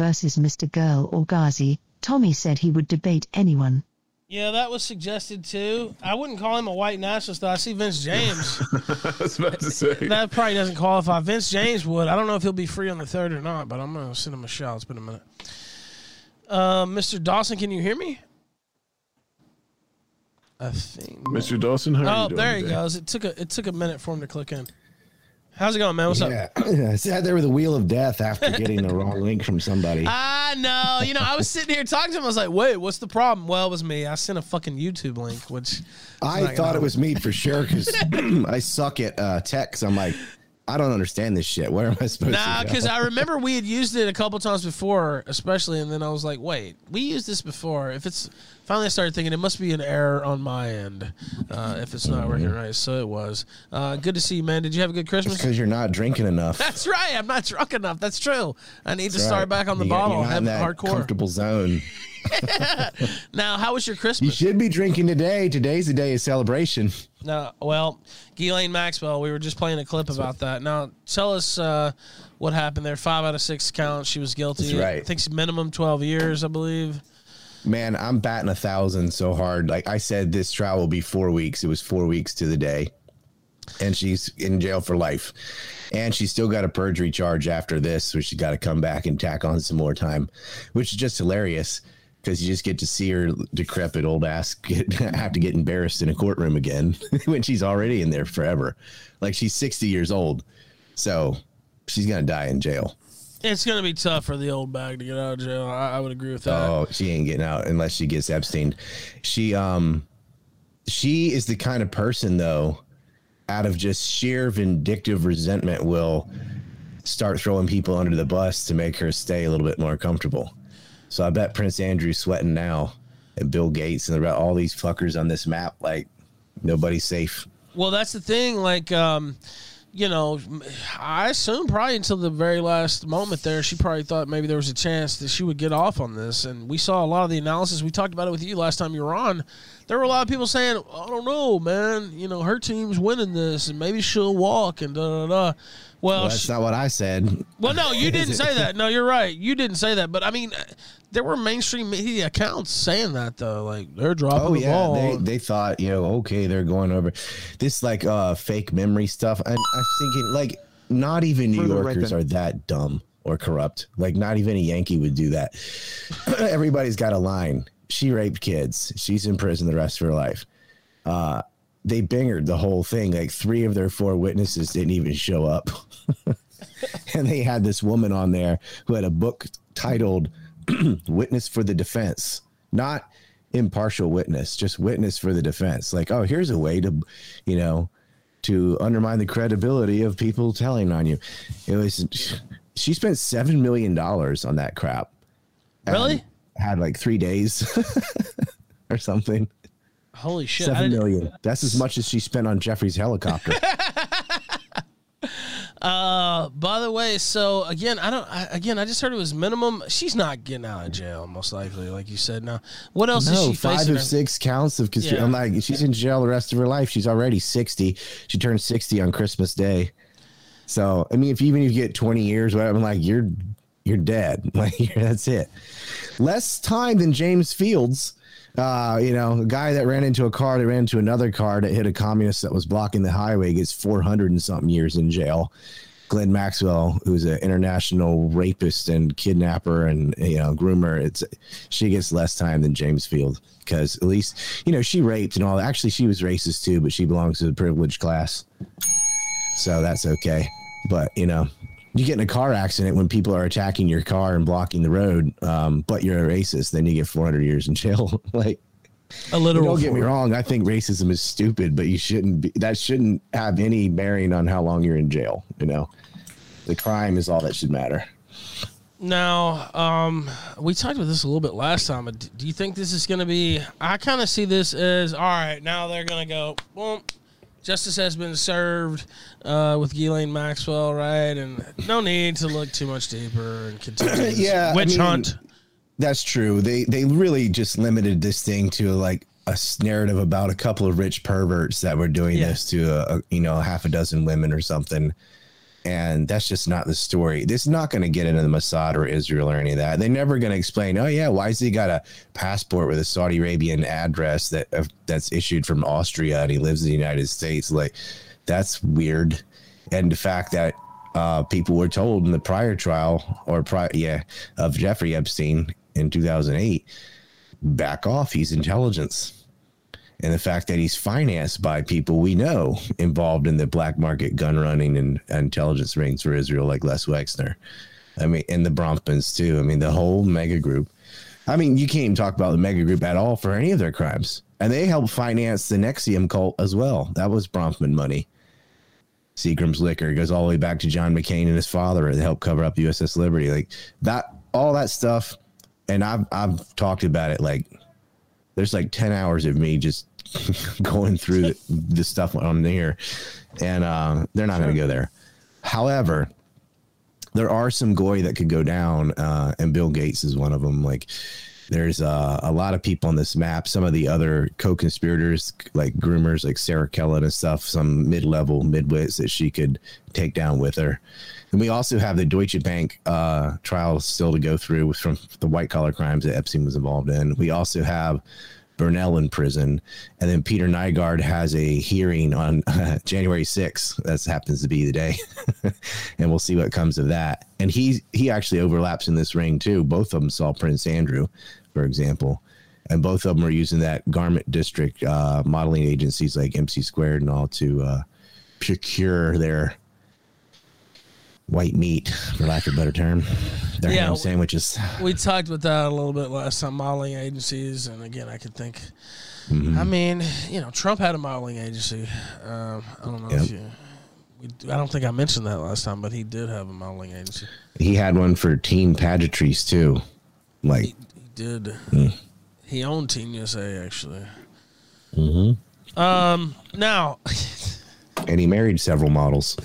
versus Mr. Girl or Ghazi, Tommy said he would debate anyone. Yeah, that was suggested too. I wouldn't call him a white nationalist though. I see Vince James. I was about to say. that probably doesn't qualify. Vince James would. I don't know if he'll be free on the third or not, but I'm gonna send him a shout. It's been a minute. Uh, Mr. Dawson, can you hear me? I think. Mr. Dawson, how are Oh, you doing there he today? goes. It took a it took a minute for him to click in. How's it going, man? What's up? Yeah, I sat there with a wheel of death after getting the wrong link from somebody. I know. You know, I was sitting here talking to him. I was like, "Wait, what's the problem?" Well, it was me. I sent a fucking YouTube link, which I thought it was me for sure because I suck at uh, text. I'm like, I don't understand this shit. Where am I supposed Nah, to go? because I remember we had used it a couple times before, especially, and then I was like, "Wait, we used this before." If it's finally, I started thinking it must be an error on my end uh, if it's not working right. So it was. Uh, good to see you, man. Did you have a good Christmas? because you're not drinking enough. That's right. I'm not drunk enough. That's true. I need to That's start right. back on the You bottle. You're not Have in that hardcore. comfortable zone. Now, how was your Christmas? You should be drinking today. Today's the day of celebration. No, well, Ghislaine Maxwell, we were just playing a clip about that. Now, tell us uh, what happened there. Five out of six counts. She was guilty. That's right. I think it's minimum 12 years, I believe. Man, I'm batting a thousand so hard. Like I said, this trial will be four weeks. It was four weeks to the day. And she's in jail for life. And she's still got a perjury charge after this, so she's got to come back and tack on some more time, which is just hilarious because you just get to see her decrepit old ass get, have to get embarrassed in a courtroom again when she's already in there forever. Like she's 60 years old. So she's going to die in jail. It's going to be tough for the old bag to get out of jail. I, I would agree with that. Oh, she ain't getting out unless she gets Epstein. She um she is the kind of person though, out of just sheer vindictive resentment will start throwing people under the bus to make her stay a little bit more comfortable. So I bet Prince Andrew's sweating now and Bill Gates and the- all these fuckers on this map like nobody's safe. Well, that's the thing. Like, um, you know, I assume probably until the very last moment there, she probably thought maybe there was a chance that she would get off on this. And we saw a lot of the analysis. We talked about it with you last time you were on. There were a lot of people saying, I don't know, man. You know, her team's winning this and maybe she'll walk and da da da. Well, Well, that's she- not what I said. well, no, you didn't say that. No, you're right. You didn't say that. But I mean, uh, there were mainstream media accounts saying that though. Like they're dropping Oh the yeah, ball. they they thought you know okay they're going over this like uh fake memory stuff. I'm, I'm thinking like not even New Further Yorkers then. are that dumb or corrupt. Like not even a Yankee would do that. Everybody's got a line. She raped kids. She's in prison the rest of her life. Uh, they bingered the whole thing. Like three of their four witnesses didn't even show up. and they had this woman on there who had a book titled Witness for the Defense, not impartial witness, just witness for the defense. Like, oh, here's a way to, you know, to undermine the credibility of people telling on you. It was, she spent $7 million on that crap. Really? Had like three days or something. Holy shit! Seven million. That's as much as she spent on Jeffrey's helicopter. Uh, by the way, so again, I don't. I, again, I just heard it was minimum. She's not getting out of jail, most likely, like you said. Now, what else is no, she five facing? of six counts of conspiracy. Yeah. I'm like, she's in jail the rest of her life. She's already 60. She turned 60 on Christmas Day. So, I mean, if even if you get 20 years, whatever, I'm like, you're you're dead. Like, that's it. Less time than James Fields. Uh, you know, a guy that ran into a car that ran into another car that hit a communist that was blocking the highway gets 400 and something years in jail. Ghislaine Maxwell, who's an international rapist and kidnapper and you know groomer, it's she gets less time than James Field because at least you know she raped and all. that. Actually, she was racist too, but she belongs to the privileged class, so that's okay. But you know, you get in a car accident when people are attacking your car and blocking the road, um, but you're a racist, then you get 400 years in jail. like, a literal. don't get me wrong, I think racism is stupid, but you shouldn't be. That shouldn't have any bearing on how long you're in jail. You know, the crime is all that should matter. Now, um, we talked about this a little bit last time. But do you think this is going to be? I kind of see this as all right. Now they're going to go. Boom. Justice has been served uh, with Ghislaine Maxwell, right? And no need to look too much deeper and continue. this Yeah, I witch mean, hunt. That's true. They they really just limited this thing to like a narrative about a couple of rich perverts that were doing Yeah. this to a, a you know half a dozen women or something. And that's just not the story. This is not going to get into the Mossad or Israel or any of that. They're never going to explain. Oh yeah, why has he got a passport with a Saudi Arabian address that uh, that's issued from Austria and he lives in the United States? Like, that's weird. And the fact that uh, people were told in the prior trial or prior, yeah, of Jeffrey Epstein in 2008, back off. He's intelligence and the fact that he's financed by people we know involved in the black market gun running and intelligence rings for Israel, like Les Wexner. I mean, and the Bronfmans too. I mean, the whole mega group. I mean, you can't even talk about the mega group at all for any of their crimes. And they helped finance the NXIVM cult as well. That was Bronfman money. Seagram's liquor goes all the way back to John McCain and his father to help cover up USS Liberty. Like that, all that stuff. And I've I've talked about it. Like there's like ten hours of me just going through the, stuff on there, and uh, they're not going to go there. However, there are some goy that could go down, uh, and Bill Gates is one of them. Like, there's uh, a lot of people on this map. Some of the other co-conspirators, like groomers, like Sarah Kellen and stuff. Some mid-level midwits that she could take down with her. And we also have the Deutsche Bank uh, trial still to go through from the white collar crimes that Epstein was involved in. We also have Brunel in prison, and then Peter Nygard has a hearing on uh, January 6th. That happens to be the day, and we'll see what comes of that. And he he actually overlaps in this ring too. Both of them saw Prince Andrew, for example, and both of them are using that garment district uh, modeling agencies like MC Squared and all to uh, procure their white meat, for lack of a better term. Their Yeah, ham sandwiches. We talked about that a little bit last time. Modeling agencies, and again, I could think. Mm-hmm. I mean, you know, Trump had a modeling agency. Um, I don't know if you. I don't think I mentioned that last time, but he did have a modeling agency. He had one for teen pageantries too. Like He did. Hmm. He owned Teen USA actually. Mm-hmm. Um. Now, and he married several models.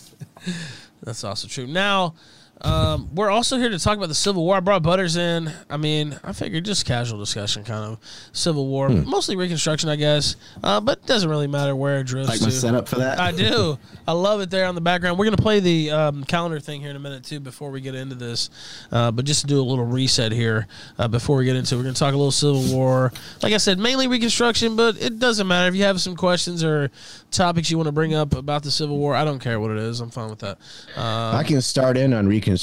That's also true. Now, um, we're also here to talk about the Civil War. I brought Butters in. I mean, I figured just casual discussion, kind of Civil War, Hmm. mostly Reconstruction, I guess. Uh, but it doesn't really matter where it drifts Like my to. setup for that. I do. I love it there on the background. We're gonna play the um, calendar thing here in a minute too before we get into this. Uh, but just to do a little reset here uh, before we get into, it, we're gonna talk a little Civil War. Like I said, mainly Reconstruction, but it doesn't matter if you have some questions or topics you want to bring up about the Civil War. I don't care what it is. I'm fine with that. Uh, I can start in on Reconstruction,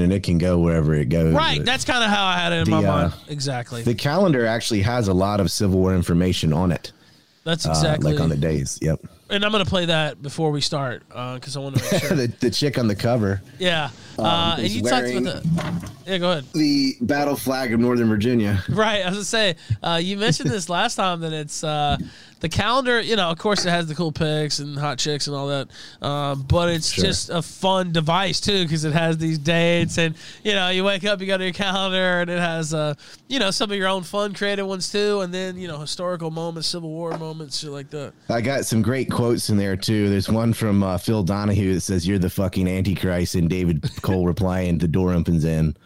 and it can go wherever it goes. right. That's kind of how I had it in my The, uh, mind. Exactly. the calendar actually has a lot of Civil War information on it. That's uh, exactly. like on the days. Yep. and I'm gonna play that before we start because I want to make sure. the, the chick on the cover, yeah. Uh, and you talked about the. Yeah. Go ahead. the battle flag of Northern Virginia. Right, I was gonna say uh, you mentioned this last time that it's uh, the calendar. You know, of course, it has the cool pics and hot chicks and all that, uh, but it's Sure. just a fun device too because it has these dates and you know you wake up, you go to your calendar, and it has uh, you know some of your own fun creative ones too, and then you know historical moments, Civil War moments, shit like that. I got some great quotes in there too. There's one from uh, Phil Donahue that says, "You're the fucking Antichrist," and David Cole replying, "The door opens in."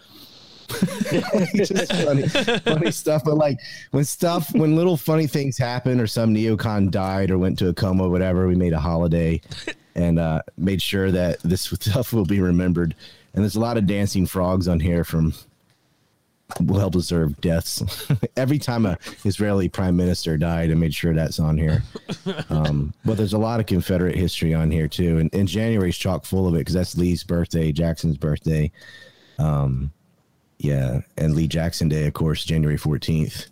Funny, funny stuff. But like when stuff, when little funny things happen, or some neocon died or went to a coma, whatever, we made a holiday and uh, made sure that this stuff will be remembered. And there's a lot of dancing frogs on here from well deserved deaths. Every time a Israeli prime minister died, I made sure that's on here. Um, but there's a lot of Confederate history on here too, and, and January's chock full of it because that's Lee's birthday, Jackson's birthday. Um, yeah, and Lee Jackson Day, of course, January 14th.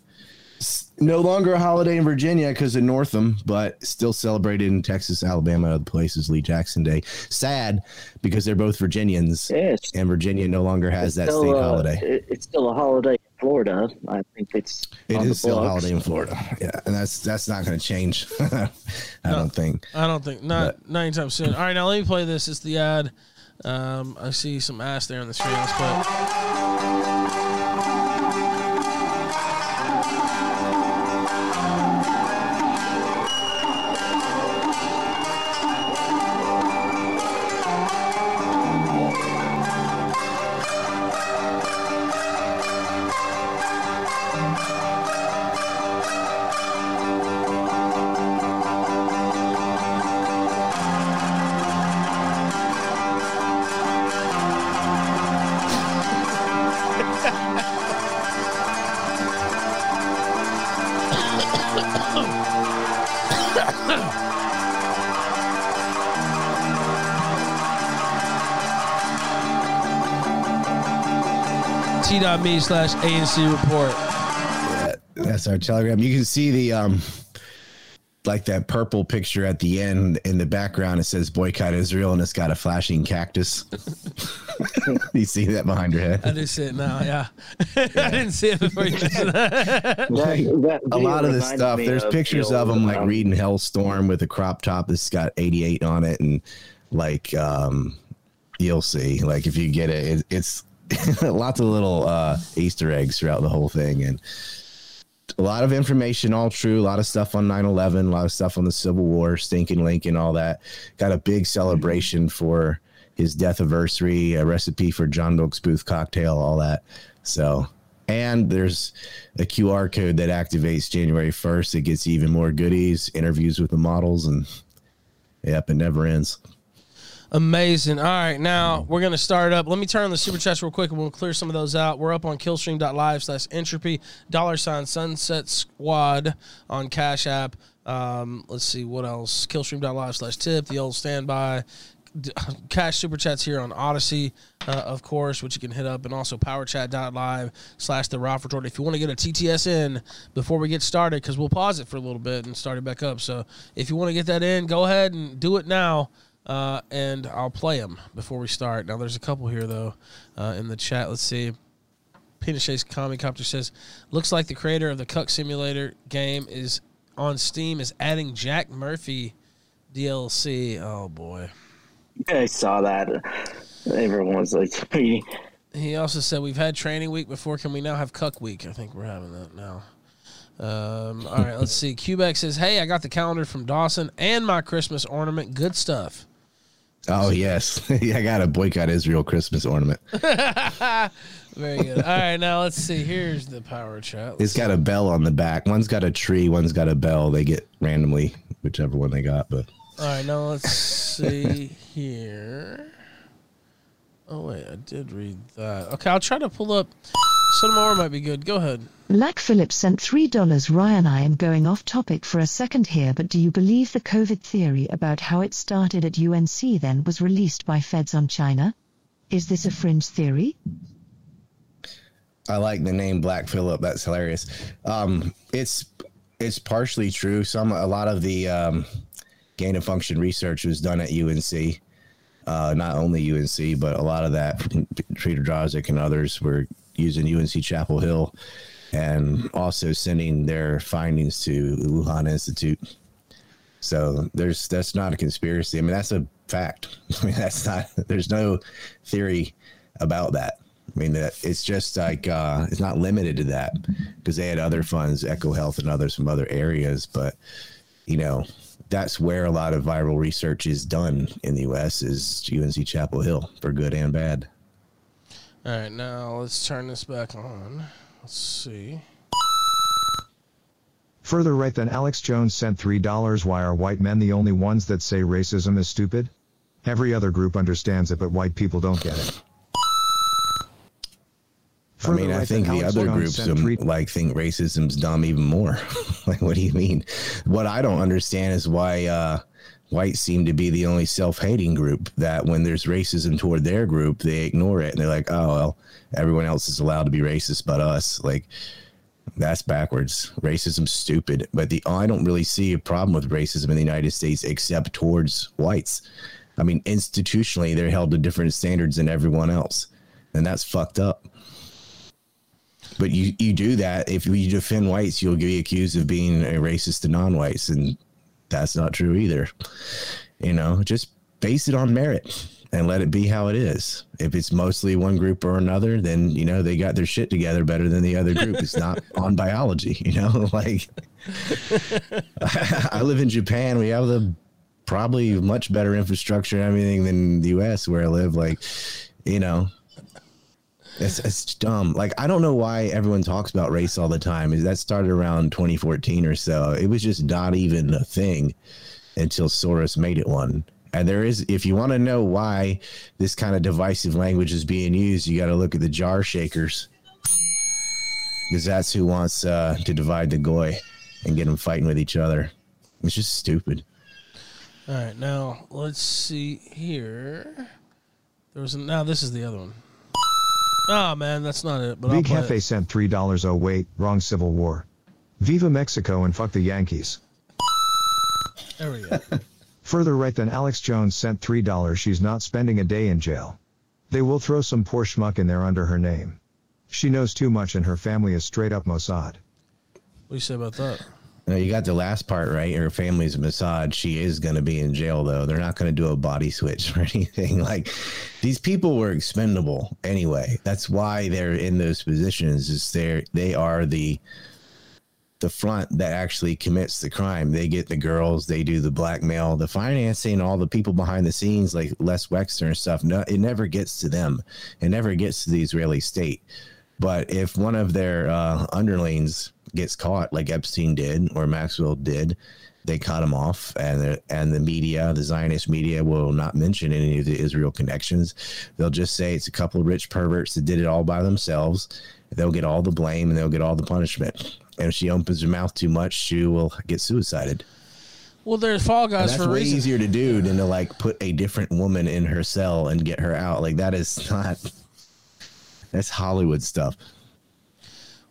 S- No longer a holiday in Virginia because of Northam, but still celebrated in Texas, Alabama, other places. Lee Jackson Day. Sad because they're both Virginians, Yes. and Virginia no longer has It's that still, state uh, holiday. it- it's still a holiday in Florida. I think it's It on the still a holiday in Florida. Yeah, and that's that's not going to change. I don't think. I don't think not not anytime soon. All right, now let me play this. It's the ad. Um, I see some ass there on the screen. Let's play it. T.me slash ANC report. That's our telegram. You can see the um like that purple picture at the end in the background it says boycott Israel and it's got a flashing cactus. you see that behind your head? I head? do see it now. Yeah, I didn't see it before you mentioned that. That, that A lot of this stuff, there's of pictures the of them like um, reading Hellstorm with a crop top that's got 88 on it and like um you'll see like if you get it, it it's lots of little uh Easter eggs throughout the whole thing and a lot of information, all true. A lot of stuff on 9 11, a lot of stuff on the Civil War, Stinking Lincoln, all that. Got a big celebration for his death anniversary, a recipe for John Wilkes Booth cocktail, all that. So, and there's a QR code that activates January 1st. It gets even more goodies, interviews with the models, and yep, it never ends. Amazing. All right, now we're gonna start up. Let me turn on the super chats real quick, and we'll clear some of those out. We're up on Killstream.live slash entropy dollar sign Sunset Squad on Cash App. Um, let's see what else. Killstream.live slash tip the old standby. Cash super chats here on Odysee, uh, of course, which you can hit up, and also powerchat.live slash the Ralph Retort. If you want to get a TTS in before we get started, because we'll pause it for a little bit and start it back up. So if you want to get that in, go ahead and do it now uh, and I'll play them before we start. Now, there's a couple here though uh, in the chat. Let's see. Pinochet's Comic Copter says, "Looks like the creator of the Cuck Simulator game is on Steam is adding Jack Murphy DLC. Oh boy." I saw that. Everyone's like. He also said, "We've had training week before. Can we now have Cuck week? I think we're having that now." Um, all right, let's see. Quebec says, "Hey, I got the calendar from Dawson and my Christmas ornament. Good stuff." Oh, yes. I got a boycott Israel Christmas ornament. Very good. All right, now let's see. Here's the power chat. It's got a bell on the back. One's got a tree, one's got a bell. They get randomly whichever one they got, but All right, now let's see here. Oh wait, I did read that. Okay, I'll try to pull up. Some more might be good. Go ahead. Black Phillips sent $3. Ryan, I am going off topic for a second here, but do you believe the COVID theory about how it started at UNC then was released by feds on China? Is this a fringe theory? I like the name Black Phillip. That's hilarious. Um, it's it's partially true. Some a lot of the um, gain of function research was done at UNC. Uh, not only UNC, but a lot of that Peter Daszak and others were using UNC Chapel Hill, and also sending their findings to Wuhan Institute. So there's that's not a conspiracy. I mean that's a fact. I mean that's not. There's no theory about that. I mean that it's just like uh, it's not limited to that because they had other funds, EcoHealth and others from other areas. But you know that's where a lot of viral research is done in the U.S. is UNC Chapel Hill for good and bad. All right, now let's turn this back on. Let's see. Further right than Alex Jones sent $3 Why are white men the only ones that say racism is stupid? Every other group understands it but white people don't get it. I mean, I think the other groups um, like think racism's dumb even more. like, what do you mean? What I don't understand is why uh, whites seem to be the only self-hating group that when there's racism toward their group, they ignore it and they're like, "Oh well, everyone else is allowed to be racist but us." Like, that's backwards. Racism's stupid. But the I don't really see a problem with racism in the United States except towards whites. I mean, institutionally, they're held to different standards than everyone else, and that's fucked up. But you, you do that if you defend whites, you'll be accused of being a racist to non-whites, and that's not true either. You know, just base it on merit and let it be how it is. If it's mostly one group or another, then you know they got their shit together better than the other group. It's not on biology, you know. Like I live in Japan, we have the probably much better infrastructure and everything than the U.S. where I live. Like, you know, it's, dumb. Like, I don't know why everyone talks about race all the time. That started around 2014 or so. It was just not even a thing until Soros made it one. And there is, if you want to know why this kind of divisive language is being used, you got to look at the jar shakers because that's who wants uh, to divide the goy. and get them fighting with each other. It's just stupid. All right, now let's see here. There was now this is the other one. Oh man, that's not it. But Big Hefe sent $3. Oh, wait, wrong Civil War. Viva Mexico and fuck the Yankees. There we go. Further right than Alex Jones sent $3. She's not spending a day in jail. They will throw some poor schmuck in there under her name. She knows too much and her family is straight up Mossad. What do you say about that? You got the last part right. Her family's Mossad. She is going to be in jail, though. They're not going to do a body switch or anything. Like these people were expendable anyway. That's why they're in those positions. Is they they are the the front that actually commits the crime. They get the girls. They do the blackmail, the financing, all the people behind the scenes, like Les Wexner and stuff. No, it never gets to them. It never gets to the Israeli state. But if one of their uh, underlings gets caught, like Epstein did or Maxwell did, they cut him off, and the, and the media, the Zionist media, will not mention any of the Israel connections. They'll just say it's a couple of rich perverts that did it all by themselves. They'll get all the blame and they'll get all the punishment. And if she opens her mouth too much, she will get suicided. Well, there's fall And guys that's for way reason. easier to do than to like put a different woman in her cell and get her out. Like that is not. That's Hollywood stuff.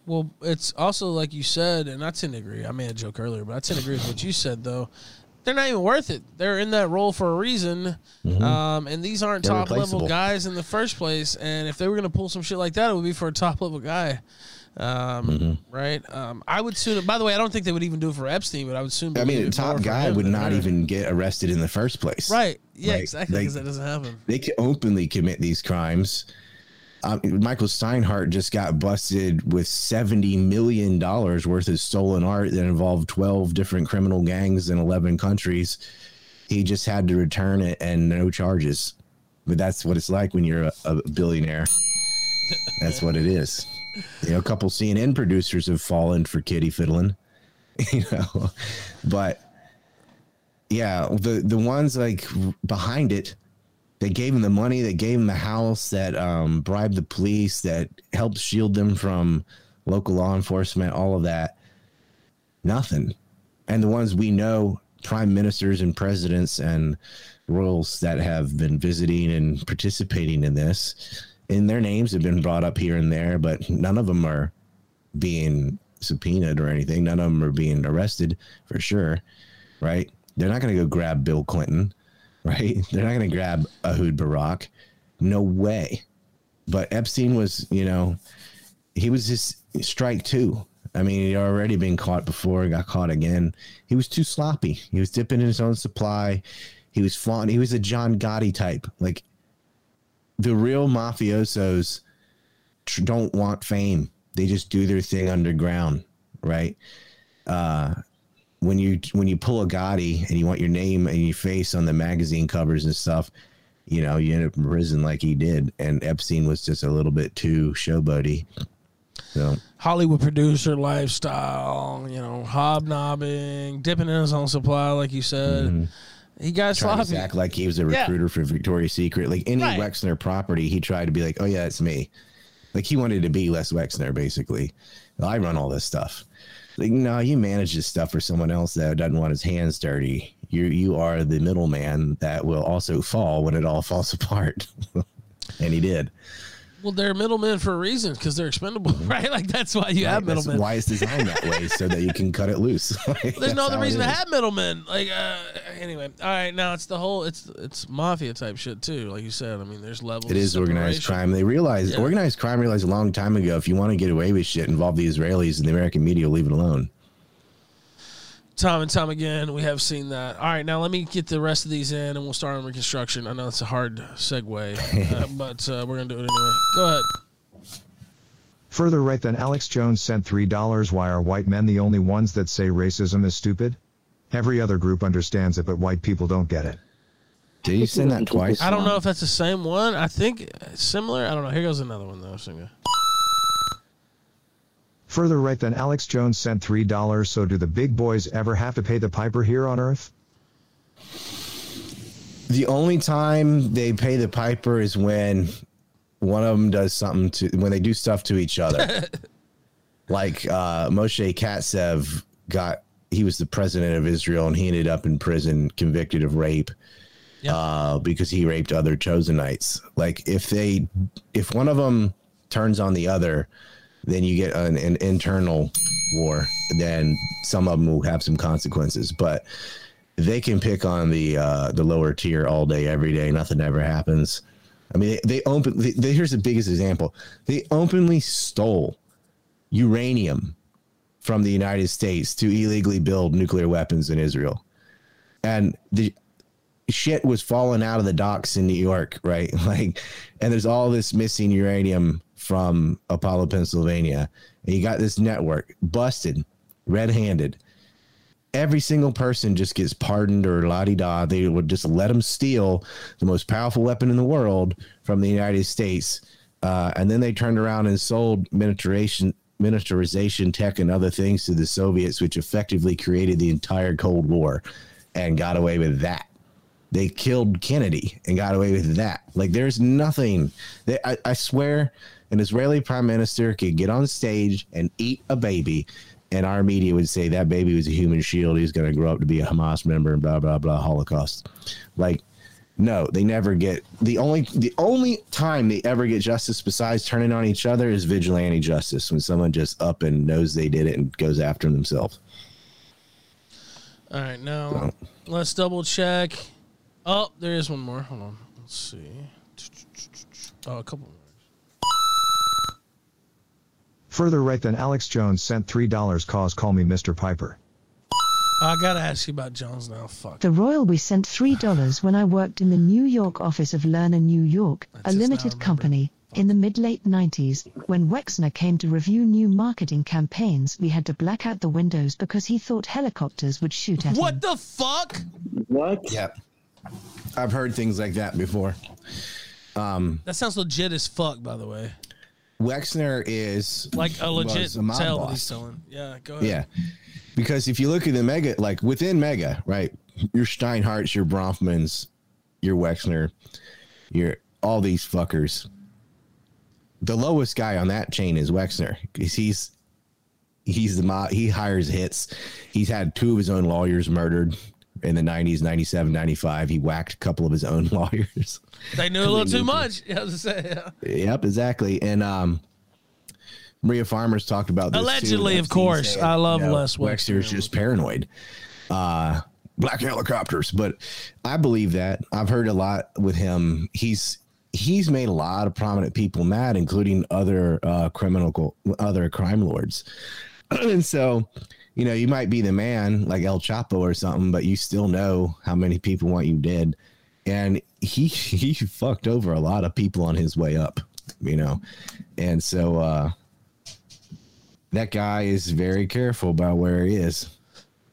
Well, it's also like you said, and I tend to agree. I made a joke earlier, but I tend to agree with what you said. Though they're not even worth it. They're in that role for a reason, um, and these aren't They're top level guys in the first place. And if they were going to pull some shit like that, it would be for a top level guy, um, Mm-hmm. right? Um, I would soon. By the way, I don't think they would even do it for Epstein, but I would soon. I mean, a top guy would not even get arrested in the first place. Right? Yeah, Like, exactly. Because that doesn't happen. They can openly commit these crimes. Um, Michael Steinhardt just got busted with seventy million dollars worth of stolen art that involved twelve different criminal gangs in eleven countries. He just had to return it and no charges. But that's what it's like when you're a, a billionaire. That's what it is. You know, a couple CNN producers have fallen for kitty fiddling. You know, but yeah, the the ones like behind it, they gave him the money, they gave him the house, that um, bribed the police, that helped shield them from local law enforcement, all of that. Nothing. And the ones we know, prime ministers and presidents and royals that have been visiting and participating in this, and their names have been brought up here and there, but none of them are being subpoenaed or anything. None of them are being arrested for sure, right? They're not going to go grab Bill Clinton, right? They're not going to grab Ehud Barak. No way. But Epstein was, you know, he was just strike two. I mean, he'd already been caught before, got caught again. He was too sloppy. He was dipping in his own supply. He was flaunting. He was a John Gotti type. Like the real mafiosos tr- don't want fame. They just do their thing underground, right? Uh, when you when you pull a Gotti and you want your name and your face on the magazine covers and stuff, you know, you end up in prison like he did. And Epstein was just a little bit too showboaty. So Hollywood producer lifestyle, you know, hobnobbing, dipping in his own supply, like you said. Mm-hmm. He got trying to sloppy. act like he was a Yeah. recruiter for Victoria's Secret. Like any Right. Wexner property, he tried to be like, "Oh yeah, it's me." Like he wanted to be Les Wexner, basically. I run all this stuff. Like, no, you manage this stuff for someone else that doesn't want his hands dirty. You you are the middleman that will also fall when it all falls apart. and he did. Well, they're middlemen for a reason because they're expendable, right? Like that's why you have Right? That's middlemen. why it's designed that way, so that you can cut it loose. Like, There's no other reason to have middlemen. Like uh, anyway, all right. Now it's the whole it's it's mafia type shit too. Like you said, I mean, there's levels. It is of organized crime. They realized Yeah. organized crime realized a long time ago if you want to get away with shit, involve the Israelis and the American media leave it alone. Time and time again, we have seen that. All right, now let me get the rest of these in, and we'll start on reconstruction. I know it's a hard segue, uh, but uh, we're gonna do it anyway. Go ahead. Further right than Alex Jones sent $3. Why are white men the only ones that say racism is stupid? Every other group understands it, but white people don't get it. Did you send that twice? I don't know if that's the same one. I think similar. I don't know. Here goes another one though. So, Further right than Alex Jones sent $3. So do the big boys ever have to pay the piper here on Earth? The only time they pay the piper is when one of them does something to when they do stuff to each other. like uh, Moshe Katsav got he was the president of Israel and he ended up in prison convicted of rape Yeah. uh, because he raped other Chosenites. Like if they if one of them turns on the other, then you get an, an internal war. Then some of them will have some consequences, but they can pick on the uh, the lower tier all day, every day. Nothing ever happens. I mean, they, they open. They, they, here's the biggest example. They openly stole uranium from the United States to illegally build nuclear weapons in Israel, and the shit was falling out of the docks in New York, right? Like, and there's all this missing uranium from Apollo, Pennsylvania, and got this network busted, red-handed every single person just gets pardoned or la di da. They would just let them steal the most powerful weapon in the world from the United States. Uh, and then they turned around and sold miniaturization, miniaturization tech and other things to the Soviets, which effectively created the entire Cold War and got away with that. They killed Kennedy and got away with that. Like, there's nothing. They, I, I swear, an Israeli prime minister could get on stage and eat a baby and our media would say that baby was a human shield. He's going to grow up to be a Hamas member and blah blah blah Holocaust. Like, no, they never get the only the only time they ever get justice besides turning on each other is vigilante justice when someone just up and knows they did it and goes after themselves. All right, now let's double check. Oh, there is one more. Hold on. Let's see. Oh, a couple more. Further right than Alex Jones sent $3 cause call me Mr. Piper. I gotta ask you about Jones now. Fuck. The Royal we sent $3 when I worked in the New York office of Lerner New York, I a just now limited remember. company. In the mid late 90s, when Wexner came to review new marketing campaigns, we had to black out the windows because he thought helicopters would shoot at him. What the fuck? What? Yep, I've heard things like that before. Um, that sounds legit as fuck, by the way. Wexner is Like a legit a mob boss. he's selling. Yeah, go ahead. Yeah. Because if you look at the mega, like within mega, right? Your Steinhardts, your Bronfmans, your Wexner, your all these fuckers. The lowest guy on that chain is Wexner because he's he's the mob. he hires hits. He's had two of his own lawyers murdered in the 90s, 97, 95. He whacked a couple of his own lawyers. They knew a little too much. Yeah, I gonna say. Yep, exactly. And um Maria Farmers talked about. Allegedly, of course. said, I love you know, Les Wexner. Wexner's just paranoid. Uh black helicopters, but I believe that. I've heard a lot with him. He's he's made a lot of prominent people mad, including other uh criminal other crime lords. and so, you know, you might be the man like El Chapo or something, but you still know how many people want you dead. And he he fucked over a lot of people on his way up, you know. And so uh that guy is very careful about where he is.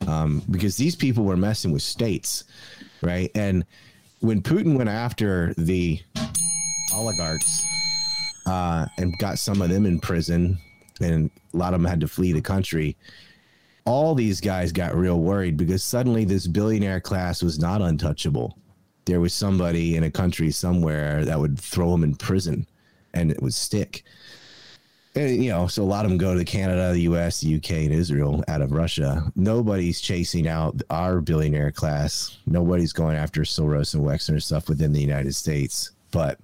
Um, because these people were messing with states, right? And when Putin went after the oligarchs uh, and got some of them in prison, and a lot of them had to flee the country. All these guys got real worried because suddenly this billionaire class was not untouchable. There was somebody in a country somewhere that would throw them in prison, and it would stick. And, you know, so a lot of them go to Canada, the U.S., the U.K., and Israel out of Russia. Nobody's chasing out our billionaire class. Nobody's going after Soros and Wexner stuff within the United States. But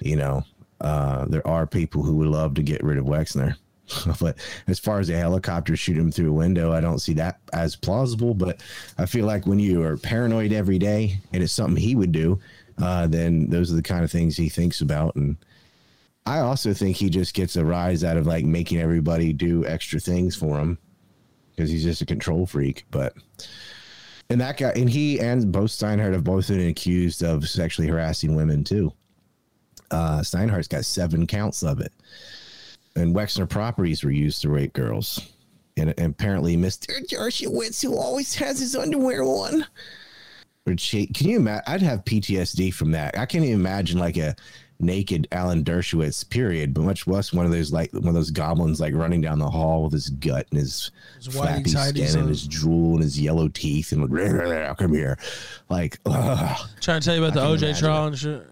you know, uh, there are people who would love to get rid of Wexner. but as far as a helicopter shoot him through a window, I don't see that as plausible. But I feel like when you are paranoid every day and it's something he would do, uh, then those are the kind of things he thinks about. And I also think he just gets a rise out of like making everybody do extra things for him because he's just a control freak. But and that guy and he and both Steinhardt have both been accused of sexually harassing women too. Uh, Steinhardt's got seven counts of it, and Wexner properties were used to rape girls. And, and apparently, Mister Dershowitz, who always has his underwear on, would she, can you imagine? I'd have PTSD from that. I can't even imagine like a naked Alan Dershowitz period, but much less one of those like one of those goblins like running down the hall with his gut and his, His flappy skin on. and his drool and his yellow teeth and like, come here, like, like, ugh. Trying to tell you about the I can OJ trial and shit.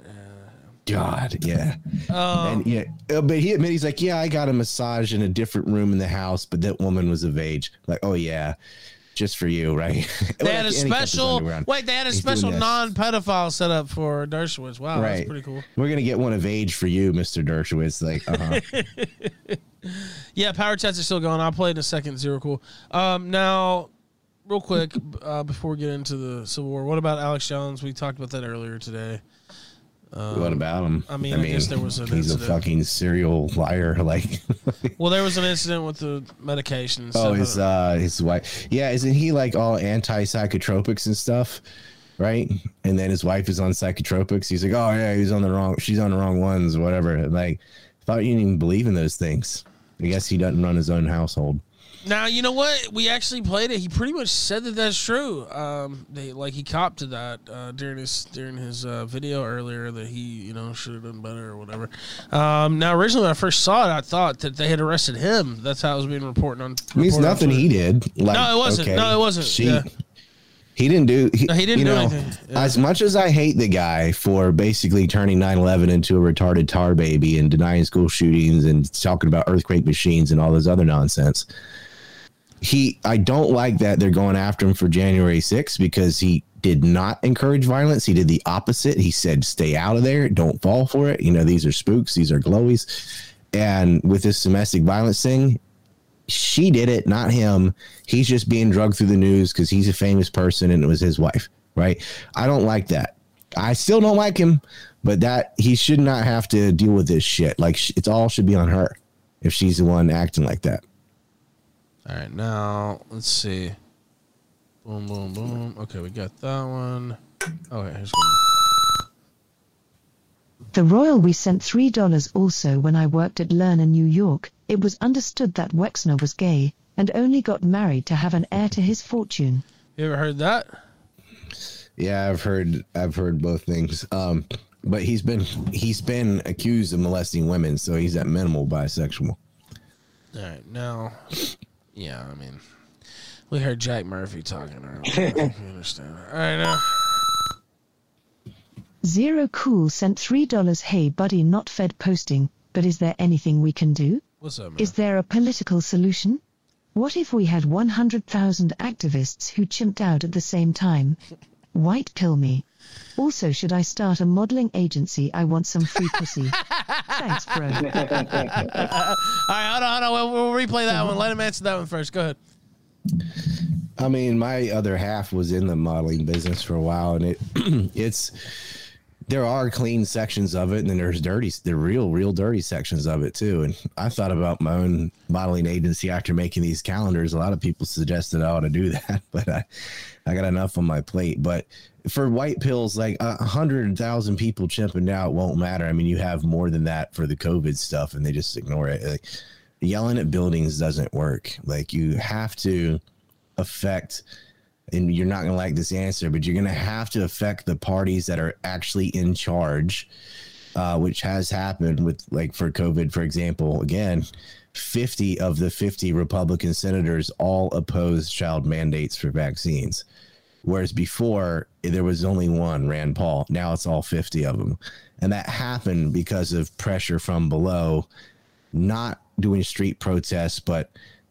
God, yeah. Um, and yeah, uh, but he admitted he's like, yeah, I got a massage in a different room in the house, but that woman was of age. Like, oh yeah, just for you, right? they had a special wait. They had a He's special non-pedophile set up for Dershowitz. Wow, right. that's pretty cool. We're gonna get one of age for you, Mister Dershowitz. Like, uh-huh. Yeah, power chats are still going. I'll play in a second. Zero cool. Um, now, real quick, uh, before we get into the Civil War, what about Alex Jones? We talked about that earlier today. What about him? I mean, I guess there was an he's incident. a fucking serial liar. Like, Well, there was an incident with the medication. oh, his uh, his wife. Yeah, isn't he like all anti psychotropics and stuff? Right, and then his wife is on psychotropics. He's like, oh yeah, he's on the wrong. She's on the wrong ones, whatever. Like, thought you didn't even believe in those things. I guess he doesn't run his own household. Now you know what we actually played it. He pretty much said that that's true. Um, they like he copped to that uh, during his during his uh, video earlier that he you know should have done better or whatever. Um, now originally when I first saw it, I thought that they had arrested him. That's how it was being reported on. I mean, it's on nothing he did. Like, No, it wasn't. okay, No, it wasn't. She, Yeah. He didn't do. He, No, he didn't do know, anything. Yeah. As much as I hate the guy for basically turning 9/11 into a retarded tar baby and denying school shootings and talking about earthquake machines and all this other nonsense, he I don't like that they're going after him for January 6th because he did not encourage violence. He did the opposite. He said, "Stay out of there. Don't fall for it. You know, these are spooks. These are glowies." And with this domestic violence thing, she did it, not him. He's just being drugged through the news because he's a famous person and it was his wife, right? I don't like that. I still don't like him, but that he should not have to deal with this shit. Like it's all should be on her if she's the one acting like that. All right, now let's see. Boom, boom, boom. Okay, we got that one. Okay, here's one. The Royal we sent $3 also when I worked at Lerner, New York. It was understood that Wexner was gay and only got married to have an heir to his fortune. You ever heard that? Yeah, I've heard I've heard both things. Um, but he's been he's been accused of molesting women, so he's at minimal bisexual. All right, now, yeah, I mean, we heard Jack Murphy talking earlier. we understand. All right, now. Zero Cool sent $3 Hey buddy not fed posting, but is there anything we can do? What's up, man? Is there a political solution? What if we had 100,000 activists who chimped out at the same time? White pill me. Also, should I start a modeling agency? I want some free pussy. Thanks, bro. All right, hold on, hold on. We'll, we'll replay that one. Let him answer that one first. Go ahead. I mean, my other half was in the modeling business for a while, and it it's there are clean sections of it, and then there's dirty, the real, real dirty sections of it too. And I thought about my own modeling agency after making these calendars. A lot of people suggested I ought to do that, but I, I got enough on my plate. But for white pills, like a hundred thousand people chimping out won't matter. I mean, you have more than that for the COVID stuff, and they just ignore it. Like, yelling at buildings doesn't work. Like you have to affect and you're not going to like this answer, but you're going to have to affect the parties that are actually in charge, uh, which has happened with, like, for COVID, for example. Again, 50 of the 50 Republican senators all opposed child mandates for vaccines. Whereas before, there was only one, Rand Paul. Now it's all 50 of them. And that happened because of pressure from below, not doing street protests, but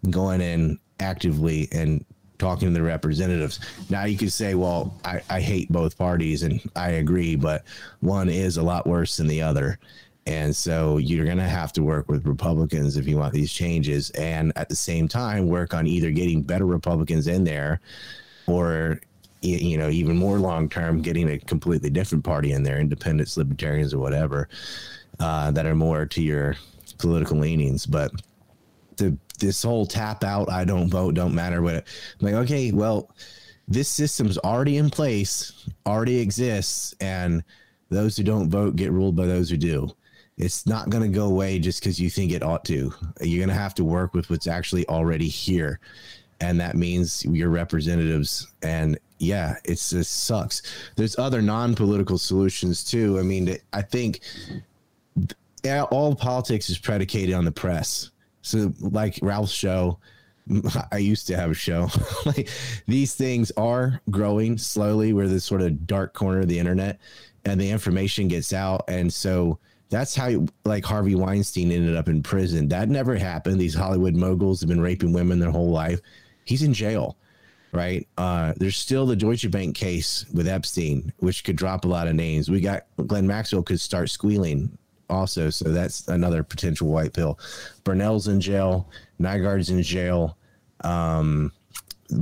going in actively and talking to the representatives. Now you could say, well, I, I hate both parties and I agree, but one is a lot worse than the other. And so you're going to have to work with Republicans if you want these changes. And at the same time, work on either getting better Republicans in there or, you know, even more long term, getting a completely different party in there, independents, libertarians, or whatever, uh, that are more to your political leanings. But the this whole tap out, I don't vote, don't matter what. I'm like, okay, well, this system's already in place, already exists, and those who don't vote get ruled by those who do. It's not going to go away just because you think it ought to. You're going to have to work with what's actually already here, and that means your representatives. And yeah, it sucks. There's other non-political solutions too. I mean, I think all politics is predicated on the press. So, like Ralph's show, I used to have a show. like these things are growing slowly. We're this sort of dark corner of the internet, and the information gets out, and so that's how like Harvey Weinstein ended up in prison. That never happened. These Hollywood moguls have been raping women their whole life. He's in jail, right? Uh, there's still the Deutsche Bank case with Epstein, which could drop a lot of names. We got Ghislaine Maxwell could start squealing also, so that's another potential white pill. Brunel's in jail. Nygard's in jail. Um,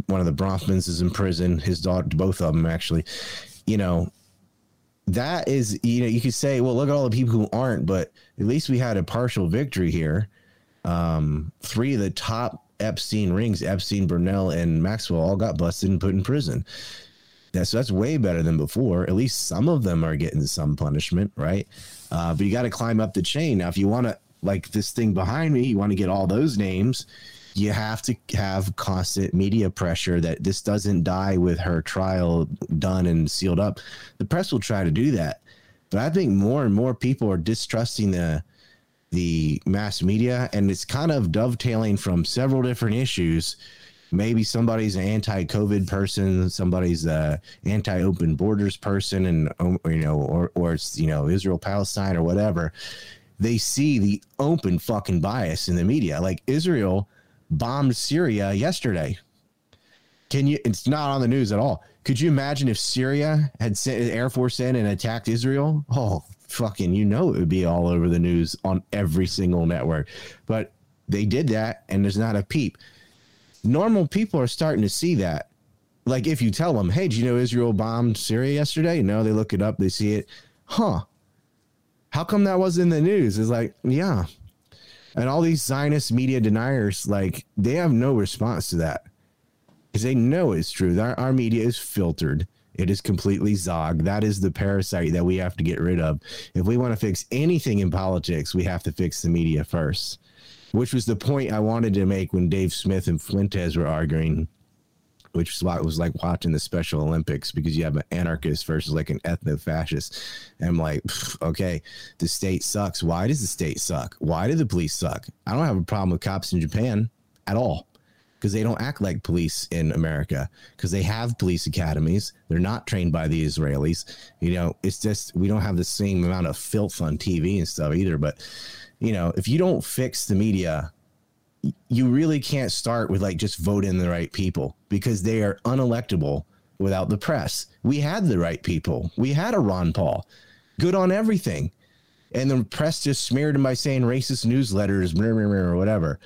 one of the Bronfmans is in prison. His daughter, both of them actually. You know, that is, you know, you could say, well, look at all the people who aren't, but at least we had a partial victory here. Um, three of the top Epstein rings, Epstein, Brunel, and Maxwell, all got busted and put in prison. That's that's way better than before. At least some of them are getting some punishment, right? Uh, but you got to climb up the chain. Now, if you want to, like this thing behind me, you want to get all those names, you have to have constant media pressure that this doesn't die with her trial done and sealed up. The press will try to do that, but I think more and more people are distrusting the the mass media, and it's kind of dovetailing from several different issues. Maybe somebody's an anti-COVID person, somebody's a anti-open borders person, and um, you know, or or it's you know Israel Palestine or whatever. They see the open fucking bias in the media, like Israel bombed Syria yesterday. Can you? It's not on the news at all. Could you imagine if Syria had sent Air Force in and attacked Israel? Oh, fucking, you know it would be all over the news on every single network. But they did that, and there's not a peep. Normal people are starting to see that. Like if you tell them, "Hey, do you know Israel bombed Syria yesterday?" No, they look it up, they see it. Huh? How come that was in the news? It's like, yeah, and all these Zionist media deniers, like, they have no response to that because they know it's true. Our, our media is filtered. It is completely Zog. That is the parasite that we have to get rid of. If we want to fix anything in politics, we have to fix the media first, which was the point I wanted to make when Dave Smith and Fuentes were arguing which why was like watching the Special Olympics because you have an anarchist versus like an ethno fascist. And I'm like, okay, the state sucks. Why does the state suck? Why do the police suck? I don't have a problem with cops in Japan at all because they don't act like police in America because they have police academies. They're not trained by the Israelis. You know, it's just we don't have the same amount of filth on TV and stuff either. But, you know, if you don't fix the media, you really can't start with like just vote in the right people because they are unelectable without the press. We had the right people. We had a Ron Paul, good on everything. And the press just smeared him by saying racist newsletters or whatever.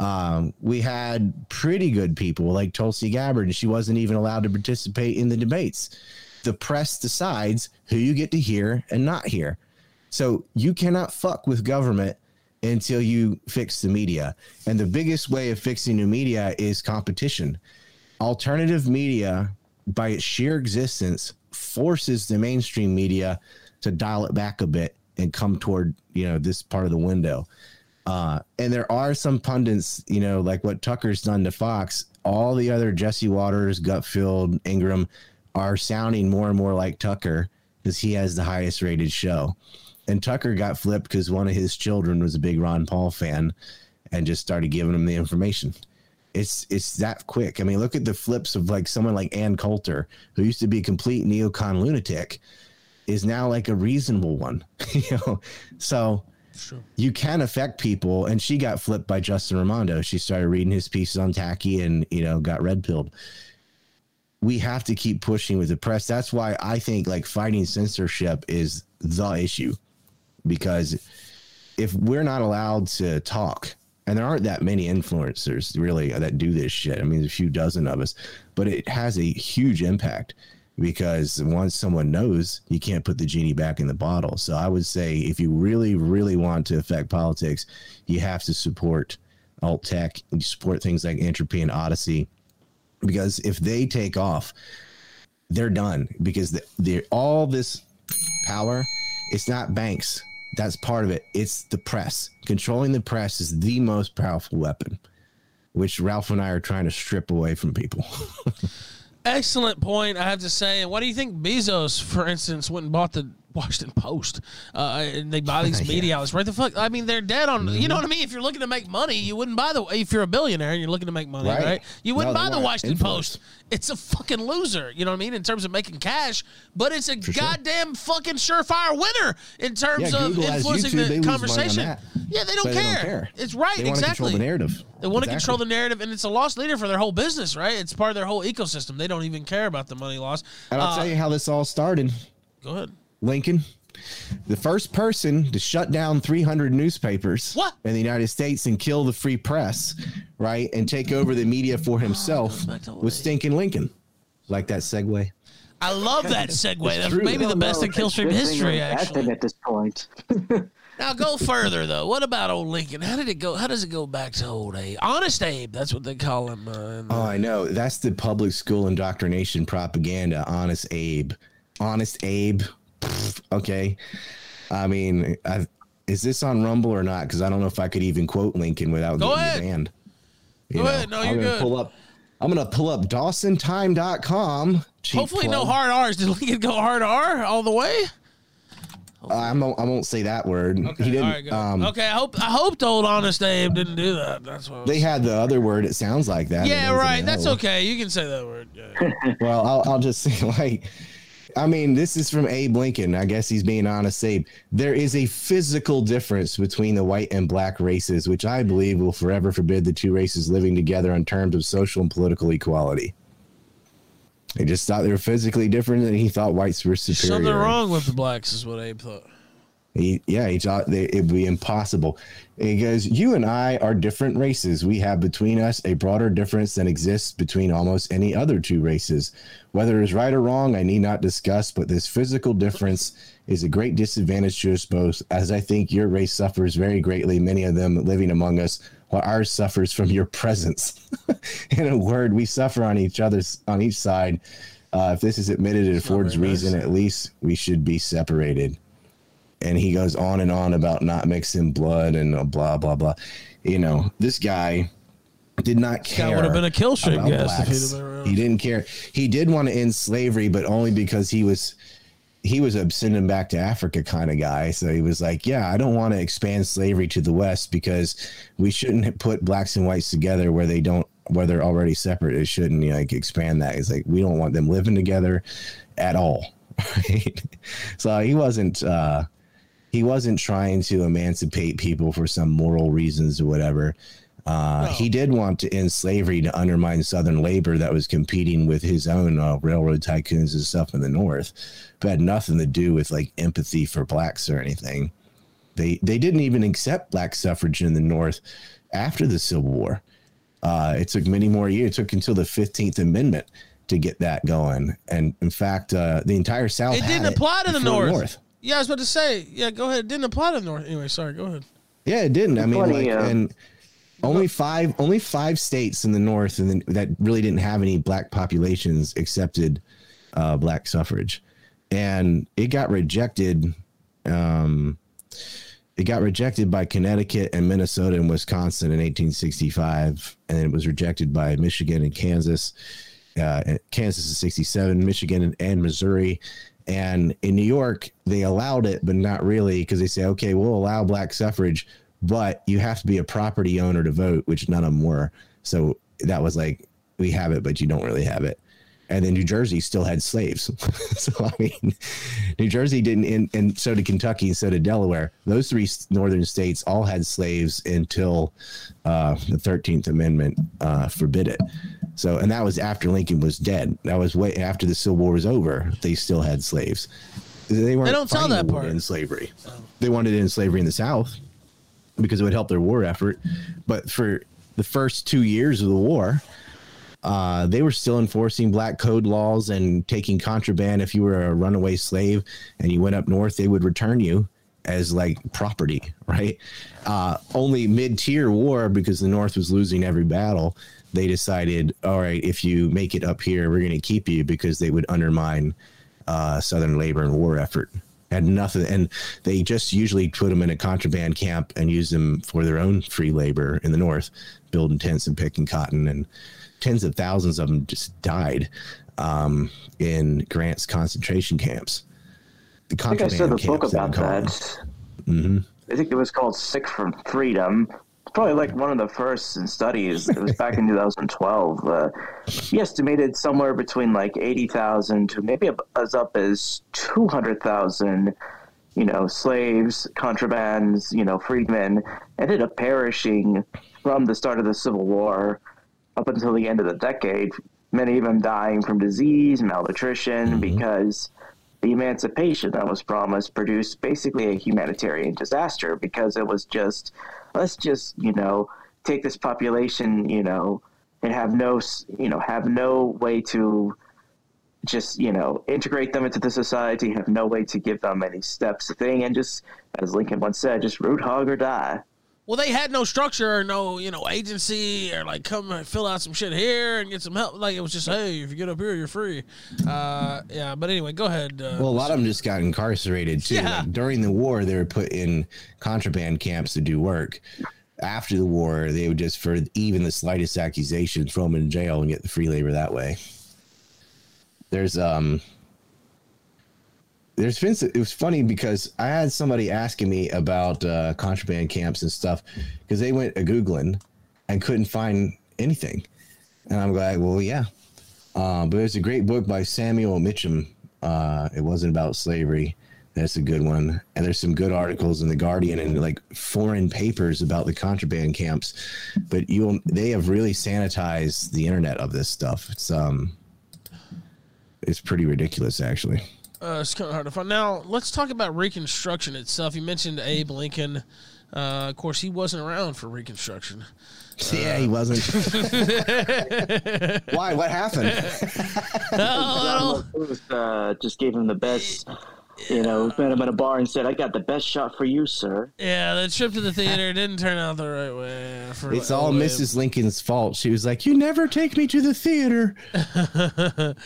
Um, we had pretty good people like Tulsi Gabbard, and she wasn't even allowed to participate in the debates. The press decides who you get to hear and not hear. So you cannot fuck with government until you fix the media. And the biggest way of fixing new media is competition. Alternative media, by its sheer existence, forces the mainstream media to dial it back a bit and come toward you know this part of the window. Uh, and there are some pundits, you know, like what Tucker's done to Fox. All the other Jesse Watters, Gutfeld, Ingraham are sounding more and more like Tucker because he has the highest rated show and Tucker got flipped because one of his children was a big Ron Paul fan and just started giving him the information. It's it's that quick. I mean, look at the flips of like someone like Ann Coulter, who used to be a complete neocon lunatic, is now like a reasonable one. you know, so. You can affect people. And she got flipped by Justin Raimondo. She started reading his pieces on Taki and you know got red pilled. We have to keep pushing with the press. That's why I think like fighting censorship is the issue because if we're not allowed to talk and there aren't that many influencers really that do this shit i mean a few dozen of us but it has a huge impact because once someone knows you can't put the genie back in the bottle so i would say if you really really want to affect politics you have to support alt tech and support things like entropy and Odysee, because if they take off they're done because they're all this power it's not banks that's part of it. It's the press. Controlling the press is the most powerful weapon, which Ralph and I are trying to strip away from people. Excellent point, I have to say. And what do you think Bezos, for instance, went and bought the Washington Post, uh, and they buy these media outlets. Right? The fuck? I mean, they're dead on. You know what I mean? If you're looking to make money, you wouldn't buy the. If you're a billionaire and you're looking to make money, right? Right. You wouldn't No, buy the Washington influence. Post. It's a fucking loser. You know what I mean? In terms of making cash, but it's a sure. goddamn fucking surefire winner in terms Yeah, of Google influencing YouTube, the lose money on conversation. Yeah, they don't, But they care. don't care. It's right. They want to exactly. control the narrative. They want to control the narrative, and it's a lost leader for their whole business, right? It's part of their whole ecosystem. They don't even care about the money loss. And I'll Uh, tell you how this all started. Go ahead. Lincoln, the first person to shut down 300 newspapers What? in the United States and kill the free press, right, and take over the media for himself back to was stinking Lincoln. Like that segue. I love that segue. That's true. maybe the best in if it's Killstream good thing or history, actually. at this point. Now go further though. What about old Lincoln? How did it go? How does it go back to old Abe? Honest Abe. That's what they call him. Uh, Oh, I know. That's the public school indoctrination propaganda. Honest Abe. Honest Abe. Okay. I mean, i is this on Rumble or not? Because I don't know if I could even quote Lincoln without Go getting ahead. banned. Go ahead. No, you're I'm gonna good. Pull up. I'm gonna pull up DawsonTime.com. Hopefully no hard R's. Did Lincoln go hard R all the way? Uh, I'm, I won't say that word. he didn't. right, um, okay, I hope I hope the old Honest Abe didn't do that. That's what. They had the other word. It sounds like that. yeah, right. That's okay. You can say that word. Yeah. Well, I'll, I'll just say, like, I mean, this is from Abe Lincoln. I guess he's being honest, Abe. There is a physical difference between the white and black races, which I believe will forever forbid the two races living together on terms of social and political equality. He just thought they were physically different, and he thought whites were superior. Something wrong with the blacks is what Abe thought. He, yeah, he thought they, it would be impossible. He goes, You and I are different races. We have between us a broader difference than exists between almost any other two races. Whether it's right or wrong, I need not discuss, but this physical difference is a great disadvantage to us both, as I think your race suffers very greatly, many of them living among us, while ours suffers from your presence. In a word, we suffer on each other's on each side. Uh, if this is admitted, it affords nice. reason. At least we should be separated and he goes on and on about not mixing blood and blah blah blah. You know, this guy did not care. That would have been a kill stream about guest if he'd blacks. have been around. He didn't care. He did want to end slavery, but only because he was he was a send him back to Africa kind of guy. So he was like, yeah, I don't want to expand slavery to the West because we shouldn't put blacks and whites together where they don't where they're already separate. It shouldn't like expand that. He's like, we don't want them living together at all. Right? So he wasn't uh he wasn't trying to emancipate people for some moral reasons or whatever. Uh, No. He did want to end slavery to undermine Southern labor that was competing with his own uh, railroad tycoons and stuff in the North, but had nothing to do with like empathy for blacks or anything. They they didn't even accept black suffrage in the North after the Civil War. Uh, it took many more years. It took until the Fifteenth Amendment to get that going, and in fact, uh, the entire South It didn't apply to the before North. Yeah, I was about to say. Yeah, go ahead. It didn't apply to the North. Anyway, sorry. Go ahead. Yeah, it didn't. I mean, Funny, like, uh, and only five, only five states in the North, and then that really didn't have any black populations accepted uh, black suffrage, and it got rejected. Um, it got rejected by Connecticut and Minnesota and Wisconsin in 1865, and then it was rejected by Michigan and Kansas. Uh, Kansas in 67, Michigan and, and Missouri. And in New York, they allowed it, but not really, because they say, okay, we'll allow black suffrage, but you have to be a property owner to vote, which none of them were. So that was like, we have it, but you don't really have it. And then New Jersey still had slaves. so, I mean, New Jersey didn't, and, and so did Kentucky and so did Delaware. Those three northern states all had slaves until uh, the 13th Amendment uh, forbid it. So, and that was after Lincoln was dead. That was way after the Civil War was over. They still had slaves. They weren't. They don't tell that part. in slavery. They wanted end slavery in the South because it would help their war effort. But for the first two years of the war, uh, they were still enforcing black code laws and taking contraband. If you were a runaway slave and you went up north, they would return you as like property, right? Uh, only mid tier war because the North was losing every battle. They decided, all right, if you make it up here, we're going to keep you because they would undermine uh, Southern labor and war effort. Had nothing, and they just usually put them in a contraband camp and use them for their own free labor in the North, building tents and picking cotton, and tens of thousands of them just died um, in Grant's concentration camps. the I think I contraband said book camps, about would call them. that. Mm-hmm. I think it was called Sick from Freedom. Probably like one of the first studies. It was back in 2012. Uh, he estimated somewhere between like 80,000 to maybe as up as 200,000, you know, slaves, contrabands, you know, freedmen ended up perishing from the start of the Civil War up until the end of the decade. Many of them dying from disease, malnutrition, because the emancipation that was promised produced basically a humanitarian disaster because it was just let's just you know take this population you know and have no you know have no way to just you know integrate them into the society have no way to give them any steps thing and just as lincoln once said just root hog or die Well, they had no structure or no, you know, agency or like come and fill out some shit here and get some help. Like it was just, hey, if you get up here, you're free. Uh, yeah, but anyway, go ahead. Uh, Well, a lot of them just got incarcerated too. Yeah. Like, during the war, they were put in contraband camps to do work. After the war, they would just, for even the slightest accusation, throw them in jail and get the free labor that way. There's um, there's been it was funny because I had somebody asking me about uh, contraband camps and stuff because they went a googling and couldn't find anything, and I'm like, well, yeah, uh, but there's a great book by Samuel Mitcham. Uh, it wasn't about slavery. That's a good one. And there's some good articles in the Guardian and like foreign papers about the contraband camps. But you'll they have really sanitized the internet of this stuff. It's um it's pretty ridiculous actually. Uh, it's kind of hard to find. Now, let's talk about Reconstruction itself. You mentioned Abe Lincoln. Uh, of course, he wasn't around for Reconstruction. yeah, he wasn't. Why? What happened? Oh, Booth, uh, just gave him the best you know met him at a bar and said i got the best shot for you sir yeah, the trip to the theater didn't turn out the right way. For It's all old Mrs. Lincoln's fault. She was like, "You never take me to the theater."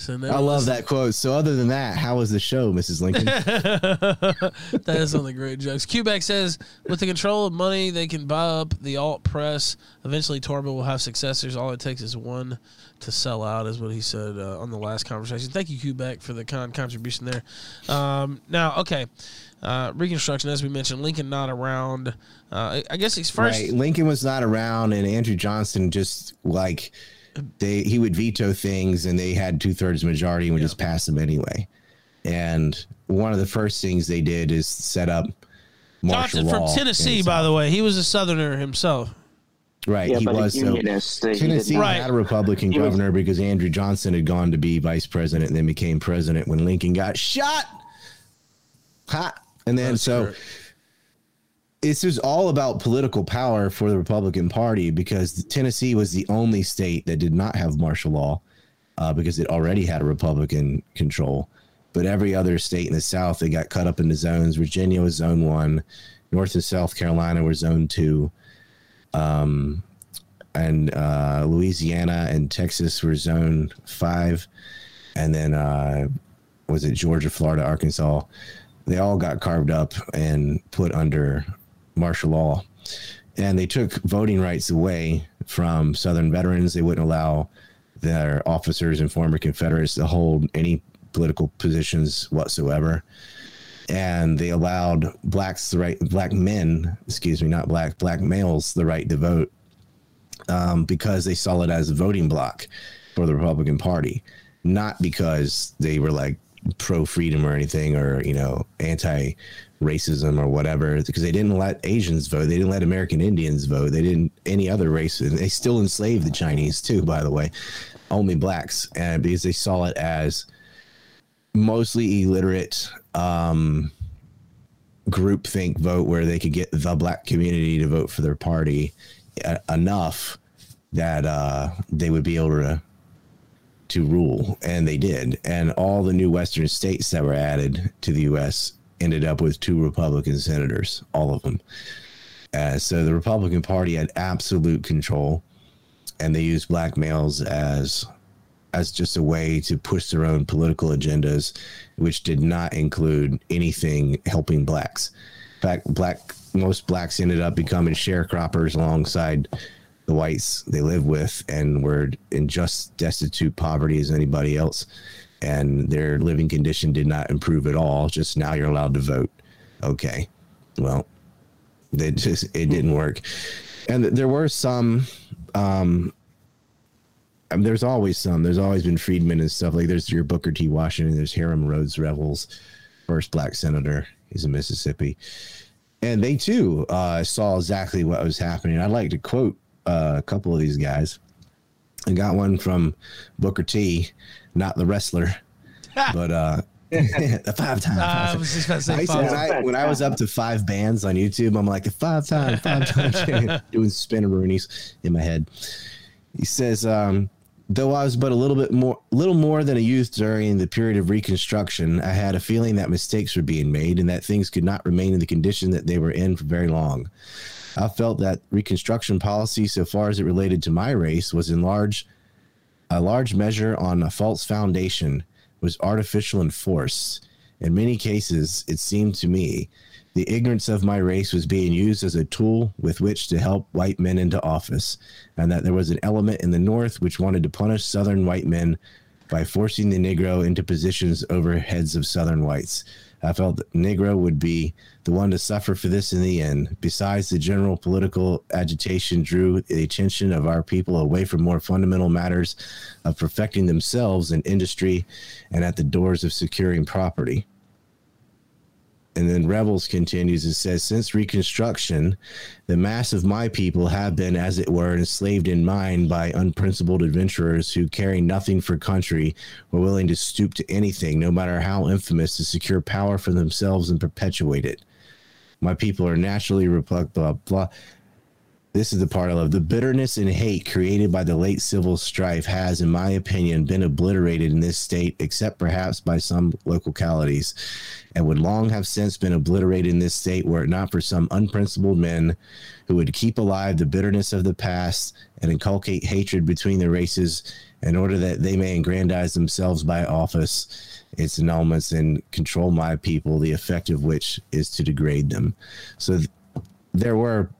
So now I love that quote. So, other than that, how was the show, Mrs. Lincoln? that is one of the great jokes. Quebec says, with the control of money, they can buy up the alt press. Eventually, Torba will have successors. All it takes is one to sell out, is what he said uh, on the last conversation. Thank you, Quebec, for the con- contribution there. Um, now, okay, uh, Reconstruction, as we mentioned, Lincoln not around. Uh, I- guess he's first. Right. Lincoln was not around, and Andrew Johnson just like they he would veto things, and they had two thirds majority and would just pass them anyway. And one of the first things they did is set up martial Johnson from Tennessee, by the way. He was a Southerner himself. Right, yeah he was. So unionist he Tennessee not- Right. had a Republican He was- governor because Andrew Johnson had gone to be vice president and then became president when Lincoln got shot. Ha! And then That's so correct. this is all about political power for the Republican Party because Tennessee was the only state that did not have martial law uh, because it already had a Republican control. But every other state in the South, they got cut up into zones. Virginia was zone one, North and South Carolina were zone two, um, and uh, Louisiana and Texas were zone five, and then uh, was it Georgia, Florida, Arkansas? They all got carved up and put under martial law, and they took voting rights away from Southern veterans. They wouldn't allow their officers and former Confederates to hold any political positions whatsoever. And they allowed blacks the right, black men, excuse me, not black, black males the right to vote um, because they saw it as a voting block for the Republican Party, not because they were like pro freedom or anything or, you know, anti racism or whatever, because they didn't let Asians vote. They didn't let American Indians vote. They didn't any other race. They still enslaved the Chinese too, by the way, only blacks. And because they saw it as mostly illiterate, um, groupthink vote where they could get the black community to vote for their party uh, enough that uh, they would be able to to rule, and they did. And all the new Western states that were added to the U.S. ended up with two Republican senators, all of them. Uh, so the Republican Party had absolute control, and they used black males as as just a way to push their own political agendas, which did not include anything helping blacks. In fact, black most blacks ended up becoming sharecroppers alongside the whites they live with and were in just destitute poverty as anybody else. and their living condition did not improve at all. Just now you're allowed to vote. Okay, well, it just it didn't work, and there were some. Um, I mean, there's always some. There's always been freedmen and stuff like. There's your Booker T. Washington. There's Hiram Rhodes Revels, first black senator. He's in Mississippi, and they too uh, saw exactly what was happening. I'd like to quote uh, a couple of these guys. I got one from Booker T, not the wrestler, but uh, the five times. I was just about to say I said, five. when, I, when I was up to five bands on YouTube, I'm like five time, five time champion, doing spinneroonies in my head. He says, um, though I was but a little bit more, little more than a youth during the period of Reconstruction, I had a feeling that mistakes were being made and that things could not remain in the condition that they were in for very long. I felt that Reconstruction policy, so far as it related to my race, was in large, a large measure on a false foundation, was artificial and forced. In many cases, it seemed to me, the ignorance of my race was being used as a tool with which to help white men into office, and that there was an element in the North which wanted to punish Southern white men by forcing the Negro into positions over heads of Southern whites. I felt that Negro would be the one to suffer for this in the end. Besides, the general political agitation drew the attention of our people away from more fundamental matters of perfecting themselves in industry and at the doors of securing property. And then Revels continues and says, Since Reconstruction, the mass of my people have been, as it were, enslaved in mind by unprincipled adventurers who, caring nothing for country, were willing to stoop to anything, no matter how infamous, to secure power for themselves and perpetuate it. My people are naturally repug- blah blah. This is the part I love. The bitterness and hate created by the late civil strife has, in my opinion, been obliterated in this state, except perhaps by some localities, and would long have since been obliterated in this state were it not for some unprincipled men who would keep alive the bitterness of the past and inculcate hatred between the races in order that they may aggrandize themselves by office, its annulments, and control my people, the effect of which is to degrade them. So th- there were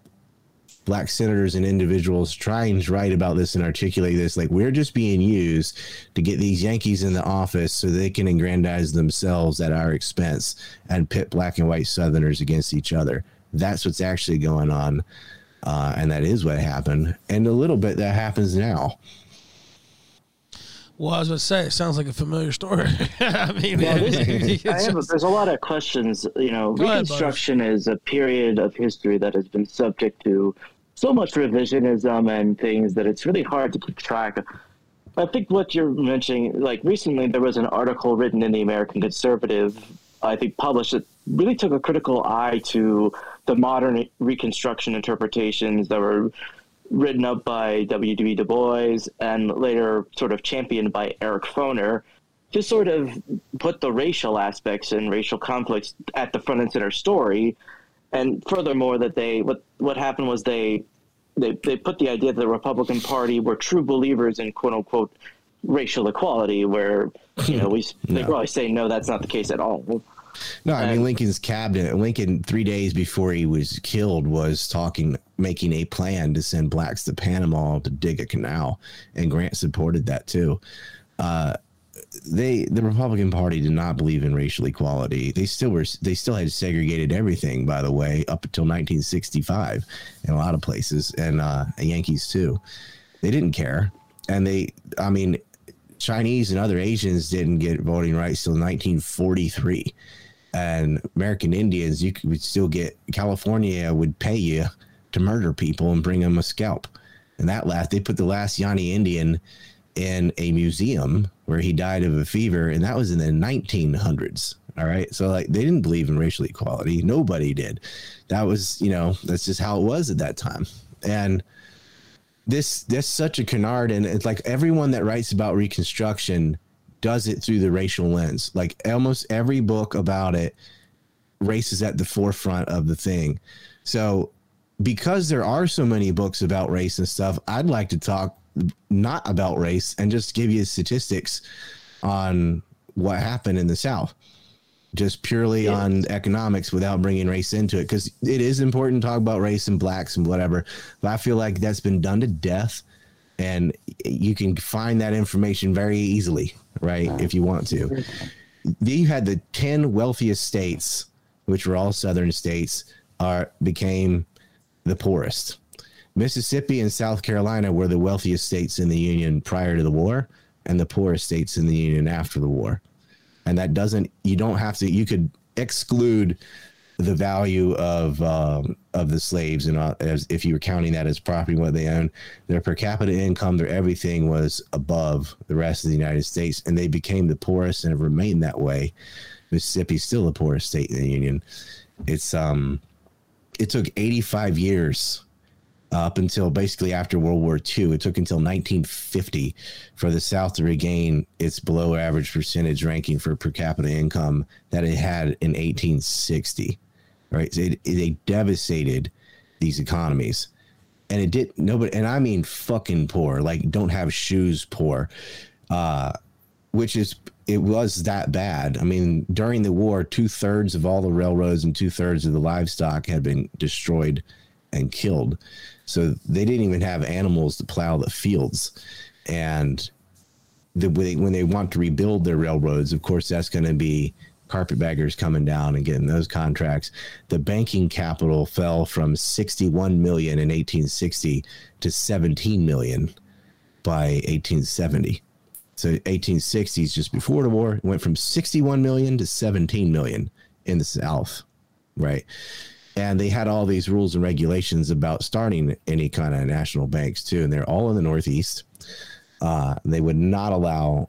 black senators and individuals trying to write about this and articulate this like we're just being used to get these yankees in the office so they can aggrandize themselves at our expense and pit black and white southerners against each other that's what's actually going on uh, and that is what happened and a little bit that happens now Well, I was going to say, it sounds like a familiar story. I mean, Yeah, this- it's I have, just- there's a lot of questions. You know, Go ahead, Reconstruction is a period of history that has been subject to so much revisionism and things that it's really hard to keep track of. I think what you're mentioning, like recently, there was an article written in the American Conservative, I think published, that really took a critical eye to the modern Reconstruction interpretations that were written up by W.W. Du Bois and later sort of championed by Eric Foner to sort of put the racial aspects and racial conflicts at the front and center story. And furthermore, that they what what happened was they they they put the idea that the Republican Party were true believers in quote unquote racial equality, where you know we they probably say no, that's not the case at all. No, I mean Lincoln's cabinet. Lincoln, three days before he was killed, was talking, making a plan to send blacks to Panama to dig a canal, and Grant supported that too. Uh, they, the Republican Party, did not believe in racial equality. They still were, they still had segregated everything, by the way, up until 1965 in a lot of places, and uh, Yankees too. They didn't care, and they, I mean, Chinese and other Asians didn't get voting rights till 1943 and American Indians, you could still get California would pay you to murder people and bring them a scalp. And that last, they put the last Yahi Indian in a museum where he died of a fever, and that was in the 1900s. All right, so like they didn't believe in racial equality. Nobody did. That was, you know, that's just how it was at that time. And this, this such a canard, and it's like everyone that writes about Reconstruction does it through the racial lens. Like almost every book about it, race is at the forefront of the thing. So, because there are so many books about race and stuff, I'd like to talk not about race and just give you statistics on what happened in the South, just purely on economics without bringing race into it. Because it is important to talk about race and blacks and whatever, but I feel like that's been done to death and you can find that information very easily, right? If you want to. You had the ten wealthiest states, which were all southern states, are became the poorest. Mississippi and South Carolina were the wealthiest states in the union prior to the war, and the poorest states in the union after the war. And that doesn't you don't have to you could exclude the value of um, of the slaves and uh, as if you were counting that as property what they own their per capita income their everything was above the rest of the united states and they became the poorest and have remained that way. Mississippi's still the poorest state in the union. It's um it took 85 years up until basically after World War II. It took until 1950 for the South to regain its below average percentage ranking for per capita income that it had in 1860. Right, so it, it, devastated these economies, and it did nobody. And I mean, fucking poor. Like, don't have shoes poor. Uh, which is it was that bad. I mean, during the war, two thirds of all the railroads and two thirds of the livestock had been destroyed and killed. So they didn't even have animals to plow the fields. And the, when they want to rebuild their railroads, of course, that's going to be carpetbaggers coming down and getting those contracts. The banking capital fell from 61 million in 1860 to 17 million by 1870. So 1860s, just before the war, went from 61 million to 17 million in the South, right? And they had all these rules and regulations about starting any kind of national banks too. And they're all in the northeast. Uh, they would not allow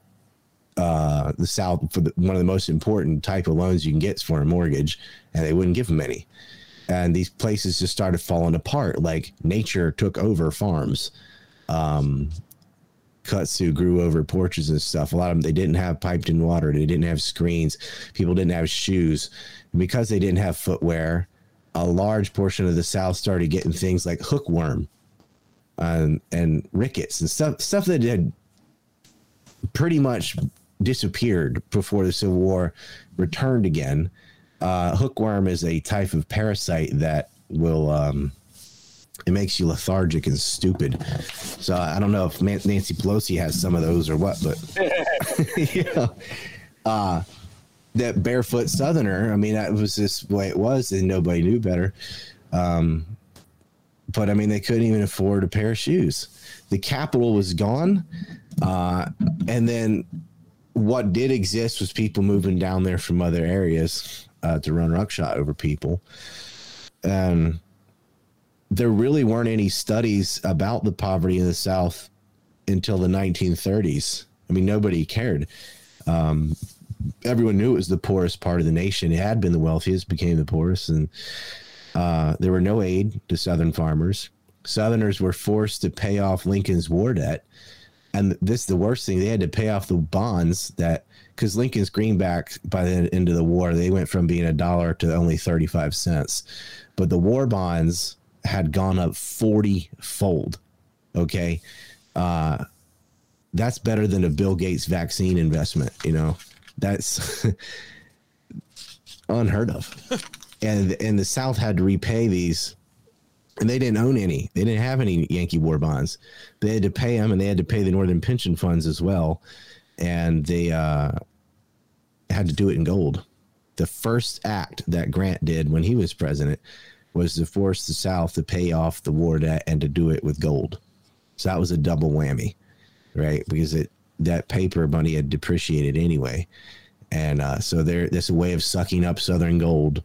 uh, the south for the, one of the most important type of loans you can get for a mortgage and they wouldn't give them any. And these places just started falling apart like nature took over farms. Um, kudzu grew over porches and stuff. A lot of them they didn't have piped in water. They didn't have screens. People didn't have shoes. And because they didn't have footwear a large portion of the South started getting things like hookworm and, and rickets and stuff stuff that had pretty much disappeared before the Civil War returned again. Uh, hookworm is a type of parasite that will um, it makes you lethargic and stupid. So I don't know if Nancy Pelosi has some of those or what, but yeah. Uh, that barefoot southerner i mean that was just the way it was and nobody knew better. Um, but i mean they couldn't even afford a pair of shoes. The capital was gone uh, and then what did exist was people moving down there from other areas uh, to run ruckshot over people. And there really weren't any studies about the poverty in the south until the 1930s i mean nobody cared. Um, everyone knew it was the poorest part of the nation. It had been the wealthiest, became the poorest, and uh, there were no aid to Southern farmers. Southerners were forced to pay off Lincoln's war debt, and this the worst thing. They had to pay off the bonds that because Lincoln's greenback by the end of the war they went from being a dollar to only thirty five cents, but the war bonds had gone up forty fold. Okay. Uh, that's better than a Bill Gates vaccine investment, you know. That's unheard of. and and the South had to repay these, and they didn't own any. They didn't have any Yankee war bonds. They had to pay them, and they had to pay the Northern pension funds as well. And they uh, had to do it in gold. The first act that Grant did when he was president was to force the South to pay off the war debt and to do it with gold. So that was a double whammy, right? Because it that paper money had depreciated anyway, and uh, so there, that's a way of sucking up Southern gold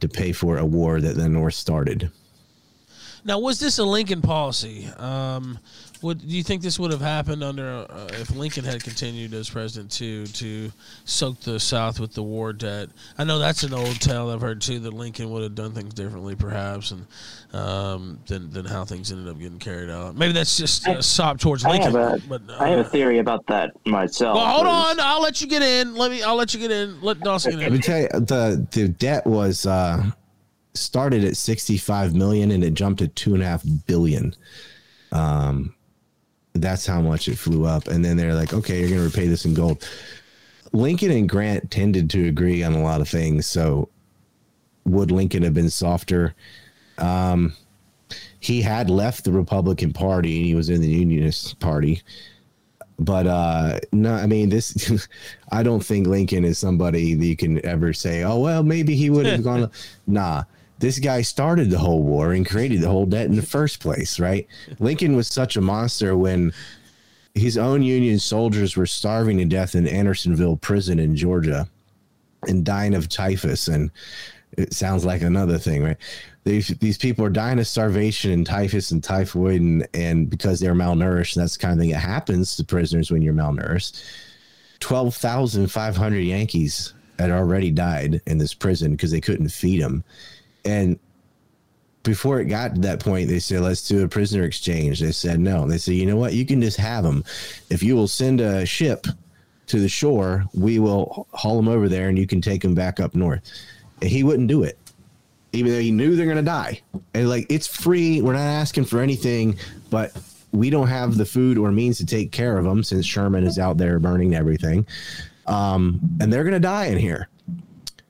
to pay for a war that the North started. Now, was this a Lincoln policy? Um, would do you think this would have happened under uh, if Lincoln had continued as president too to soak the South with the war debt? I know that's an old tale I've heard too that Lincoln would have done things differently, perhaps, and um, than than how things ended up getting carried out. Maybe that's just a sop towards Lincoln. I have a, but, uh, I have a theory about that myself. Well, hold on. I'll let you get in. Let me. I'll let you get in. Let Dawson get in. Let me tell you, the the debt was. Uh, started at 65 million and it jumped to two and a half billion um that's how much it flew up. And then they're like, okay, you're going to repay this in gold. Lincoln and Grant tended to agree on a lot of things. So would Lincoln have been softer? Um, he had left the Republican Party and he was in the Unionist Party. But uh no, I mean this. I don't think Lincoln is somebody that you can ever say, "Oh well, maybe he would have gone." Nah, this guy started the whole war and created the whole debt in the first place, right? Lincoln was such a monster when his own Union soldiers were starving to death in Andersonville prison in Georgia and dying of typhus. And it sounds like another thing, right? These, these people are dying of starvation and typhus and typhoid, and, and because they're malnourished, that's the kind of thing that happens to prisoners when you're malnourished. 12,500 Yankees had already died in this prison because they couldn't feed them. And before it got to that point, they said, let's do a prisoner exchange. They said, no. They said, you know what? You can just have them. If you will send a ship to the shore, we will haul them over there and you can take them back up north. And he wouldn't do it, even though he knew they're going to die. And like, it's free. We're not asking for anything, but we don't have the food or means to take care of them since Sherman is out there burning everything. Um, and they're going to die in here.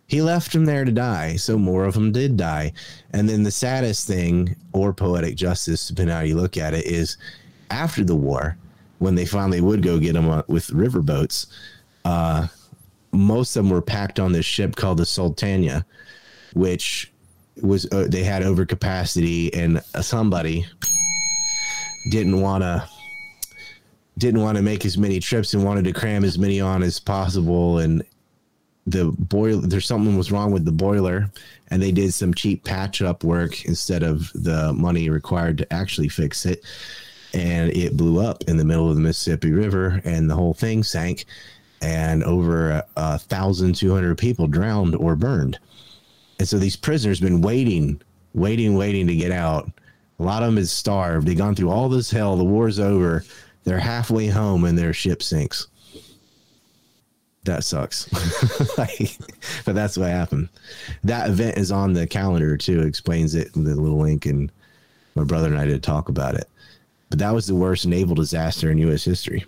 He left them there to die, so more of them did die. And then the saddest thing, or poetic justice, depending how you look at it, is after the war, when they finally would go get them with riverboats, uh, most of them were packed on this ship called the Sultana, which was uh, they had overcapacity, and somebody didn't want to didn't want to make as many trips and wanted to cram as many on as possible and the boiler there's something was wrong with the boiler and they did some cheap patch up work instead of the money required to actually fix it and it blew up in the middle of the mississippi river and the whole thing sank and over a, thousand two hundred people drowned or burned. And so these prisoners been waiting waiting waiting to get out. A lot of them is starved. They've gone through all this hell. The war's over. They're halfway home and their ship sinks that sucks. but that's what happened. That event is on the calendar too. Explains it in the little link, and my brother and I did talk about it. But that was the worst naval disaster in U.S. history,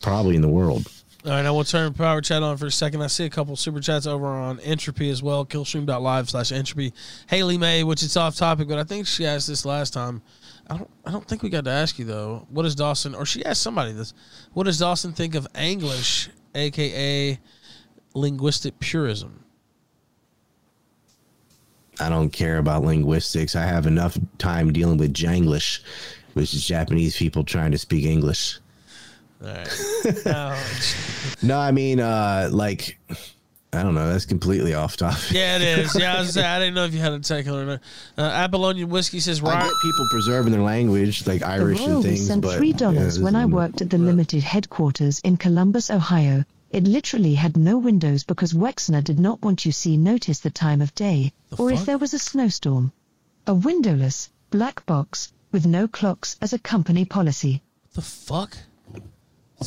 probably in the world. All right, I will turn power chat on for a second. I see a couple super chats over on entropy as well. Killstream.live slash entropy. Haley May, which is off topic, but I think she asked this last time. I don't I don't think we got to ask you though. What does Dawson or she asked somebody this. What does Dawson think of English aka linguistic purism. I don't care about linguistics. I have enough time dealing with Janglish, which is Japanese people trying to speak English. All right. no, no, I mean, uh, like, I don't know. That's completely off topic. Yeah, it is. Yeah, I was I didn't know if you had a take on it. Uh, Apollonian whiskey says, "Right." people preserving their language, like Irish the and things. sent but, three dollars yeah, when I worked at the Limited headquarters in Columbus, Ohio. It literally had no windows because Wexner did not want you see notice the time of day, The or fuck? if there was a snowstorm. A windowless, black box, with no clocks as a company policy. the fuck?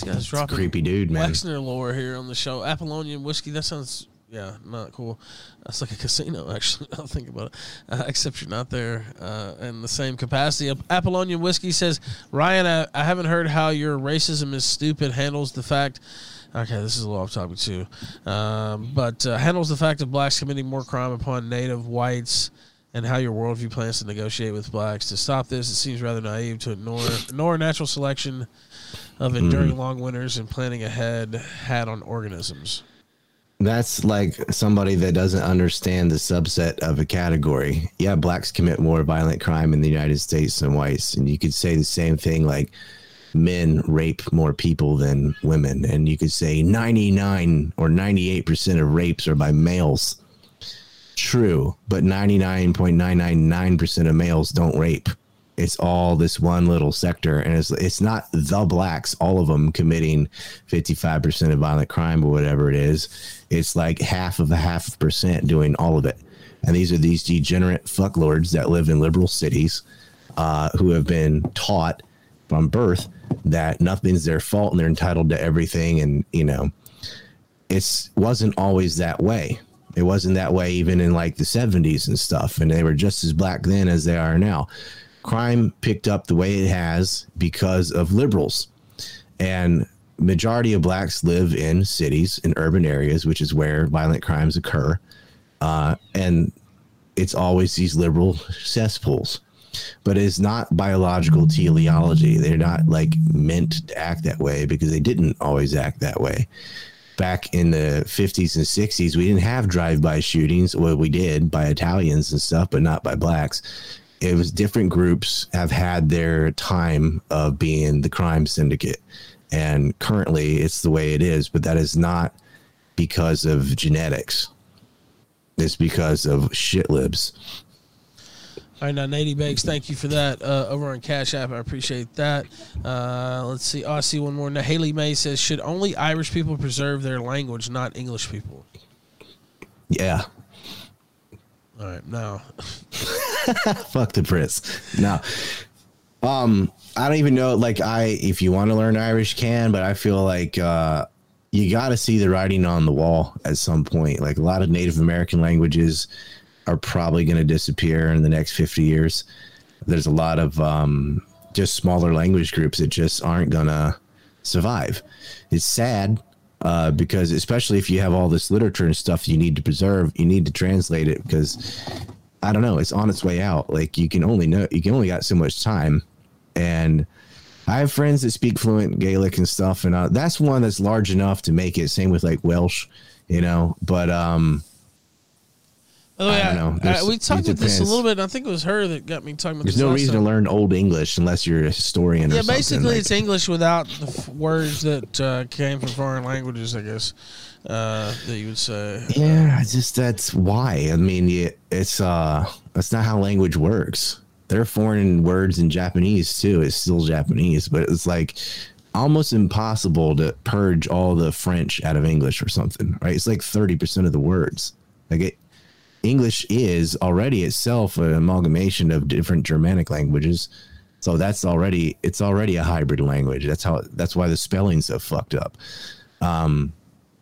This guy's dropping creepy dude, man. Wexner lore here on the show. Apollonian whiskey. That sounds yeah, not cool. That's like a casino, actually. I'll think about it. Uh, except you're not there uh, in the same capacity. Apollonian whiskey says, Ryan, I, I haven't heard how your racism is stupid handles the fact. Okay, this is a little off topic too, um, but uh, handles the fact of blacks committing more crime upon native whites and how your worldview plans to negotiate with blacks to stop this. It seems rather naive to ignore ignore natural selection of enduring hmm. long winters and planning ahead had on organisms. That's like somebody that doesn't understand the subset of a category. Yeah, blacks commit more violent crime in the United States than whites. And you could say the same thing like men rape more people than women. And you could say 99 or 98% of rapes are by males. True, but 99.999% of males don't rape. It's all this one little sector, and it's it's not the blacks, all of them committing 55% of violent crime or whatever it is. It's like half of a half percent doing all of it. And these are these degenerate fucklords that live in liberal cities uh, who have been taught from birth that nothing's their fault and they're entitled to everything. And, you know, it wasn't always that way. It wasn't that way even in like the 70s and stuff. And they were just as black then as they are now. Crime picked up the way it has because of liberals. And majority of blacks live in cities, in urban areas, which is where violent crimes occur. Uh, and it's always these liberal cesspools. but it's not biological teleology. They're not like meant to act that way because they didn't always act that way. Back in the 50s and 60s, we didn't have drive-by shootings. Well, we did by Italians and stuff, but not by blacks. It was different groups have had their time of being the crime syndicate, and currently it's the way it is. But that is not because of genetics. It's because of shit libs. All right, now Nady Bakes, thank you for that uh, over on Cash App. I appreciate that. Uh, let's see. Oh, I see one more. Now Haley May says, "Should only Irish people preserve their language, not English people?" Yeah, All right, now fuck the Brits. No. Um, I don't even know. Like, I if you want to learn Irish, can, but I feel like uh, you got to see the writing on the wall at some point. Like a lot of Native American languages are probably going to disappear in the next fifty years. There's a lot of um, just smaller language groups that just aren't gonna survive. It's sad uh, because especially if you have all this literature and stuff you need to preserve, you need to translate it because I don't know, it's on its way out. Like you can only know you can only got so much time, and I have friends that speak fluent Gaelic and stuff, and uh, that's one that's large enough to make it. Same with like Welsh, you know. But um, The way, I don't know. We talked about this a little bit. and I think it was her that got me talking about there's this. no reason time. to learn Old English unless you're a historian. or Yeah, basically, Like, it's English without the f- words that uh, came from foreign languages. I guess uh, that you would say. Yeah, just that's why. I mean, yeah, it's uh, that's not how language works. There are foreign words in Japanese too. It's still Japanese, but it's like almost impossible to purge all the French out of English or something, right? It's like thirty percent of the words. Like it, English is already itself an amalgamation of different Germanic languages. So that's already it's already a hybrid language. That's how that's why the spelling's so fucked up. Um,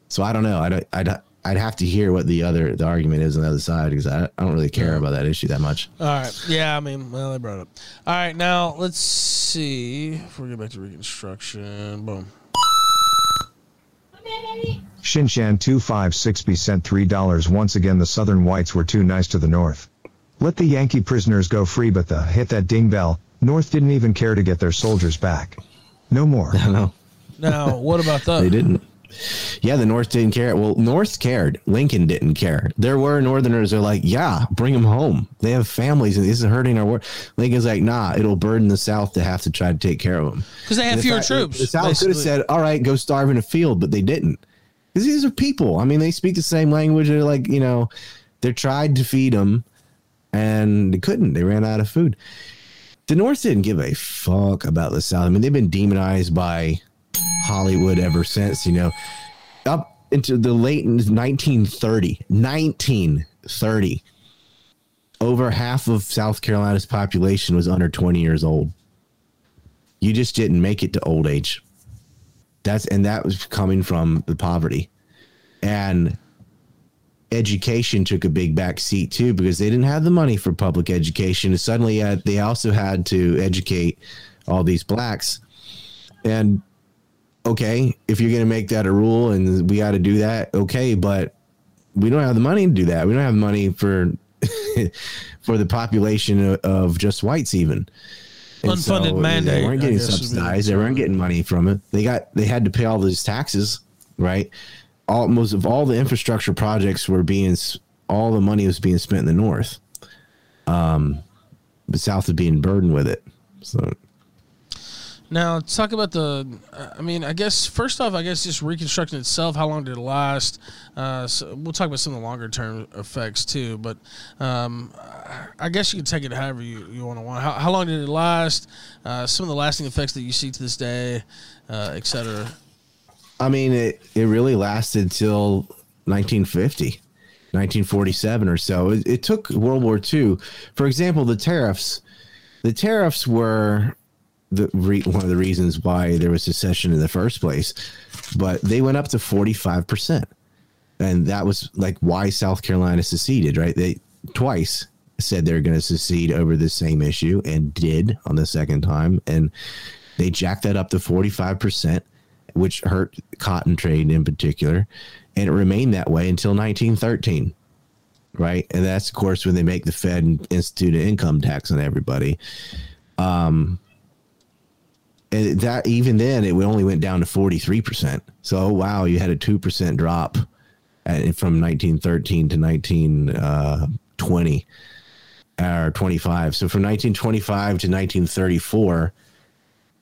so I don't know. I'd I'd I'd have to hear what the other the argument is on the other side because I, I don't really care about that issue that much. All right. Yeah, I mean, well, they brought it up. All right, now let's see. If we get back to Reconstruction, boom. Shinshan 256B sent $3 once again the southern whites were too nice to the north. Let the Yankee prisoners go free but the hit that ding bell, north didn't even care to get their soldiers back. No more. No, don't. Now, what about that? They didn't. Yeah, the North didn't care. Well, North cared. Lincoln didn't care. There were Northerners who are like, yeah, bring them home. They have families and this is hurting our war. Lincoln's like, nah, it'll burden the South to have to try to take care of them. Because they had fewer troops. The South could have said, all right, go starve in a field, but they didn't. These are people. I mean, they speak the same language. They're like, you know, they tried to feed them and they couldn't. They ran out of food. The North didn't give a fuck about the South. I mean, they've been demonized by Hollywood ever since, you know, up into the late 1930, 1930. Over half of South Carolina's population was under 20 years old. You just didn't make it to old age. That's and that was coming from the poverty. And education took a big back seat too because they didn't have the money for public education. And suddenly uh, they also had to educate all these blacks. And okay, if you're going to make that a rule and we got to do that, okay, but we don't have the money to do that. We don't have money for for the population of, of just whites even. Unfunded They mandate, They weren't getting guess would be the subsidized. They weren't getting money from it. They got they had to pay all these taxes, right? All most of all the infrastructure projects were being all the money was being spent in the north. Um, the south is being burdened with it. So Now, talk about the. I mean, I guess first off, I guess just Reconstruction itself. How long did it last? Uh, so we'll talk about some of the longer term effects too. But um, I guess you can take it however you, you want to want. How, how long did it last? Uh, some of the lasting effects that you see to this day, uh, et cetera. I mean, it, it really lasted till 1950, 1947 or so. It, it took World War II. For example, the tariffs. The tariffs were the re, one of the reasons why there was secession in the first place, but they went up to 45 percent, and that was like why South Carolina seceded. Right? They twice said they're going to secede over the same issue and did on the second time, and they jacked that up to 45 percent which hurt cotton trade in particular, and it remained that way until 1913. right? And that's of course when they make the Fed institute an income tax on everybody. Um, and that even then it only went down to 43%. So wow, you had a 2% drop at, from 1913 to 1920 uh, or 25. So from 1925 to 1934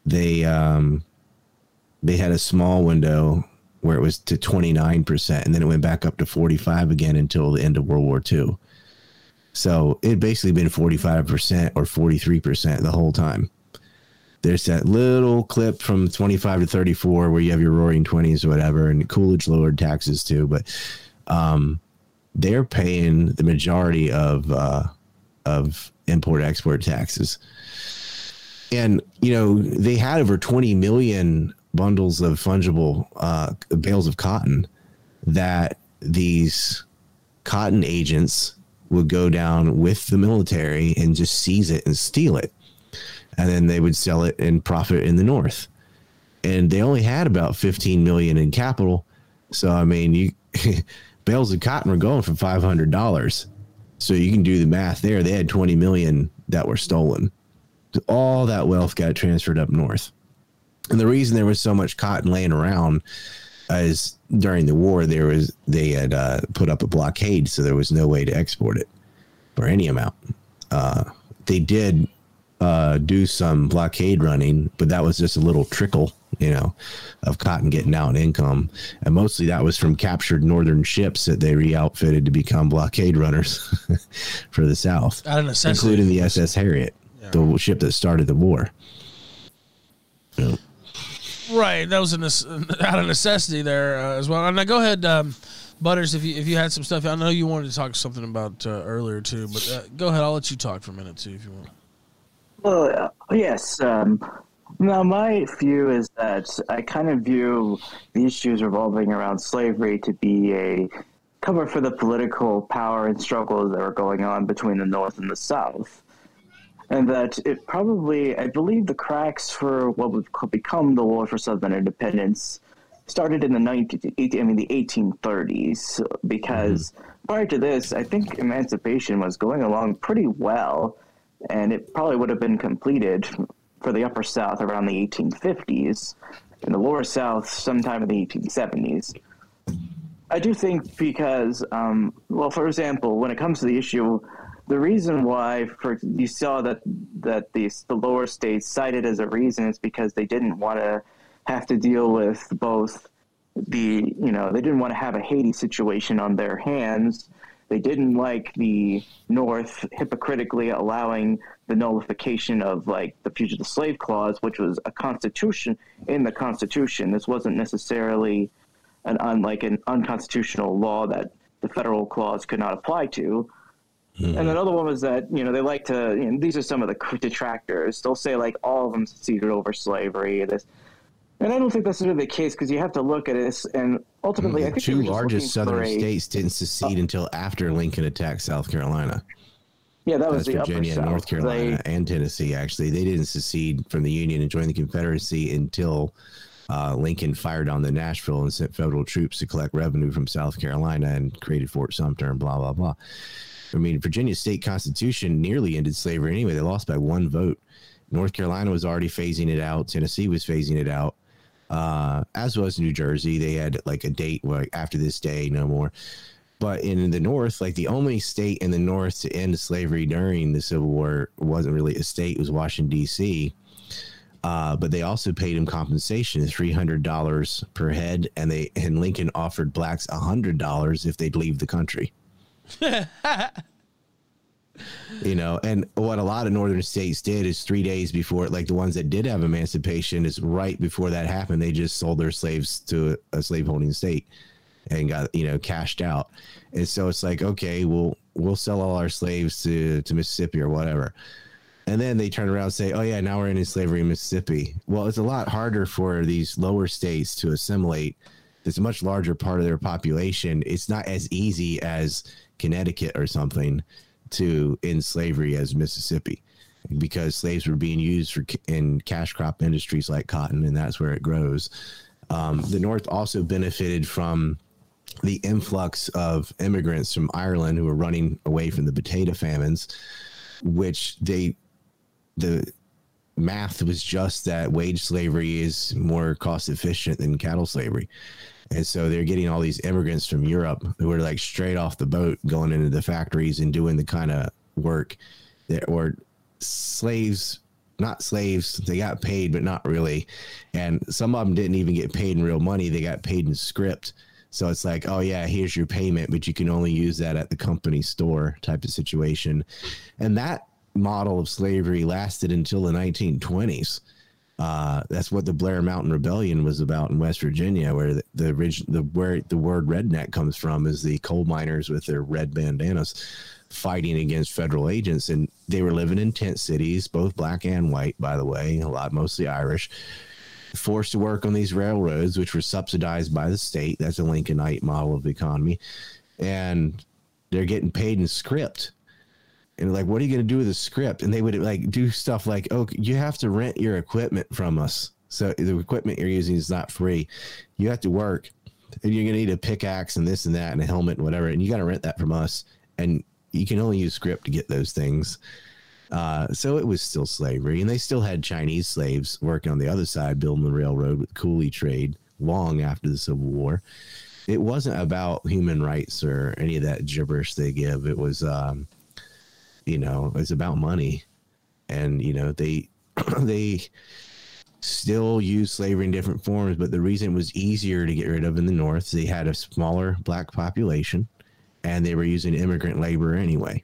they um they had a small window where it was to 29% and then it went back up to 45 again until the end of World War II. So it basically been 45% or 43% the whole time. There's that little clip from 25 to 34 where you have your roaring 20s or whatever, and Coolidge lowered taxes too, but um, they're paying the majority of uh, of import export taxes. And you know they had over 20 million bundles of fungible uh, bales of cotton that these cotton agents would go down with the military and just seize it and steal it. And then they would sell it and profit in the north. And they only had about 15 million in capital. So I mean, you bales of cotton were going for $500. So you can do the math there. They had 20 million that were stolen. All that wealth got transferred up north. And the reason there was so much cotton laying around is during the war there was they had uh, put up a blockade, so there was no way to export it for any amount. Uh, they did uh, do some blockade running, but that was just a little trickle, you know, of cotton getting out in income, and mostly that was from captured northern ships that they re-outfitted to become blockade runners for the South, Out of necessity. including the SS Harriet, the ship that started the war. Know, Right, that was a out of necessity there uh, as well. And now go ahead, um, Butters, if you if you had some stuff. I know you wanted to talk something about uh, earlier too, but uh, go ahead. I'll let you talk for a minute too if you want. Well, uh, yes. Um, now, my view is that I kind of view the issues revolving around slavery to be a cover for the political power and struggles that were going on between the North and the South. And that it probably, I believe the cracks for what would become the War for Southern Independence started in the 19, I mean the 1830s because prior to this, I think emancipation was going along pretty well, and it probably would have been completed for the Upper South around the 1850s, and the Lower South sometime in the 1870s. I do think because, um, well, for example, when it comes to the issue, the reason why for you saw that that the the lower states cited as a reason is because they didn't want to have to deal with both the you know they didn't want to have a Haiti situation on their hands. They didn't like the North hypocritically allowing the nullification of like the fugitive slave clause, which was a constitution in the Constitution. This wasn't necessarily an unlike an unconstitutional law that the federal clause could not apply to. Hmm. And another one was that you know they like to. You know, these are some of the detractors. They'll say like all of them seceded over slavery. This, and I don't think that's really the case because you have to look at this. And ultimately, I the think they two largest southern states didn't secede until after Lincoln attacked South Carolina. Yeah, that was Virginia upper and North Carolina They- and Tennessee. Actually, they didn't secede from the Union and join the Confederacy until uh, Lincoln fired on the Nashville and sent federal troops to collect revenue from South Carolina and created Fort Sumter and blah blah blah. I mean, Virginia state constitution nearly ended slavery anyway. They lost by one vote. North Carolina was already phasing it out. Tennessee was phasing it out. Uh, as was New Jersey. They had like a date like after this day, no more. But in the North, like the only state in the North to end slavery during the Civil War wasn't really a state; it was Washington D.C. Uh, but they also paid him compensation, three hundred dollars per head, and they and Lincoln offered blacks hundred dollars if they'd leave the country. you know, and what a lot of northern states did is three days before, like the ones that did have emancipation, is right before that happened, they just sold their slaves to a, slaveholding state and got you know cashed out. And so it's like, okay, we'll we'll sell all our slaves to to Mississippi or whatever. And then they turn around and say, "Oh yeah, now we're in slavery in Mississippi." Well, it's a lot harder for these lower states to assimilate. A much larger part of their population. It's not as easy as Connecticut or something to end slavery as Mississippi, because slaves were being used for in cash crop industries like cotton, and that's where it grows. Um, the North also benefited from the influx of immigrants from Ireland who were running away from the potato famines, which they the math was just that wage slavery is more cost efficient than chattel slavery. And so they're getting all these immigrants from Europe who were like straight off the boat going into the factories and doing the kind of work that or slaves not slaves they got paid but not really. And some of them didn't even get paid in real money they got paid in script. So it's like oh yeah here's your payment but you can only use that at the company store type of situation. And that model of slavery lasted until the 1920s uh, that's what the Blair Mountain Rebellion was about in West Virginia, where the, the original the where the word redneck comes from is the coal miners with their red bandanas fighting against federal agents, and they were living in tent cities, both black and white, by the way, a lot mostly Irish. Forced to work on these railroads, which were subsidized by the state. That's a Lincolnite model of the economy, and they're getting paid in script and like, what are you going to do with the script? And they would like do stuff like, oh, you have to rent your equipment from us. So the equipment you're using is not free. You have to work, and you're going to need a pickaxe and this and that and a helmet and whatever, and you got to rent that from us. And you can only use script to get those things. Uh, so it was still slavery, and they still had Chinese slaves working on the other side, building the railroad with coolie trade long after the Civil War. It wasn't about human rights or any of that gibberish they give. It was um, you know it's about money. And you know they they still use slavery in different forms but the reason it was easier to get rid of in the north they had a smaller black population and they were using immigrant labor anyway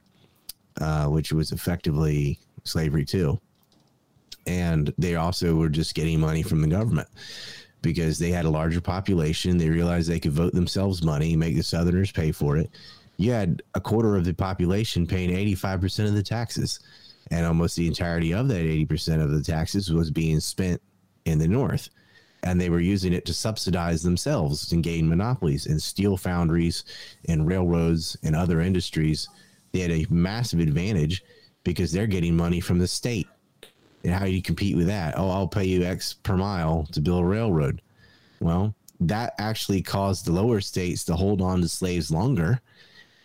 uh, which was effectively slavery too. And they also were just getting money from the government because they had a larger population. They realized they could vote themselves money make the southerners pay for it you had a quarter of the population paying 85% of the taxes. And almost the entirety of that 80% of the taxes was being spent in the North. And they were using it to subsidize themselves and gain monopolies in steel foundries and railroads and other industries. They had a massive advantage because they're getting money from the state. And how do you compete with that? Oh, I'll pay you X per mile to build a railroad. Well, that actually caused the lower states to hold on to slaves longer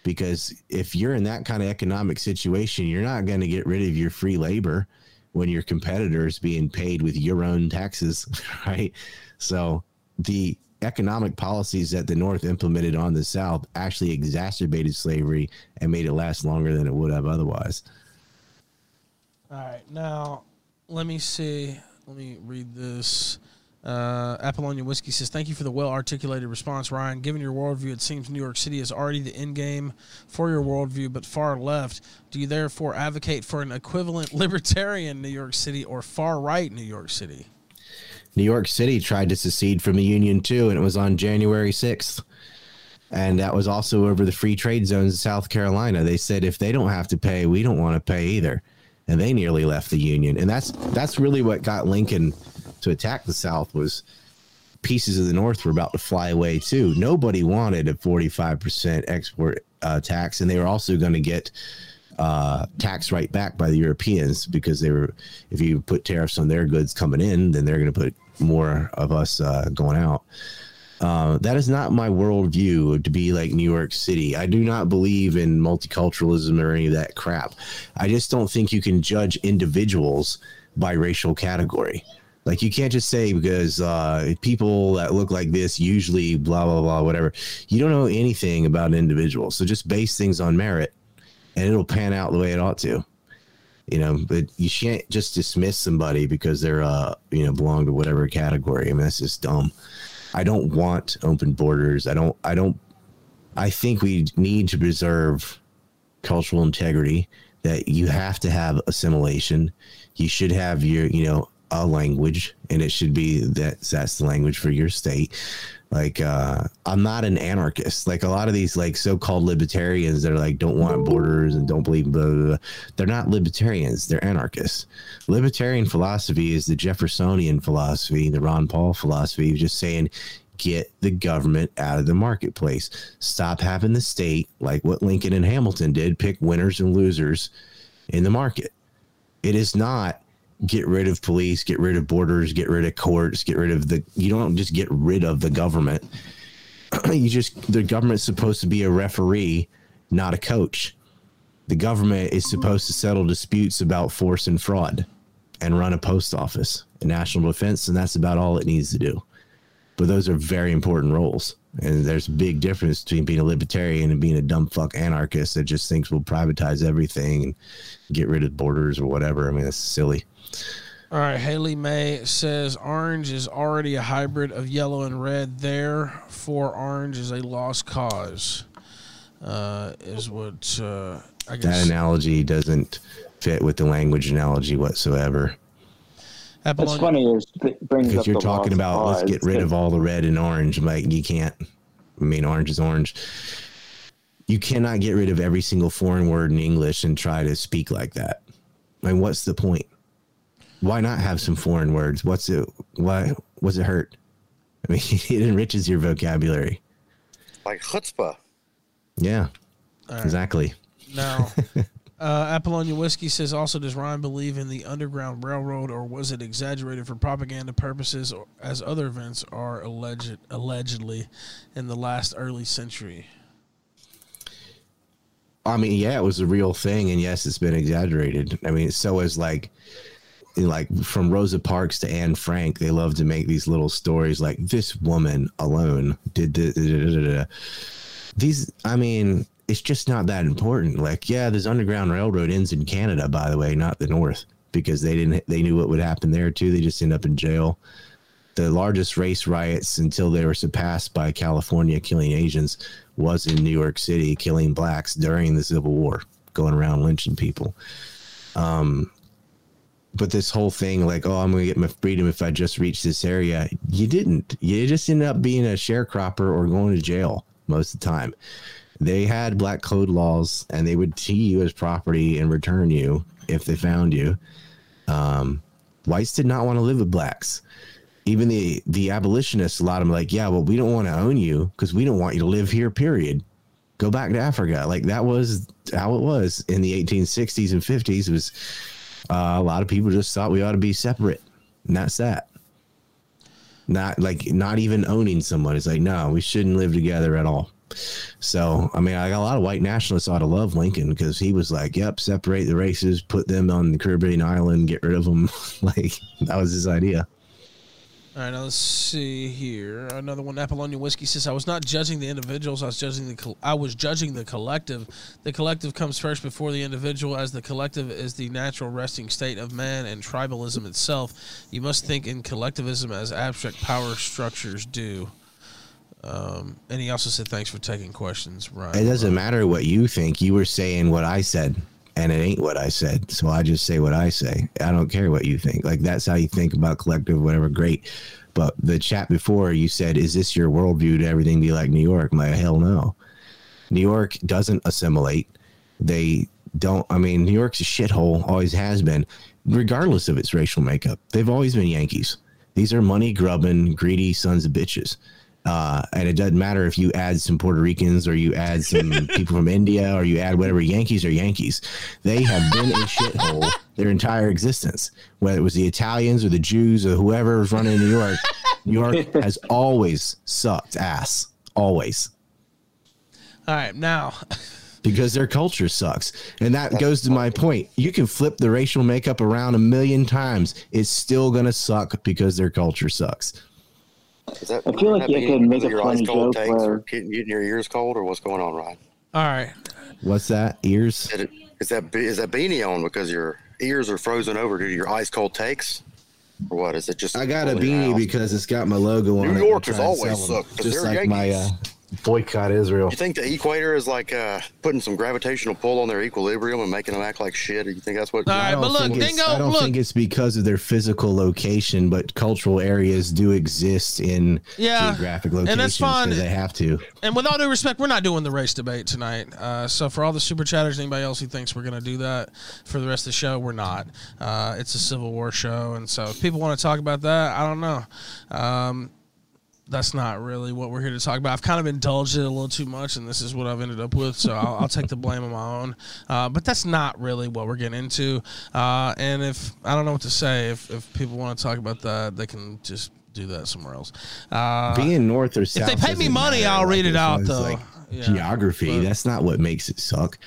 because if you're in that kind of economic situation, you're not going to get rid of your free labor when your competitor is being paid with your own taxes, right? So the economic policies that the North implemented on the South actually exacerbated slavery and made it last longer than it would have otherwise. All right, now let me see. Let me read this. Uh, Apollonia Whiskey says, Thank you for the well articulated response, Ryan. Given your worldview, it seems New York City is already the end game for your worldview, but far left. Do you therefore advocate for an equivalent libertarian New York City or far right New York City? New York City tried to secede from the Union too, and it was on January 6th. And that was also over the free trade zones in South Carolina. They said if they don't have to pay, we don't want to pay either. And they nearly left the Union. And that's that's really what got Lincoln to attack the South was pieces of the North were about to fly away too. Nobody wanted a 45% export uh, tax, and they were also going to get uh, tax right back by the Europeans because they were, if you put tariffs on their goods coming in, then they're going to put more of us uh, going out. Uh, that is not my worldview to be like New York City. I do not believe in multiculturalism or any of that crap. I just don't think you can judge individuals by racial category. Like you can't just say because uh, people that look like this usually blah blah blah whatever. You don't know anything about an individual, so just base things on merit, and it'll pan out the way it ought to. You know, but you can't just dismiss somebody because they're uh you know belong to whatever category. I mean that's just dumb. I don't want open borders. I don't. I don't. I think we need to preserve cultural integrity. That you have to have assimilation. You should have your you know a language and it should be that that's the language for your state. Like uh i'm not an anarchist. Like a lot of these like so-called libertarians that are like don't want borders and don't believe blah, blah, blah. they're not libertarians. They're anarchists. Libertarian philosophy is the jeffersonian philosophy the ron paul philosophy of just saying get the government out of the marketplace. Stop having the state like what lincoln and hamilton did pick winners and losers in the market. It is not get rid of police, get rid of borders, get rid of courts, get rid of the. You don't just get rid of the government. you just the government's supposed to be a referee, not a coach. The government is supposed to settle disputes about force and fraud and run a post office, a national defense, and that's about all it needs to do. But those are very important roles. And there's a big difference between being a libertarian and being a dumb fuck anarchist that just thinks we'll privatize everything and get rid of borders or whatever. I mean, it's silly. All right, Haley May says orange is already a hybrid of yellow and red. Therefore, orange is a lost cause. Uh, is what uh, I That analogy doesn't fit with the language analogy whatsoever. What's Apollonia- funny is it brings Because up you're the talking lost about let's get rid of all the red and orange. Like you can't. I mean, orange is orange. You cannot get rid of every single foreign word in English and try to speak like that. I mean, what's the point? Why not have some foreign words? What's it? Why? was it hurt? I mean, it enriches your vocabulary. Like chutzpah. Yeah, All right. exactly. Now, uh, Apollonia Whiskey says also, does Ryan believe in the Underground Railroad or was it exaggerated for propaganda purposes or, as other events are alleged, allegedly in the last early century? I mean, yeah, it was a real thing, and yes, it's been exaggerated. I mean, so is like, like from Rosa Parks to Anne Frank, they love to make these little stories like this woman alone did da, da, da. These, I mean, it's just not that important. Like, yeah, this Underground Railroad ends in Canada, by the way, not the North, because they didn't. They knew what would happen there too. They just end up in jail. The largest race riots until they were surpassed by California killing Asians was in New York City, killing blacks during the Civil War, going around lynching people. Um, but this whole thing, like, oh, I'm to get my freedom if I just reach this area, you didn't. You just ended up being a sharecropper or going to jail most of the time. They had black code laws, and they would see you as property and return you if they found you. Um, whites did not want to live with blacks even the the abolitionists a lot of them like yeah well we don't want to own you because we don't want you to live here period go back to africa like that was how it was in the 1860s and 50s it was uh, a lot of people just thought we ought to be separate. And that's that. Not like not even owning someone. It's like no we shouldn't live together at all. So i mean i got a lot of white nationalists ought to love lincoln because he was like yep separate the races put them on the caribbean island get rid of them. Like that was his idea All right, now let's see here. Another one. Apollonia Whiskey says, "I was not judging the individuals. I was judging the. I was judging the collective. The collective comes first before the individual, as the collective is the natural resting state of man and tribalism itself. You must think in collectivism as abstract power structures do." Um, and he also said, "Thanks for taking questions, Ryan." It doesn't matter what you think. You were saying what I said, and it ain't what I said. So I just say what I say. I don't care what you think. Like that's how you think about collective, whatever. Great. But the chat before you said, "Is this your worldview to everything be like New York?" I'm like, hell no. New York doesn't assimilate. They don't. I mean, New York's a shithole. Always has been, regardless of its racial makeup. They've always been Yankees. These are money grubbing, greedy sons of bitches. Uh, and it doesn't matter if you add some Puerto Ricans or you add some people from India or you add whatever. Yankees are Yankees. They have been a shithole their entire existence. Whether it was the Italians or the Jews or whoever was running New York, New York has always sucked ass. Always. All right, now because their culture sucks. And that goes to my point. You can flip the racial makeup around a million times. It's still going to suck because their culture sucks. Is that, I feel like you meaning could make a your ice funny cold joke takes where- or getting, getting your ears cold or what's going on, Ryan? All right. What's that? Ears? Is, it, is that that beanie on because your ears are frozen over due to your ice cold takes, or what? Is it just? I got a beanie because it's got my logo on New it. I'm York has trying to always sell them. sucked, 'cause Just they're like my uh, Yankees. Boycott Israel. You think the equator is like uh, putting some gravitational pull on their equilibrium and making them act like shit? Or you think that's what? All right, but look, think it's- Dingo, I don't look. think it's because of their physical location, but cultural areas do exist in Yeah, geographic and locations. that's fine. 'cause They have to. And with all due respect, we're not doing the race debate tonight. Uh, so for all the super chatters, anybody else who thinks we're going to do that for the rest of the show, we're not. Uh, it's a Civil War show, and so if people want to talk about that, I don't know. Um, that's not really what we're here to talk about. I've kind of indulged it a little too much, and this is what I've ended up with. So I'll, I'll take the blame on my own. Uh, but that's not really what we're getting into. Uh, and if I don't know what to say, if, if people want to talk about that, they can just do that somewhere else. Uh, Being north or south. If they pay me money, matter, I'll read it out, though. Yeah, geography. but- That's not what makes it suck.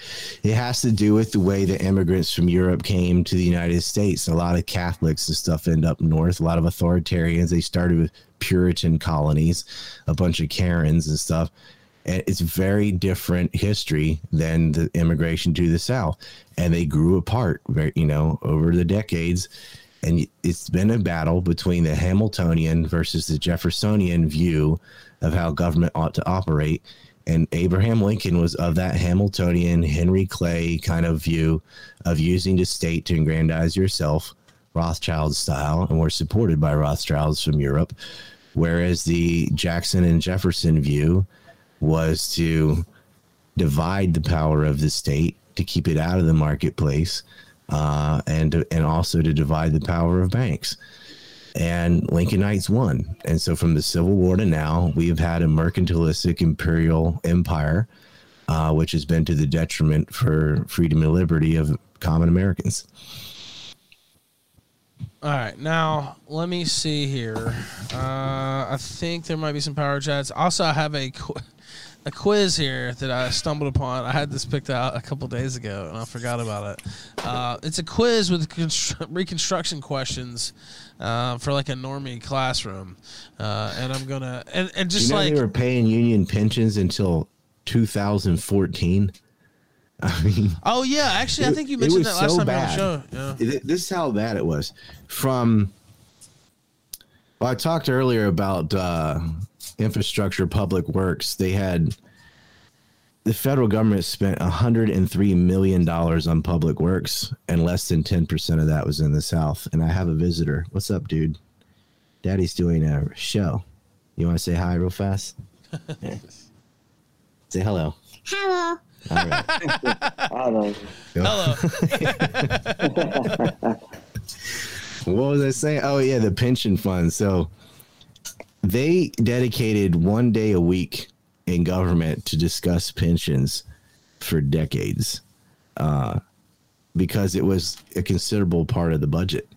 It has to do with the way the immigrants from Europe came to the United States. A lot of Catholics and stuff end up north. A lot of authoritarians. They started with Puritan colonies, a bunch of Karens and stuff. And it's very different history than the immigration to the South. And they grew apart, very, you know, over the decades. And it's been a battle between the Hamiltonian versus the Jeffersonian view of how government ought to operate. And Abraham Lincoln was of that Hamiltonian, Henry Clay kind of view of using the state to aggrandize yourself, Rothschild style, and we're supported by Rothschilds from Europe. Whereas the Jackson and Jefferson view was to divide the power of the state to keep it out of the marketplace, uh, and and also to divide the power of banks. And Lincolnites won. And so from the Civil War to now, we have had a mercantilistic imperial empire, uh, which has been to the detriment for freedom and liberty of common Americans. All right, now let me see here. Uh, I think there might be some power chats. Also, I have a qu- a quiz here that I stumbled upon. I had this picked out a couple days ago, and I forgot about it. Uh, it's a quiz with constru- reconstruction questions uh, for like a normie classroom, uh, and I'm gonna and, and just you know like they were paying union pensions until 2014. I mean, oh yeah, actually I think you mentioned that last so time bad. on the show. Yeah. Th- this is how bad it was. From well, I talked earlier about uh, infrastructure, public works. They had the federal government spent 103 million dollars on public works, and less than 10 percent of that was in the South. And I have a visitor. What's up, dude? Daddy's doing a show. You want to say hi real fast? Say hello. Hello. All right. I don't know. Hello. what was I saying? Oh yeah, the pension fund. So they dedicated one day a week in government to discuss pensions for decades, uh, because it was a considerable part of the budget.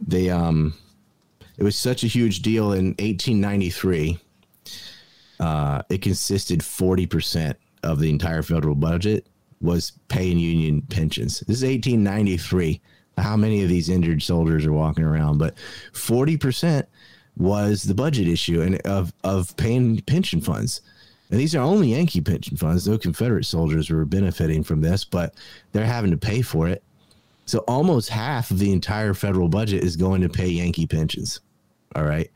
They um, it was such a huge deal in 1893. Uh, it consisted 40 percent of the entire federal budget was paying union pensions. This is 1893 how many of these injured soldiers are walking around, but 40% was the budget issue and of, of paying pension funds. And these are only Yankee pension funds. No Confederate soldiers were benefiting from this, but they're having to pay for it. So almost half of the entire federal budget is going to pay Yankee pensions. All right.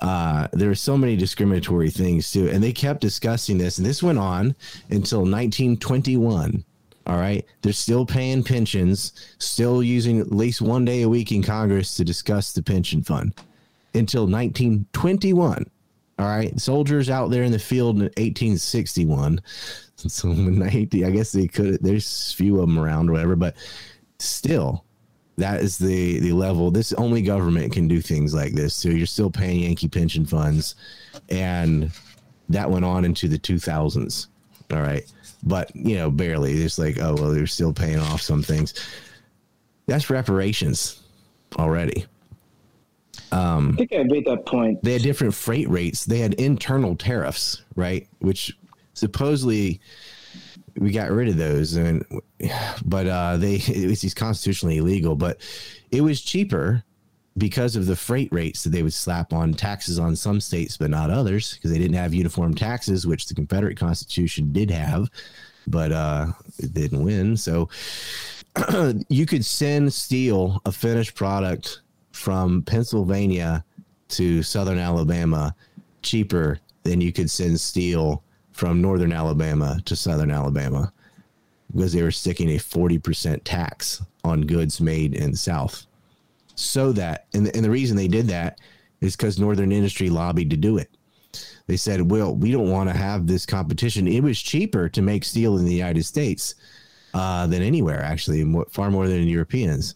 Uh, there were so many discriminatory things too, and they kept discussing this, and this went on until 1921. All right, they're still paying pensions, still using at least one day a week in Congress to discuss the pension fund until 1921. All right, soldiers out there in the field in 1861. So when 90, I guess they could. There's few of them around or whatever, but still, that is the the level. This only government can do things like this. So you're still paying Yankee pension funds, and that went on into the 2000s. All right, but you know, barely. It's like, oh well, they're still paying off some things. That's reparations already. um, I think I made that point. They had different freight rates. They had internal tariffs, right? Which supposedly we got rid of those, and but uh, they it was constitutionally illegal. But it was cheaper because of the freight rates that they would slap on taxes on some states, but not others, because they didn't have uniform taxes, which the Confederate Constitution did have, but uh, it didn't win. So you could send steel, a finished product, from Pennsylvania to Southern Alabama cheaper than you could send steel from Northern Alabama to Southern Alabama because they were sticking a 40% tax on goods made in the South. So that, and the, and the reason they did that is because Northern industry lobbied to do it. They said, well, we don't want to have this competition. It was cheaper to make steel in the United States uh, than anywhere, actually, far more than Europeans.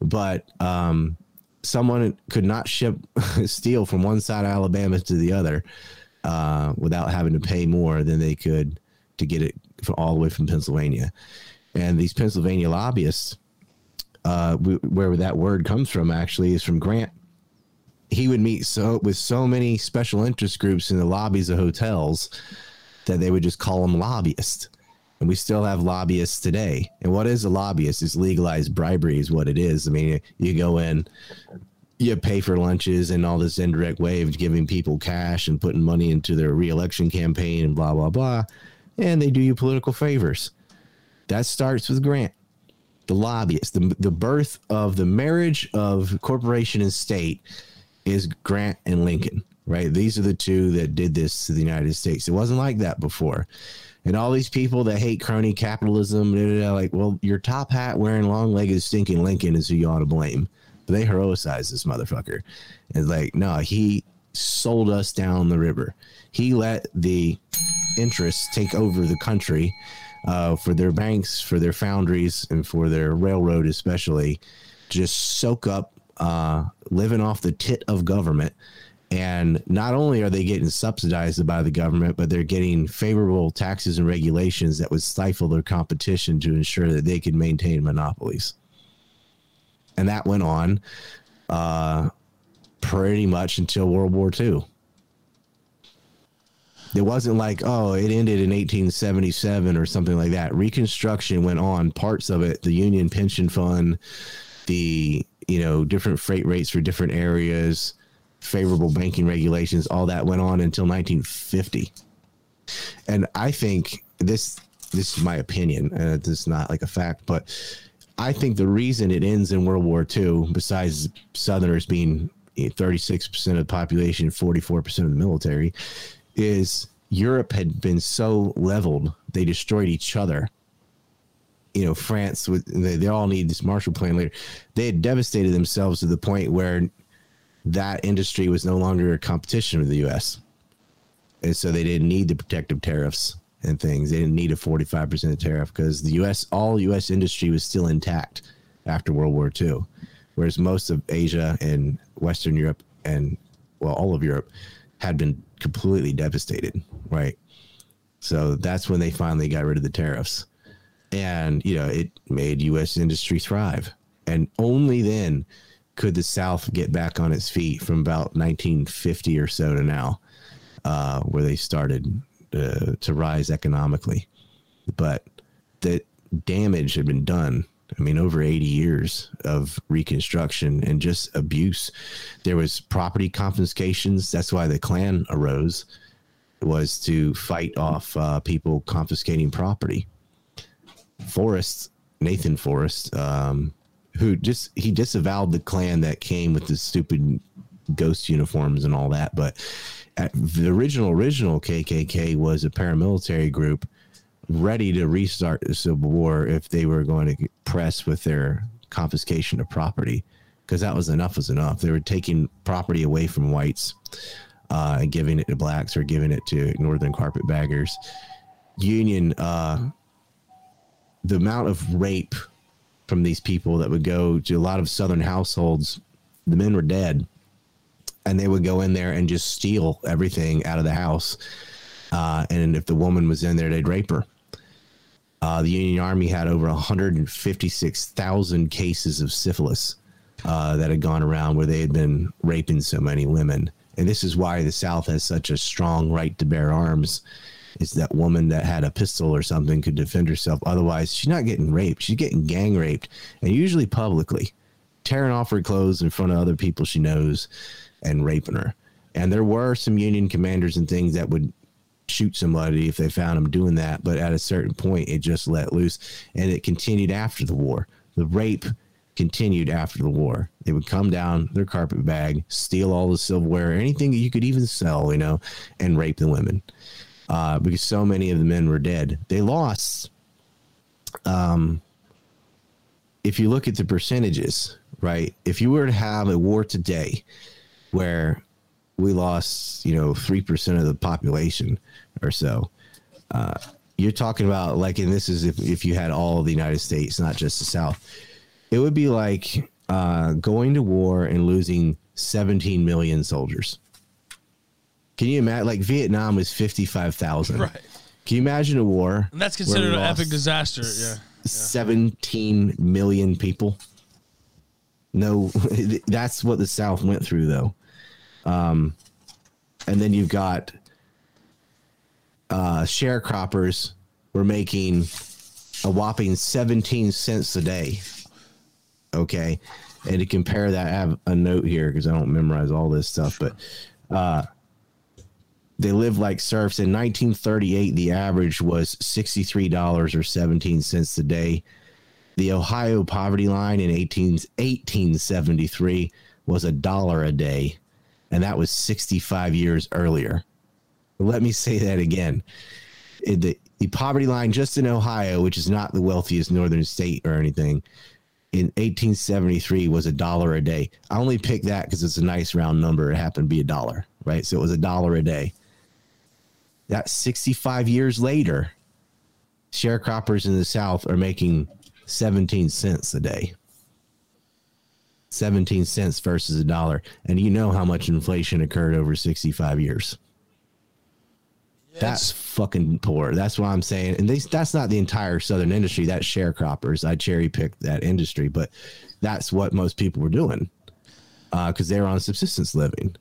But um, someone could not ship steel from one side of Alabama to the other uh, without having to pay more than they could to get it from all the way from Pennsylvania. And these Pennsylvania lobbyists, uh, w- where that word comes from, actually, is from Grant. he would meet so with so many special interest groups in the lobbies of hotels that they would just call them lobbyists. And we still have lobbyists today. And what is a lobbyist? Is legalized bribery is what it is. I mean, you go in, you pay for lunches and all this indirect way of giving people cash and putting money into their reelection campaign and blah blah blah, and they do you political favors. That starts with Grant, the lobbyist, the the birth of the marriage of corporation and state is Grant and Lincoln. Right, these are the two that did this to the United States. It wasn't like that before. And all these people that hate crony capitalism, they're like, well, your top hat wearing long legged stinking Lincoln is who you ought to blame they heroicize this motherfucker. And like, no, he sold us down the river. He let the interests take over the country uh, for their banks, for their foundries, and for their railroad, especially. Just soak up uh, living off the tit of government. And not only are they getting subsidized by the government, but they're getting favorable taxes and regulations that would stifle their competition to ensure that they can maintain monopolies and that went on uh, pretty much until World War II. It wasn't like, oh, it ended in 1877 or something like that. Reconstruction went on, parts of it, the Union Pension Fund, the, you know, different freight rates for different areas, favorable banking regulations, all that went on until 1950. And I think this, this is my opinion, and uh, this is not like a fact, but I think the reason it ends in World War II, besides Southerners being 36% of the population, 44% of the military, is Europe had been so leveled, they destroyed each other. You know, France, they, they all need this Marshall Plan later. They had devastated themselves to the point where that industry was no longer a competition with the U.S. And so they didn't need the protective tariffs and things. They didn't need a 45% tariff because the U.S., all U.S. industry was still intact after World War II, whereas most of Asia and Western Europe and, well, all of Europe had been completely devastated, right? So that's when they finally got rid of the tariffs. And, you know, it made U.S. industry thrive. And only then could the South get back on its feet from about 1950 or so to now, uh, where they started uh, to rise economically, but the damage had been done. I mean, over 80 years of reconstruction and just abuse. There was property confiscations. That's why the Klan arose, was to fight off uh, people confiscating property. Forrest, Nathan Forrest, um, who just he disavowed the Klan that came with the stupid ghost uniforms and all that, but the original original KKK was a paramilitary group ready to restart the Civil War if they were going to press with their confiscation of property because that was enough was enough. They were taking property away from whites uh, and giving it to blacks or giving it to northern carpetbaggers. Union, uh, the amount of rape from these people that would go to a lot of southern households, the men were dead and they would go in there and just steal everything out of the house. Uh, and if the woman was in there, they'd rape her. Uh, the Union Army had over 156,000 cases of syphilis uh, that had gone around where they had been raping so many women. And this is why the South has such a strong right to bear arms. Is that woman that had a pistol or something could defend herself. Otherwise, she's not getting raped. She's getting gang raped, and usually publicly, tearing off her clothes in front of other people she knows and raping her. And there were some Union commanders and things that would shoot somebody if they found them doing that. But at a certain point, it just let loose. And it continued after the war. The rape continued after the war. They would come down their carpet bag, steal all the silverware, anything that you could even sell, you know, and rape the women. Uh, because so many of the men were dead. They lost. Um, if you look at the percentages, right? If you were to have a war today, where we lost, you know, 3% of the population or so. Uh, you're talking about like, and this is if, if you had all of the United States, not just the South, it would be like uh, going to war and losing 17 million soldiers. Can you imagine? Like Vietnam was 55,000. Right. Can you imagine a war? And that's considered an epic disaster. Yeah. 17 million people. No, that's what the South went through, though. Um, and then you've got uh, sharecroppers were making a whopping 17 cents a day. Okay. And to compare that, I have a note here because I don't memorize all this stuff, but uh, they lived like serfs. In 1938, the average was $63 or 17 cents a day. The Ohio poverty line in 18, 1873 was a dollar a day, and that was 65 years earlier. Let me say that again. The, the poverty line just in Ohio, which is not the wealthiest northern state or anything, in 1873 was a dollar a day. I only picked that because it's a nice round number. It happened to be a dollar, right? So it was a dollar a day. That's 65 years later. Sharecroppers in the South are making 17 cents a day. 17 cents versus a dollar. And you know how much inflation occurred over 65 years. That's fucking poor. That's what I'm saying. And they, that's not the entire southern industry. That's sharecroppers. I cherry picked that industry, but that's what most people were doing uh, because they were on subsistence living.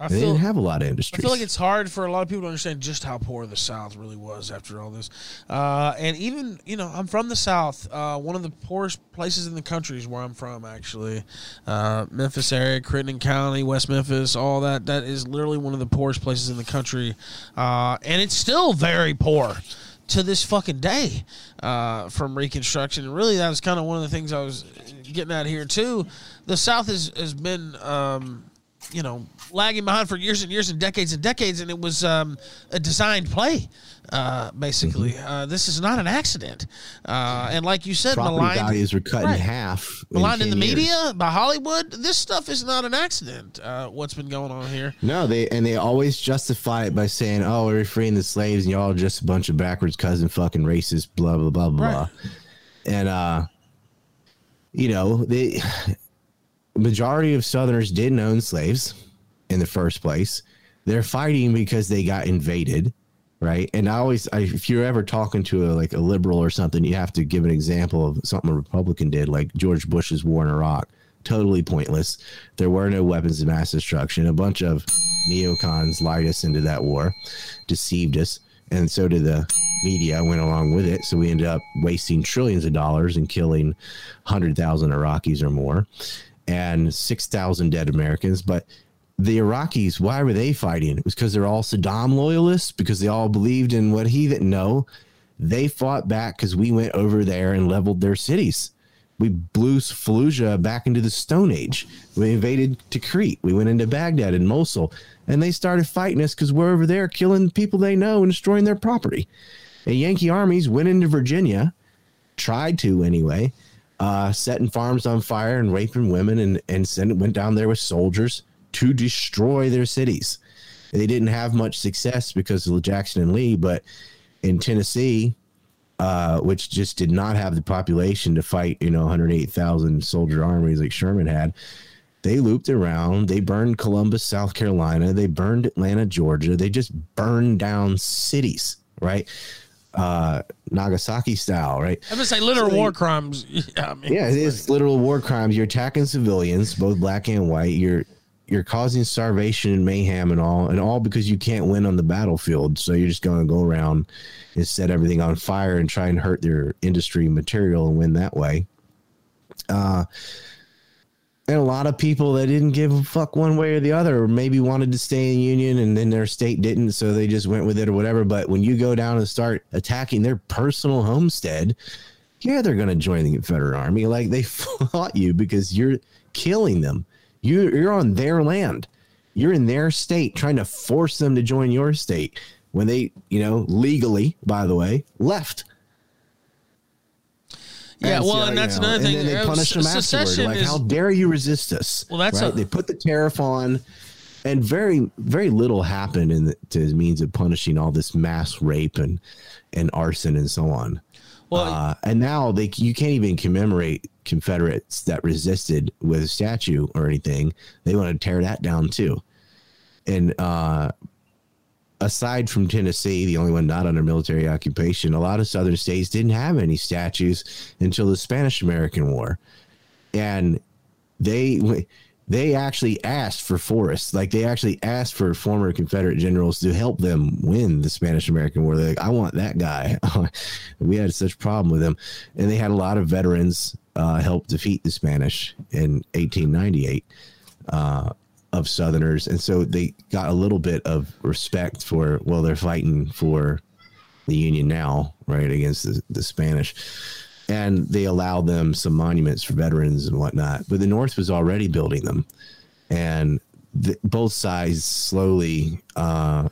I They feel didn't have a lot of industries. I feel like it's hard for a lot of people to understand just how poor the South really was after all this. Uh, and even, you know, I'm from the South. Uh, one of the poorest places in the country is where I'm from, actually. Uh, Memphis area, Crittenden County, West Memphis, all that. That is literally one of the poorest places in the country. Uh, and it's still very poor to this fucking day uh, from Reconstruction. And really, that was kind of one of the things I was getting at here, too. The South has, has been. Um, you know, lagging behind for years and years and decades and decades, and it was um, a designed play, uh, basically. Mm-hmm. Uh, this is not an accident. Uh, and like you said, Property maligned, values were cut Right. in half. maligned in the years. media by Hollywood. This stuff is not an accident. Uh, what's been going on here? No, they and they always justify it by saying, "Oh, we're freeing the slaves, and y'all are just a bunch of backwards cousin fucking racist." Blah blah blah blah. Right. blah. And uh, you know, the majority of Southerners didn't own slaves in the first place. They're fighting because they got invaded, right? And I always, I, if you're ever talking to a like a liberal or something, you have to give an example of something a Republican did, like George Bush's war in Iraq. Totally pointless. There were no weapons of mass destruction. A bunch of neocons lied us into that war, deceived us, and so did the media. Went along with it, so we ended up wasting trillions of dollars and killing hundred thousand Iraqis or more, and six thousand dead Americans. But the Iraqis, why were they fighting? It was because they're all Saddam loyalists because they all believed in what he didn't know. They fought back because we went over there and leveled their cities. We blew Fallujah back into the Stone Age. We invaded Tikrit. We went into Baghdad and Mosul, and they started fighting us because we're over there killing people they know and destroying their property. And Yankee armies went into Virginia, tried to anyway, uh, setting farms on fire and raping women, and and sent, went down there with soldiers to destroy their cities. They didn't have much success because of Jackson and Lee, but in Tennessee, uh, which just did not have the population to fight, you know, 108,000 soldier armies like Sherman had. They looped around. They burned Columbus, South Carolina. They burned Atlanta, Georgia. They just burned down cities, right? Uh, Nagasaki style, right? I'm gonna say literal war crimes. Yeah, I mean, Yeah, it is literal war crimes. You're attacking civilians, both black and white. You're you're causing starvation and mayhem and all, and all because you can't win on the battlefield. So you're just going to go around and set everything on fire and try and hurt their industry material and win that way. Uh, and a lot of people that didn't give a fuck one way or the other, or maybe wanted to stay in union and then their state didn't, so they just went with it or whatever. But when you go down and start attacking their personal homestead, yeah, they're going to join the Confederate Army. Like they fought you because you're killing them. You you're on their land. You're in their state, trying to force them to join your state when they, you know, legally, by the way, left. Yeah, well, and that's another thing. And then they punish them afterward. Like, how dare you resist us? Well, that's right. they put the tariff on, and very, very little happened in the, to the means of punishing all this mass rape and and arson and so on. Well, uh, and now they you can't even commemorate Confederates that resisted with a statue or anything. They want to tear that down too. And uh, aside from Tennessee, the only one not under military occupation, a lot of southern states didn't have any statues until the Spanish American War. And they they actually asked for forests. Like they actually asked for former Confederate generals to help them win the Spanish American War. They're like, I want that guy. we had such a problem with him. And they had a lot of veterans uh, help defeat the Spanish in 1898 uh, of Southerners. And so they got a little bit of respect for, well, they're fighting for the Union now, right, against the, the Spanish and they allowed them some monuments for veterans and whatnot. But the North was already building them, and the, both sides slowly. Uh,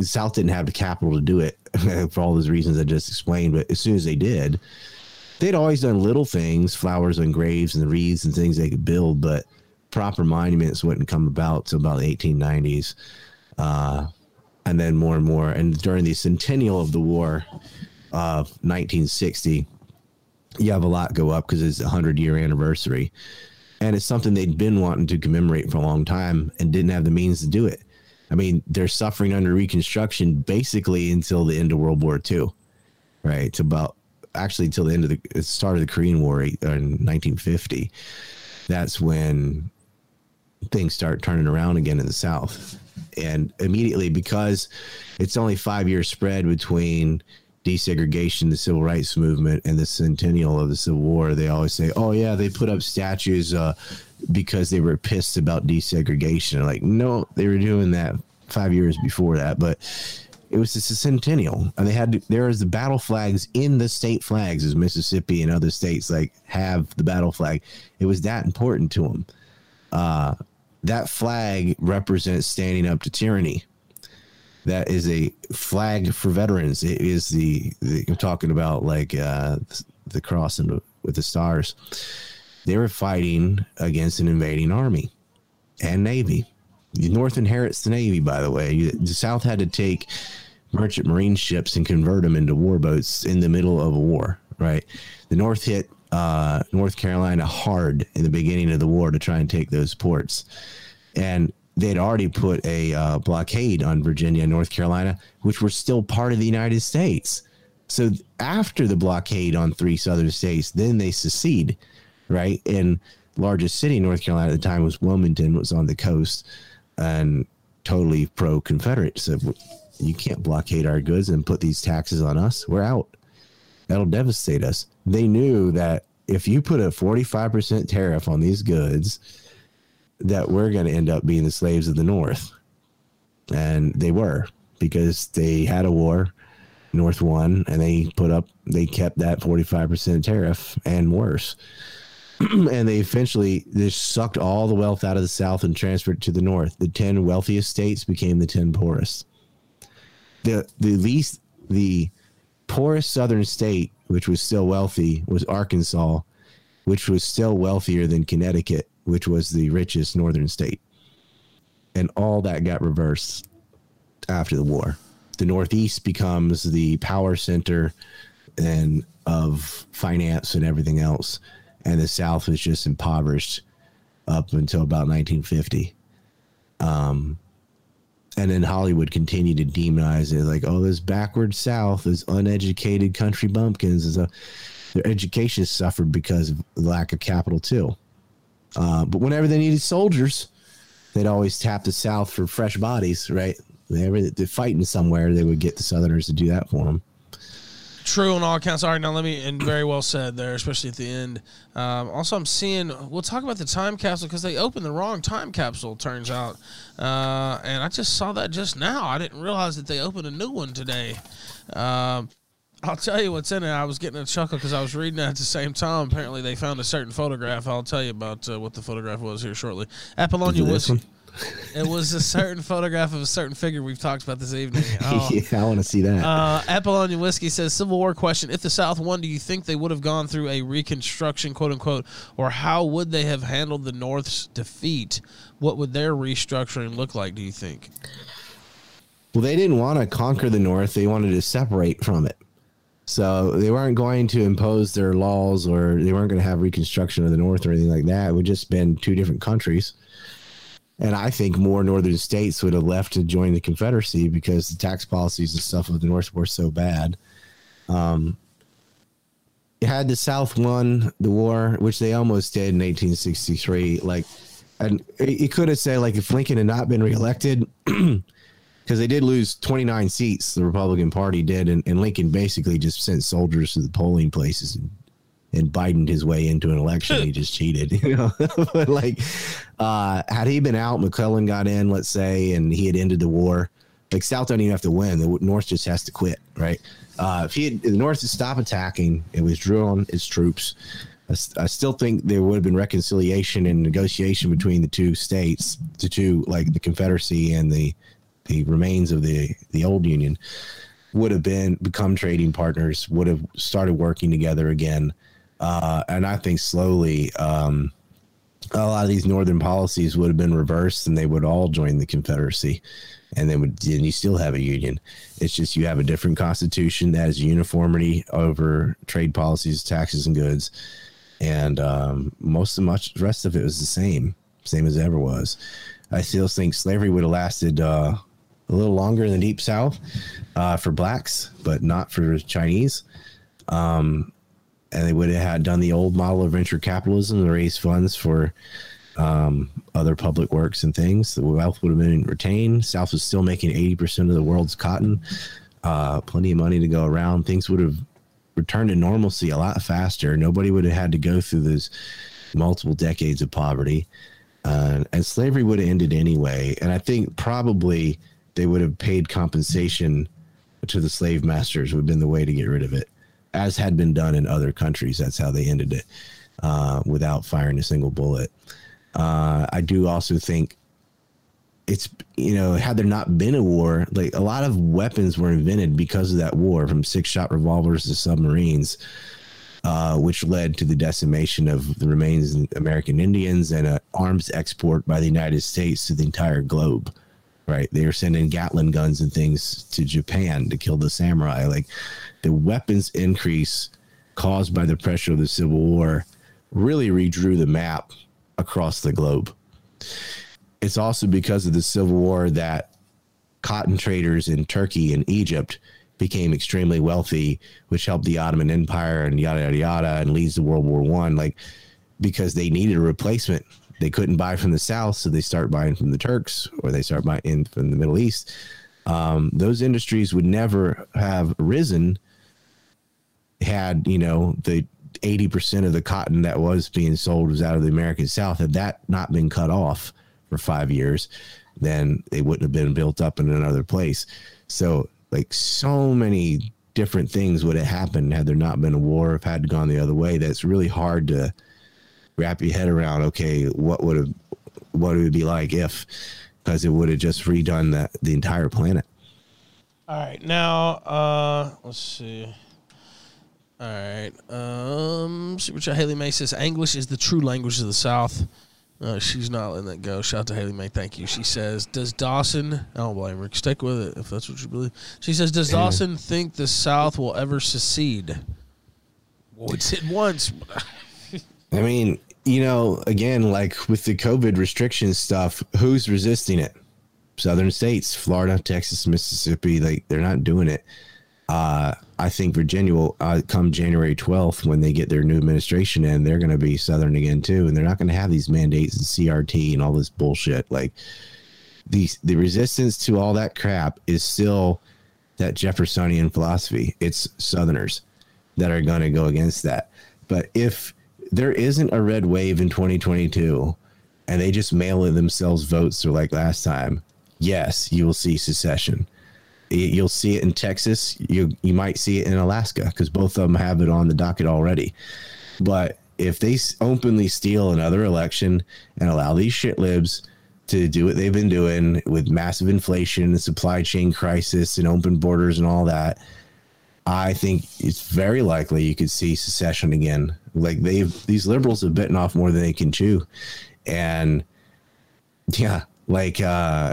South didn't have the capital to do it for all those reasons I just explained. But as soon as they did, they'd always done little things, flowers on graves and wreaths and things they could build, but proper monuments wouldn't come about till about the 1890s. Uh, and then more and more. And during the centennial of the war of 1960, you have a lot go up because it's a hundred year anniversary, and it's something they'd been wanting to commemorate for a long time and didn't have the means to do it. I mean, they're suffering under Reconstruction basically until the end of World War II, right? It's about actually until the end of the start of the Korean War in 1950. That's when things start turning around again in the South, and immediately because it's only five years spread between desegregation, the civil rights movement, and the centennial of the Civil War, they always say, "Oh yeah, they put up statues uh, because they were pissed about desegregation." Like, no, they were doing that five years before that, but it was just a centennial, and they had to, there was the battle flags in the state flags, as Mississippi and other states like have the battle flag. It was that important to them. Uh, that flag represents standing up to tyranny that is a flag for veterans. It is the, the I'm talking about like uh, the cross and with the stars. They were fighting against an invading army and navy. The North inherits the navy, by the way. The South had to take merchant marine ships and convert them into warboats in the middle of a war. Right, the North hit uh, North Carolina hard in the beginning of the war to try and take those ports, and they'd already put a uh, blockade on Virginia and North Carolina, which were still part of the United States. So after the blockade on three southern states, then they secede, right? And largest city in North Carolina at the time was Wilmington, was on the coast and totally pro Confederate. So you can't blockade our goods and put these taxes on us. We're out. That'll devastate us. They knew that if you put a 45% tariff on these goods, that we're going to end up being the slaves of the North. And they were because they had a war. North won, and they put up, they kept that 45% tariff and worse. and they eventually just sucked all the wealth out of the South and transferred to the North. The 10 wealthiest states became the 10 poorest. The, the least, the poorest southern state, which was still wealthy, was Arkansas, which was still wealthier than Connecticut which was the richest northern state. And all that got reversed after the war. The Northeast becomes the power center and of finance and everything else. And the South was just impoverished up until about 1950. Um, and then Hollywood continued to demonize it, like, oh, this backward South, this uneducated country bumpkins. Is a, their education suffered because of lack of capital too. Uh, but whenever they needed soldiers, they'd always tap the South for fresh bodies, right? Whenever they're fighting somewhere, they would get the Southerners to do that for them. True on all accounts. All right, now let me, and very well said there, especially at the end. Um, also, I'm seeing, we'll talk about the time capsule because they opened the wrong time capsule, turns out. Uh, and I just saw that just now. I didn't realize that they opened a new one today. Um, I'll tell you what's in it. I was getting a chuckle because I was reading that at the same time. Apparently, they found a certain photograph. I'll tell you about uh, what the photograph was here shortly. Apollonia whiskey. It was a certain photograph of a certain figure we've talked about this evening. Oh. yeah, I want to see that. Uh, Apollonia Whiskey says Civil War question: If the South won, do you think they would have gone through a Reconstruction, quote unquote, or how would they have handled the North's defeat? What would their restructuring look like? Do you think? Well, they didn't want to conquer the North; they wanted to separate from it. So they weren't going to impose their laws or they weren't going to have reconstruction of the North or anything like that. It would just been two different countries. And I think more northern states would have left to join the Confederacy because the tax policies and stuff of the North were so bad. Um, had the South won the war, which they almost did in 1863, like and he could have said like if Lincoln had not been reelected, because they did lose 29 seats, the Republican Party did, and, and Lincoln basically just sent soldiers to the polling places and, and Biden his way into an election. he just cheated, you know. but like, uh, had he been out, McClellan got in, let's say, and he had ended the war. Like South don't even have to win; the North just has to quit, right? Uh, if he had, the North had stopped attacking and withdrawn its troops, I, I still think there would have been reconciliation and negotiation between the two states, the two like the Confederacy and the the remains of the the old Union would have been become trading partners, would have started working together again, uh, and I think slowly. Um, a lot of these northern policies would have been reversed and they would all join the confederacy and then would and you still have a union. It's just you have a different constitution that has uniformity over trade policies taxes and goods. And um, most of much the rest of it was the same same as ever was. I still think slavery would have lasted uh, a little longer in the deep south uh, for blacks but not for chinese. Um, and they would have done the old model of venture capitalism to raise funds for um, other public works and things. The wealth would have been retained. South was still making 80% of the world's cotton, uh, plenty of money to go around. Things would have returned to normalcy a lot faster. Nobody would have had to go through those multiple decades of poverty. Uh, and slavery would have ended anyway. And I think probably they would have paid compensation to the slave masters, would have been the way to get rid of it as had been done in other countries. That's how they ended it uh, without firing a single bullet. Uh, I do also think it's you know had there not been a war, like a lot of weapons were invented because of that war, from six shot revolvers to submarines. Uh, which led to the decimation of the remains of American Indians and an arms export by the United States to the entire globe. Right, they were sending Gatling guns and things to Japan to kill the samurai. Like the weapons increase caused by the pressure of the Civil War really redrew the map across the globe. It's also because of the Civil War that cotton traders in Turkey and Egypt became extremely wealthy, which helped the Ottoman Empire and yada yada yada, and leads to World War One. Like because they needed a replacement, they couldn't buy from the South, so they start buying from the Turks or they start buying from the Middle East. Um, those industries would never have risen had you know the 80% of the cotton that was being sold was out of the American South. Had that not been cut off for five years, then they wouldn't have been built up in another place. So, like, so many different things would have happened had there not been a war, if had gone the other way. That's really hard to wrap your head around. Okay, what would have, what would it be like if, because it would have just redone the, the entire planet. All right, now uh, let's see. All right, um, Super Chat Haley May says English is the true language of the South. Uh, she's not letting that go. Shout out to Haley May. Thank you. She says, "Does Dawson? I don't blame her. Stick with it if that's what you believe." She says, "Does Dawson think the South will ever secede?" Well, it's it once. I mean, you know, again, like with the COVID restriction stuff, who's resisting it? Southern states, Florida, Texas, Mississippi, like they're not doing it. Uh, I think Virginia will uh, come January 12th when they get their new administration in, they're going to be Southern again too. And they're not going to have these mandates and CRT and all this bullshit. Like the, the resistance to all that crap is still that Jeffersonian philosophy. It's Southerners that are going to go against that. But if there isn't a red wave in 2022 and they just mail in themselves votes or like last time, yes, you will see secession. You'll see it in Texas. You you might see it in Alaska because both of them have it on the docket already. But if they openly steal another election and allow these shit libs to do what they've been doing with massive inflation and supply chain crisis and open borders and all that, I think it's very likely you could see secession again. Like they've these liberals have bitten off more than they can chew, and yeah, like uh,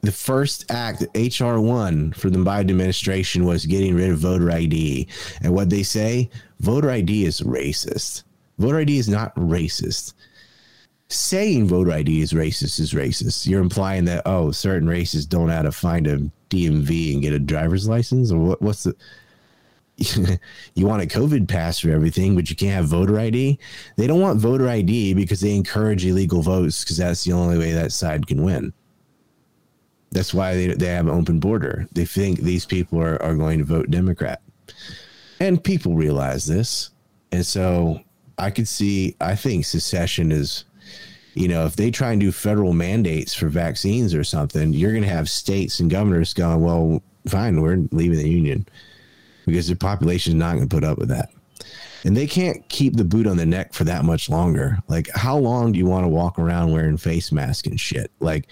the first act, HR one for the Biden administration was getting rid of voter ID. And what they say, voter ID is racist. Voter ID is not racist. Saying voter ID is racist is racist. You're implying that oh, certain races don't know how to find a DMV and get a driver's license, or what, what's the? you want a COVID pass for everything, but you can't have voter ID. They don't want voter ID because they encourage illegal votes because that's the only way that side can win. That's why they, they have an open border. They think these people are, are going to vote Democrat. And people realize this. And so I could see, I think secession is, you know, if they try and do federal mandates for vaccines or something, you're going to have states and governors going, well, fine, we're leaving the union because the population is not going to put up with that. And they can't keep the boot on the neck for that much longer. Like, how long do you want to walk around wearing face masks and shit? Like,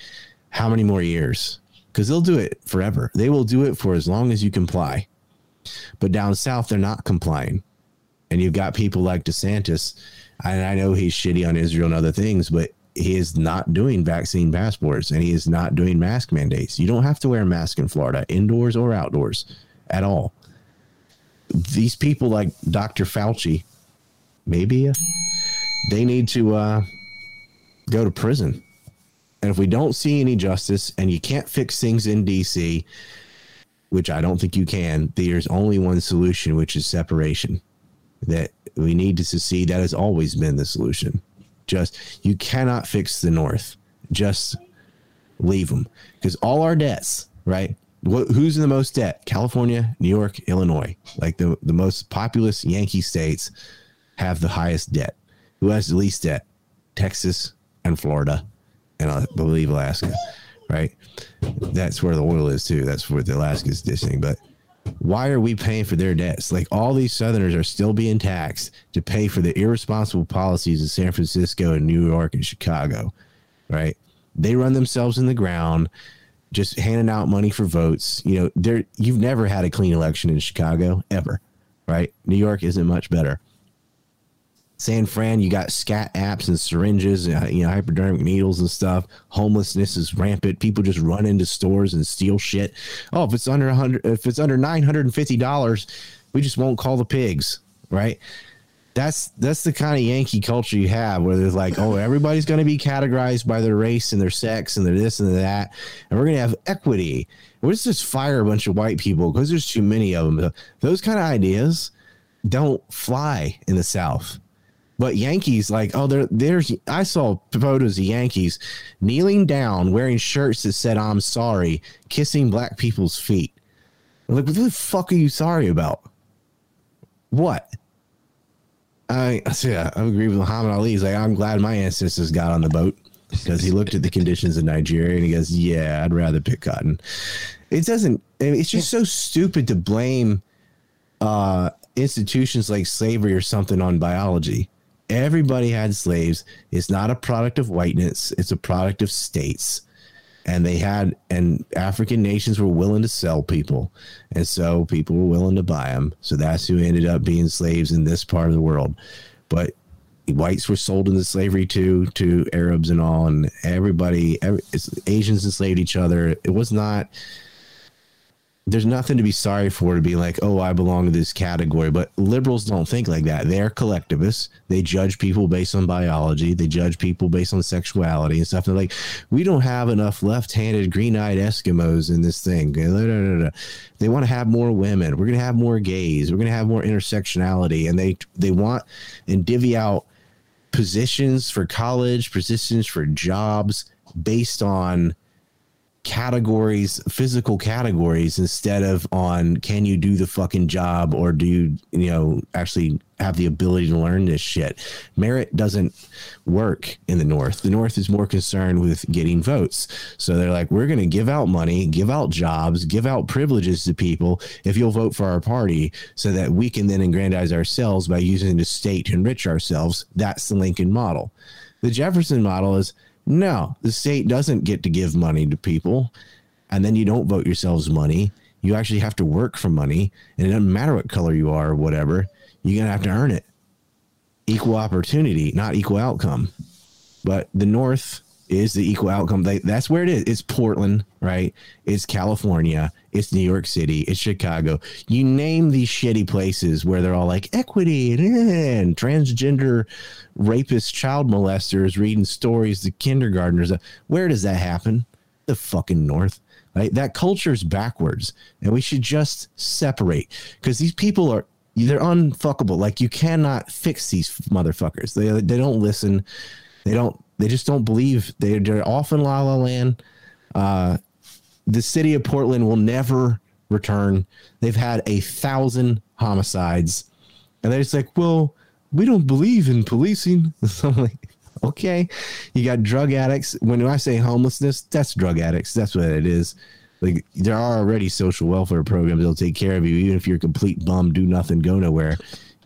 how many more years? Because they'll do it forever. They will do it for as long as you comply. But down south, they're not complying. And you've got people like DeSantis, and I know he's shitty on Israel and other things, but he is not doing vaccine passports and he is not doing mask mandates. You don't have to wear a mask in Florida, indoors or outdoors, at all. These people like Dr. Fauci, maybe uh, they need to uh, go to prison. And if we don't see any justice and you can't fix things in DC, which I don't think you can, there's only one solution, which is separation. That we need to see that has always been the solution. Just you cannot fix the North. Just leave them because all our debts, right? Who's in the most debt? California, New York, Illinois, like the the most populous Yankee states have the highest debt. Who has the least debt? Texas and Florida, and uh, I believe Alaska, right? That's where the oil is too. That's where the Alaska is dishing. But why are we paying for their debts? Like all these Southerners are still being taxed to pay for the irresponsible policies of San Francisco and New York and Chicago, right? They run themselves in the ground, just handing out money for votes. You know, there you've never had a clean election in Chicago ever, right? New York isn't much better. San Fran, you got scat apps and syringes, uh, you know, hypodermic needles and stuff. Homelessness is rampant. People just run into stores and steal shit. Oh, if it's under hundred, if it's under nine hundred and fifty dollars, we just won't call the pigs, right? That's that's the kind of Yankee culture you have, where there's like, oh, everybody's going to be categorized by their race and their sex and their this and that, and we're going to have equity. We'll just fire a bunch of white people because there's too many of them. Those kind of ideas don't fly in the South. But Yankees, like, oh, there, there's. I saw photos of Yankees kneeling down, wearing shirts that said "I'm sorry," kissing black people's feet. I'm like, what the fuck are you sorry about? What? I yeah, I agree with Muhammad Ali. He's like, I'm glad my ancestors got on the boat because he looked at the conditions in Nigeria and he goes, "Yeah, I'd rather pick cotton." It doesn't. It's just so stupid to blame uh, institutions like slavery or something on biology everybody had slaves. It's not a product of whiteness, it's a product of states. And they had, and African nations were willing to sell people. And so people were willing to buy them. So that's who ended up being slaves in this part of the world. But whites were sold into slavery too, to Arabs and all. And everybody, every, Asians enslaved each other. It was not there's nothing to be sorry for to be like, oh, I belong to this category. But liberals don't think like that. They're collectivists. They judge people based on biology. They judge people based on sexuality and stuff. They're like, we don't have enough left-handed, green-eyed Eskimos in this thing. They want to have more women. We're going to have more gays. We're going to have more intersectionality, and they they want and divvy out positions for college, positions for jobs based on categories, physical categories, instead of on can you do the fucking job or do you, you know, actually have the ability to learn this shit. Merit doesn't work in the North. The North is more concerned with getting votes. So they're like, we're going to give out money, give out jobs, give out privileges to people if you'll vote for our party so that we can then aggrandize ourselves by using the state to enrich ourselves. That's the Lincoln model. The Jefferson model is no, the state doesn't get to give money to people, and then you don't vote yourselves money. You actually have to work for money, and it doesn't matter what color you are or whatever. You're gonna have to earn it. Equal opportunity, not equal outcome. But the North is the equal outcome. They, that's where it is. It's Portland, right? It's California. It's New York City. It's Chicago. You name these shitty places where they're all like equity and, transgender rapist child molesters reading stories to kindergartners. Where does that happen? The fucking North. Right? That culture is backwards, and we should just separate because these people are they're unfuckable. Like you cannot fix these motherfuckers. They they don't listen. They don't. They just don't believe. They, they're off in La La Land. Uh, the city of Portland will never return. They've had a thousand homicides, and they're just like, well, we don't believe in policing. So I'm like, okay, you got drug addicts. When I say homelessness, that's drug addicts. That's what it is. Like there are already social welfare programs that'll take care of you, even if you're a complete bum, do nothing, go nowhere.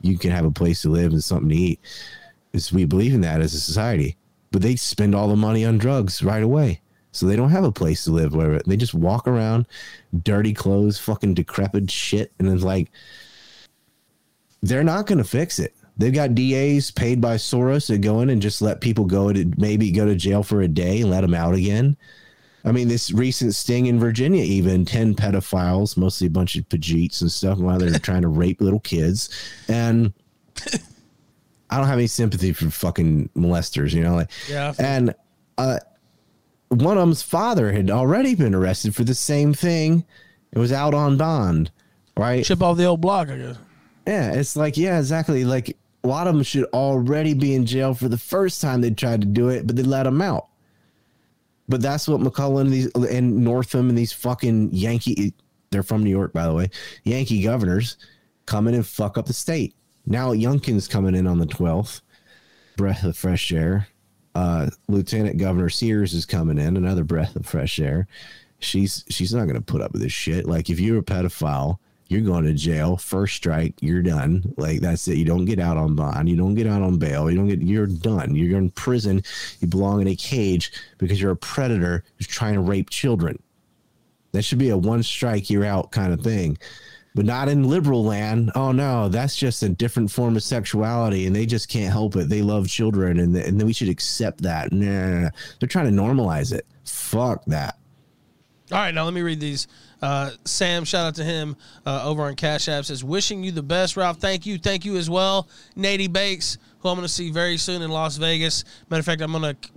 You can have a place to live and something to eat. We believe in that as a society, but they spend all the money on drugs right away. So they don't have a place to live where they just walk around, dirty clothes, fucking decrepit shit, and it's like they're not going to fix it. They've got DAs paid by Soros to go in and just let people go to maybe go to jail for a day and let them out again. I mean, this recent sting in Virginia, even 10 pedophiles, mostly a bunch of pajeets and stuff, while they're trying to rape little kids. And I don't have any sympathy for fucking molesters, you know? Like, Yeah. and uh, one of them's father had already been arrested for the same thing. It was out on bond, right? Chip off the old block, I guess. Yeah, it's like, yeah, exactly. Like a lot of them should already be in jail for the first time they tried to do it, but they let them out. But that's what McCullen and, these, and Northam and these fucking Yankee, they're from New York, by the way, Yankee governors come in and fuck up the state. Now Youngkin's coming in on the 12th, breath of fresh air. Uh, Lieutenant Governor Sears is coming in, another breath of fresh air. She's she's not going to put up with this shit. Like if you're a pedophile, you're going to jail. First strike, you're done. Like that's it. You don't get out on bond. You don't get out on bail. You don't get. You're done. You're in prison. You belong in a cage because you're a predator who's trying to rape children. That should be a one strike, you're out kind of thing. But not in liberal land. Oh no, that's just a different form of sexuality, and they just can't help it. They love children, and and then we should accept that. Nah, nah, nah. they're trying to normalize it. Fuck that. All right, now let me read these. Uh, Sam, shout out to him uh, over on Cash App says, "Wishing you the best, Ralph. Thank you, thank you as well." Nady Bakes, who I'm going to see very soon in Las Vegas. Matter of fact, I'm going to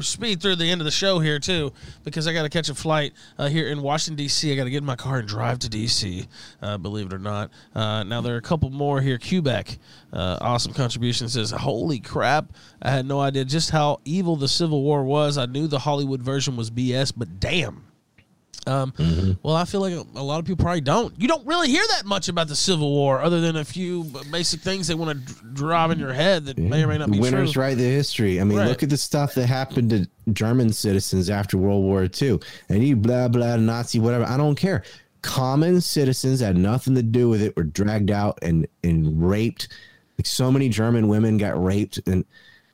speed through the end of the show here too because I got to catch a flight uh, here in Washington D.C. I got to get in my car and drive to D.C. Uh, believe it or not. Uh, now there are a couple more here. Quebec, uh, awesome contribution says, "Holy crap! I had no idea just how evil the Civil War was. I knew the Hollywood version was BS, but damn." Um, Well, I feel like a, a lot of people probably don't. You don't really hear that much about the Civil War, other than a few basic things they want to d- drive in your head that may or may not be Winners true. write the history. I mean, Right. look at the stuff that happened to German citizens after World War II. And you blah blah Nazi whatever. I don't care. Common citizens had nothing to do with it. Were dragged out and and raped. Like so many German women got raped and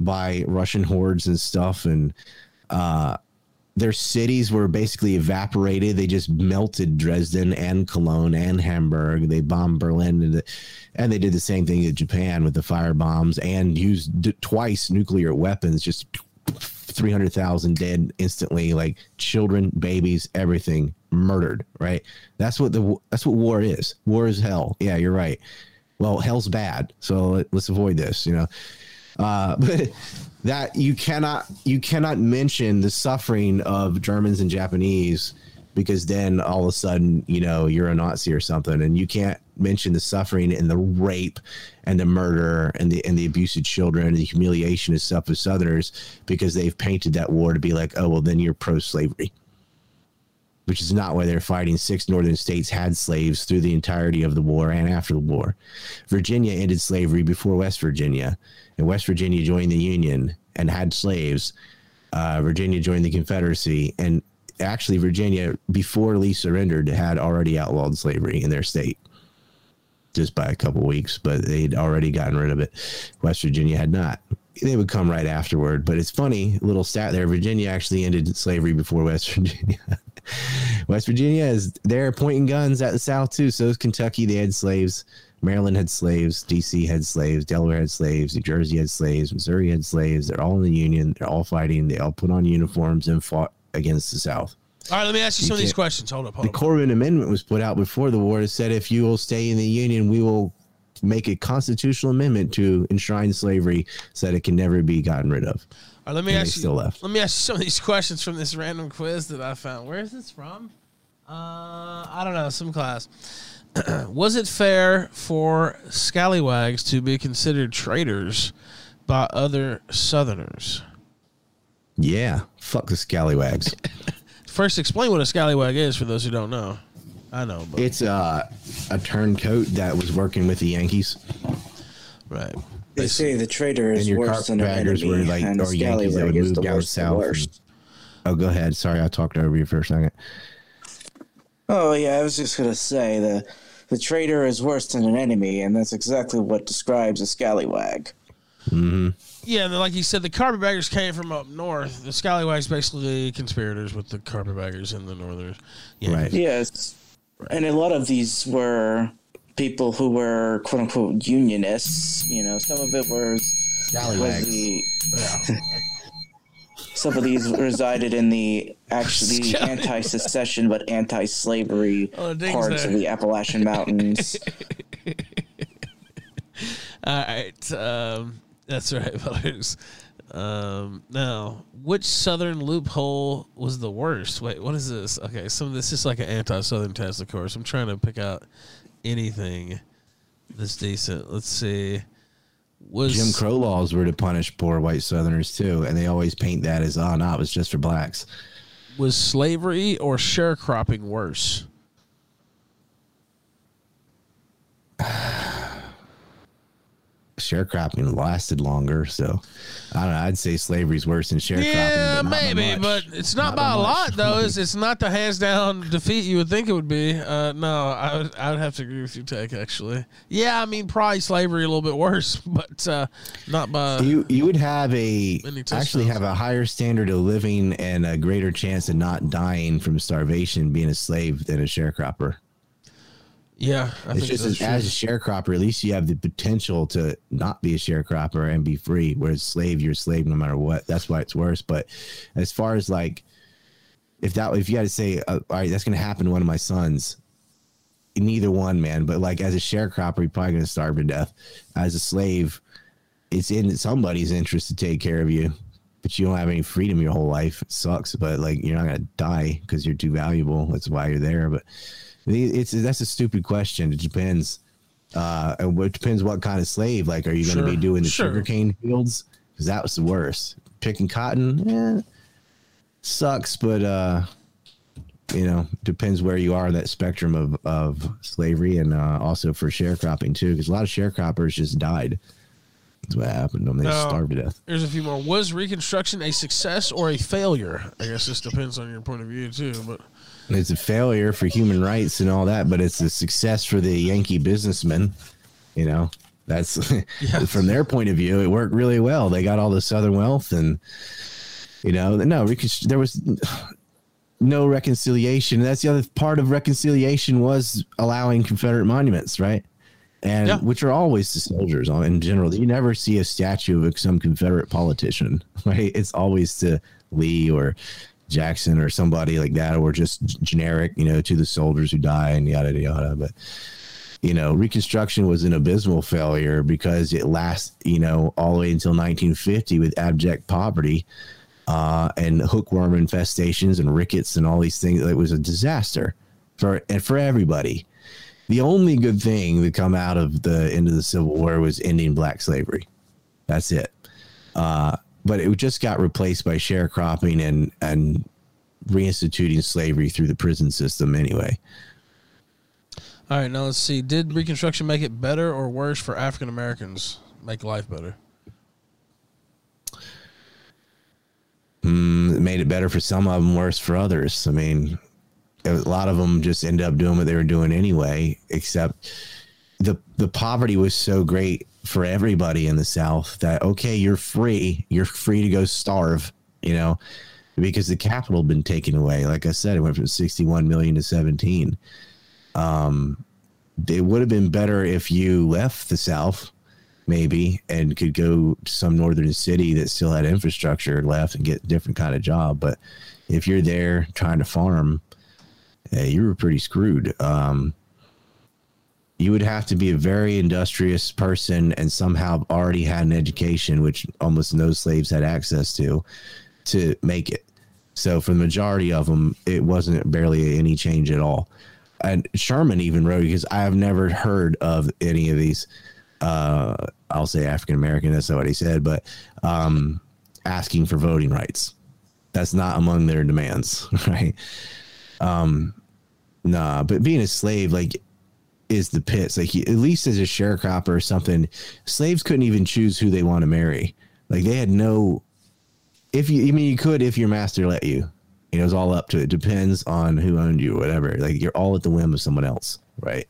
by Russian hordes and stuff. And uh, their cities were basically evaporated. They just melted Dresden and Cologne and Hamburg. They bombed Berlin, and, the, and they did the same thing in Japan with the fire bombs and used d- twice nuclear weapons. Just three hundred thousand dead instantly, like children, babies, everything murdered. Right? That's what the that's what war is. War is hell. Yeah, you're right. Well, hell's bad, so let, let's avoid this. You know, uh, but that you cannot you cannot mention the suffering of Germans and Japanese because then all of a sudden you know you're a Nazi or something, and you can't mention the suffering and the rape and the murder and the and the abuse of children and the humiliation and stuff of Southerners because they've painted that war to be like oh well then you're pro slavery which is not why they're fighting. Six northern states had slaves through the entirety of the war and after the war. Virginia ended slavery before West Virginia, and West Virginia joined the Union and had slaves. Uh, Virginia joined the Confederacy, and actually, Virginia, before Lee surrendered, had already outlawed slavery in their state just by a couple weeks, but they'd already gotten rid of it. West Virginia had not. They would come right afterward, but it's funny little stat there. Virginia actually ended slavery before West Virginia. West Virginia is they're pointing guns at the South too. So is Kentucky. They had slaves. Maryland had slaves. D.C. had slaves. Delaware had slaves. New Jersey had slaves. Missouri had slaves. They're all in the Union. They're all fighting. They all put on uniforms and fought against the South. All right, let me ask you, You some of these questions. Hold up, The hold up. Corwin Amendment was put out before the war. It said if you will stay in the Union, we will make a constitutional amendment to enshrine slavery so that it can never be gotten rid of. All right, let me and ask you. still left. Let me ask you some of these questions from this random quiz that I found. Where is this from? Uh, I don't know, some class. Was it fair for scallywags to be considered traitors by other Southerners? Yeah, fuck the scallywags. First, explain what a scallywag is for those who don't know. I know, but it's uh, a turncoat that was working with the Yankees, right. They say the traitor is worse than an carpetbaggers enemy, were like and the or Yankees that would is move the down worst. south. worst. and- oh, go ahead. Sorry, I talked over you for a second. Oh yeah, I was just gonna say the the traitor is worse than an enemy, and that's exactly what describes a scallywag. Mm-hmm. Yeah, and like you said, the carpetbaggers came from up north. The scallywags basically conspirators with the carpetbaggers in the northern. Yeah. Right. Yes, and a lot of these were people who were quote unquote unionists. You know, some of it was was Scallywags. the some of these resided in the actually anti-secession but anti-slavery Oh, parts there. of the Appalachian Mountains. All right. Um, that's right, fellas. Um, now, which southern loophole was the worst? Wait, what is this? Okay, some of this is like an anti-southern test, of course. I'm trying to pick out anything that's decent. Let's see. Was Jim Crow laws were to punish poor white Southerners too, and they always paint that as ah, oh no, it was just for blacks. was slavery or sharecropping worse? Sharecropping lasted longer, so I don't know. I'd say slavery's worse than sharecropping. Yeah, but maybe, but it's not, Not by by a lot though. It's, it's not the hands down defeat you would think it would be. Uh, no, I would I would have to agree with you, Tech. Actually, yeah, I mean probably slavery a little bit worse, but uh, not by. you you would have a actually have a higher standard of living and a greater chance of not dying from starvation being a slave than a sharecropper. Yeah, I It's just as, as a sharecropper, at least you have the potential to not be a sharecropper and be free. Whereas slave, you're a slave no matter what. That's why it's worse. But as far as like, if that if you had to say, uh, all right, that's going to happen to one of my sons, neither one, man. But like as a sharecropper, you're probably going to starve to death. As a slave, it's in somebody's interest to take care of you, but you don't have any freedom your whole life. It sucks, but like you're not going to die because you're too valuable. That's why you're there. But it's that's a stupid question. It depends. Uh, and it depends what kind of slave. Like, are you going to Sure, be doing the sure. sugarcane fields? Because that was the worst. Picking cotton, yeah, sucks, but uh, you know, depends where you are in that spectrum of of slavery, and uh, also for sharecropping too. Because a lot of sharecroppers just died. That's what happened to them. They just No. starved to death. There's a few more. Was Reconstruction a success or a failure? I guess this depends on your point of view too. But it's a failure for human rights and all that, but it's a success for the Yankee businessmen. You know, that's from their point of view, it worked really well. They got all the Southern wealth, and you know, no, there was no reconciliation. That's the other part of reconciliation was allowing Confederate monuments, right? And Yeah. which are always the soldiers in general. You never see a statue of some Confederate politician, right? It's always to Lee or Jackson or somebody like that, or just generic, you know, to the soldiers who die and yada yada. But you know, Reconstruction was an abysmal failure because it lasts, you know, all the way until 1950 with abject poverty uh, and hookworm infestations and rickets and all these things. It was a disaster for and for everybody. The only good thing that come out of the end of the Civil War was ending black slavery. That's it. Uh, but it just got replaced by sharecropping and and reinstituting slavery through the prison system anyway. all right, now let's see. Did Reconstruction make it better or worse for African Americans? Make life better. Mm, it made it better for some of them, worse for others. I mean, a lot of them just ended up doing what they were doing anyway. Except the the poverty was so great for everybody in the South that okay, you're free, you're free to go starve, you know, because the capital been taken away. Like I said, it went from 61 million to 17. Um, it would have been better if you left the South maybe and could go to some northern city that still had infrastructure left and get a different kind of job but if you're there trying to farm eh, you were pretty screwed um, you would have to be a very industrious person and somehow already had an education which almost no slaves had access to to make it So for the majority of them, it wasn't barely any change at all. And Sherman even wrote because I have never heard of any of these. Uh, I'll say African American. That's not what he said, but um, asking for voting rights. That's not among their demands, right? Um, nah, but being a slave, like, is the pits. Like, at least as a sharecropper or something, slaves couldn't even choose who they want to marry. Like, they had no. If you, I mean, you could if your master let you. You know, it's all up to it. Depends on who owned you, whatever. Like, you're all at the whim of someone else, right?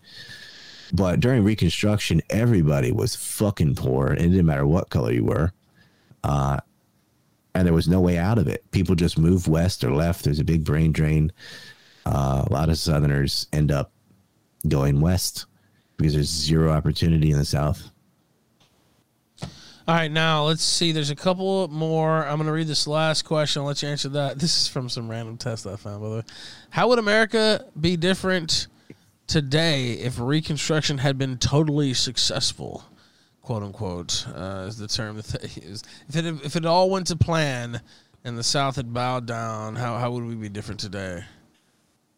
But during Reconstruction, everybody was fucking poor. And it didn't matter what color you were. Uh, and there was no way out of it. People just moved west or left. There's a big brain drain. Uh, a lot of Southerners end up going west because there's zero opportunity in the South. All right, now let's see. There's a couple more. I'm going to read this last question. I'll let you answer that. This is from some random test I found, by the way. How would America be different today if Reconstruction had been totally successful? quote unquote, uh, is the term that they use. If it if it all went to plan and the South had bowed down, how how would we be different today?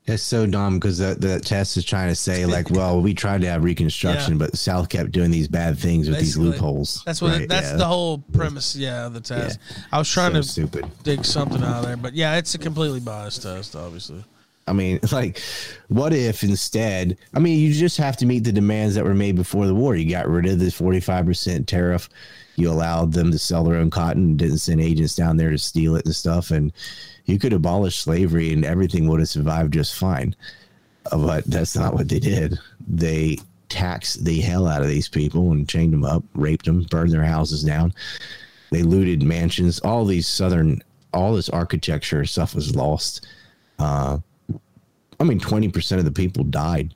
It's so dumb because the, the test is trying to say like, well, we tried to have Reconstruction, Yeah. but the South kept doing these bad things with Basically, these loopholes. That's what. Right, that's yeah. the whole premise. Yeah, of the test. I was trying So to stupid. dig something out of there, but yeah, it's a completely biased test, obviously. I mean, like, what if instead? I mean, you just have to meet the demands that were made before the war. You got rid of the forty-five percent tariff. You allowed them to sell their own cotton. Didn't send agents down there to steal it and stuff. And you could abolish slavery, and everything would have survived just fine. But that's not what they did. They taxed the hell out of these people and chained them up, raped them, burned their houses down. They looted mansions. All these southern, all this architecture stuff was lost. Uh, I mean, 20% of the people died.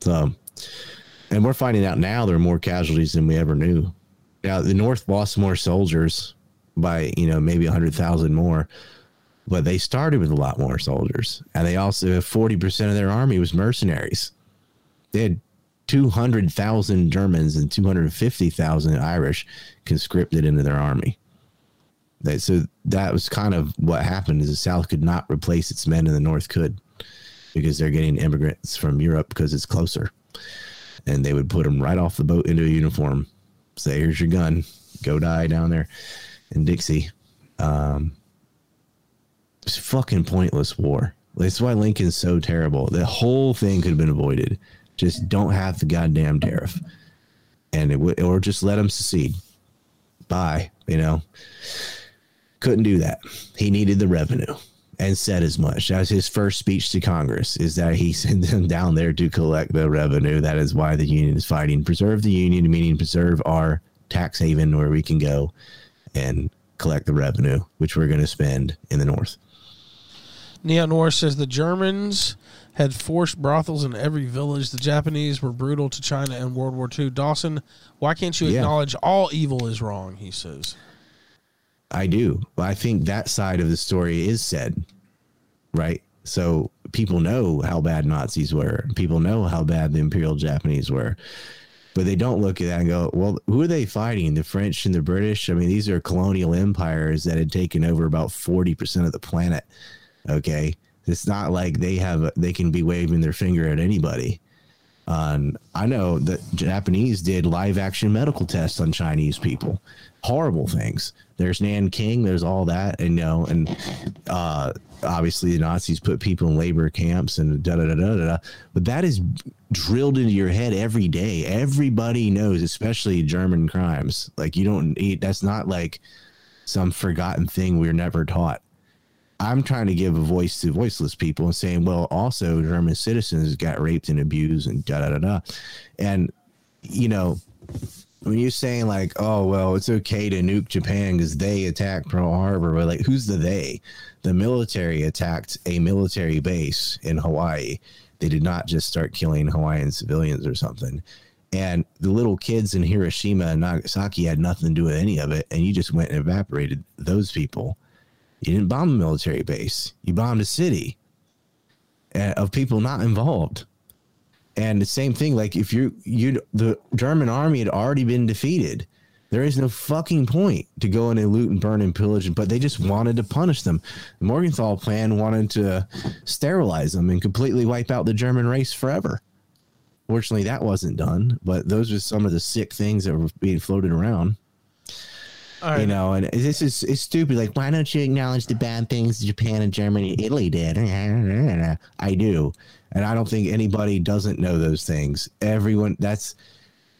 So, and we're finding out now there are more casualties than we ever knew. Now, the North lost more soldiers by, you know, maybe 100,000 more, but they started with a lot more soldiers. And they also, 40% of their army was mercenaries. They had 200,000 Germans and 250,000 Irish conscripted into their army. That, so that was kind of what happened is the South could not replace its men and the North could because they're getting immigrants from Europe because it's closer. And they would put them right off the boat into a uniform. Say, here's your gun. Go die down there in Dixie. Um, it's fucking pointless war. That's why Lincoln's so terrible. The whole thing could have been avoided. Just don't have the goddamn tariff. And it would, or just let them secede. Bye. You know, couldn't do that. He needed the revenue and said as much. That was his first speech to Congress is that he sent them down there to collect the revenue. That is why the union is fighting. Preserve the union, meaning preserve our tax haven where we can go and collect the revenue, which we're going to spend in the North. Neon Norris says the Germans had forced brothels in every village. The Japanese were brutal to China in World War II. Dawson, why can't you Yeah. acknowledge all evil is wrong? He says. I do. I think that side of the story is said, right? So people know how bad Nazis were. People know how bad the Imperial Japanese were. But they don't look at that and go, well, who are they fighting? The French and the British? I mean, these are colonial empires that had taken over about 40% of the planet. Okay. It's not like they have, they can be waving their finger at anybody. Um, I know that Japanese did live action medical tests on Chinese people. Horrible things. There's Nanking. There's all that, and you know, and uh, obviously the Nazis put people in labor camps and da da da da da. But that is drilled into your head every day. Everybody knows, especially German crimes. Like you don't eat. That's not like some forgotten thing we're never taught. I'm trying to give a voice to voiceless people and saying, well, also German citizens got raped and abused and da da da da. And, you know, when you're saying like, oh, well, it's okay to nuke Japan because they attacked Pearl Harbor, but like, who's the they? The military attacked a military base in Hawaii. They did not just start killing Hawaiian civilians or something. And the little kids in Hiroshima and Nagasaki had nothing to do with any of it. And you just went and evaporated those people. You didn't bomb a military base. You bombed a city uh, of people not involved. And the same thing, like if you you the German army had already been defeated, There is no fucking point to go in and loot and burn and pillage, but they just wanted to punish them. The Morgenthau plan wanted to sterilize them and completely wipe out the German race forever. Fortunately, that wasn't done, but those are some of the sick things that were being floated around. Right. You know, and this is it's stupid. Like, why don't you acknowledge the bad things Japan and Germany, and Italy did? I do, and I don't think anybody doesn't know those things. Everyone, that's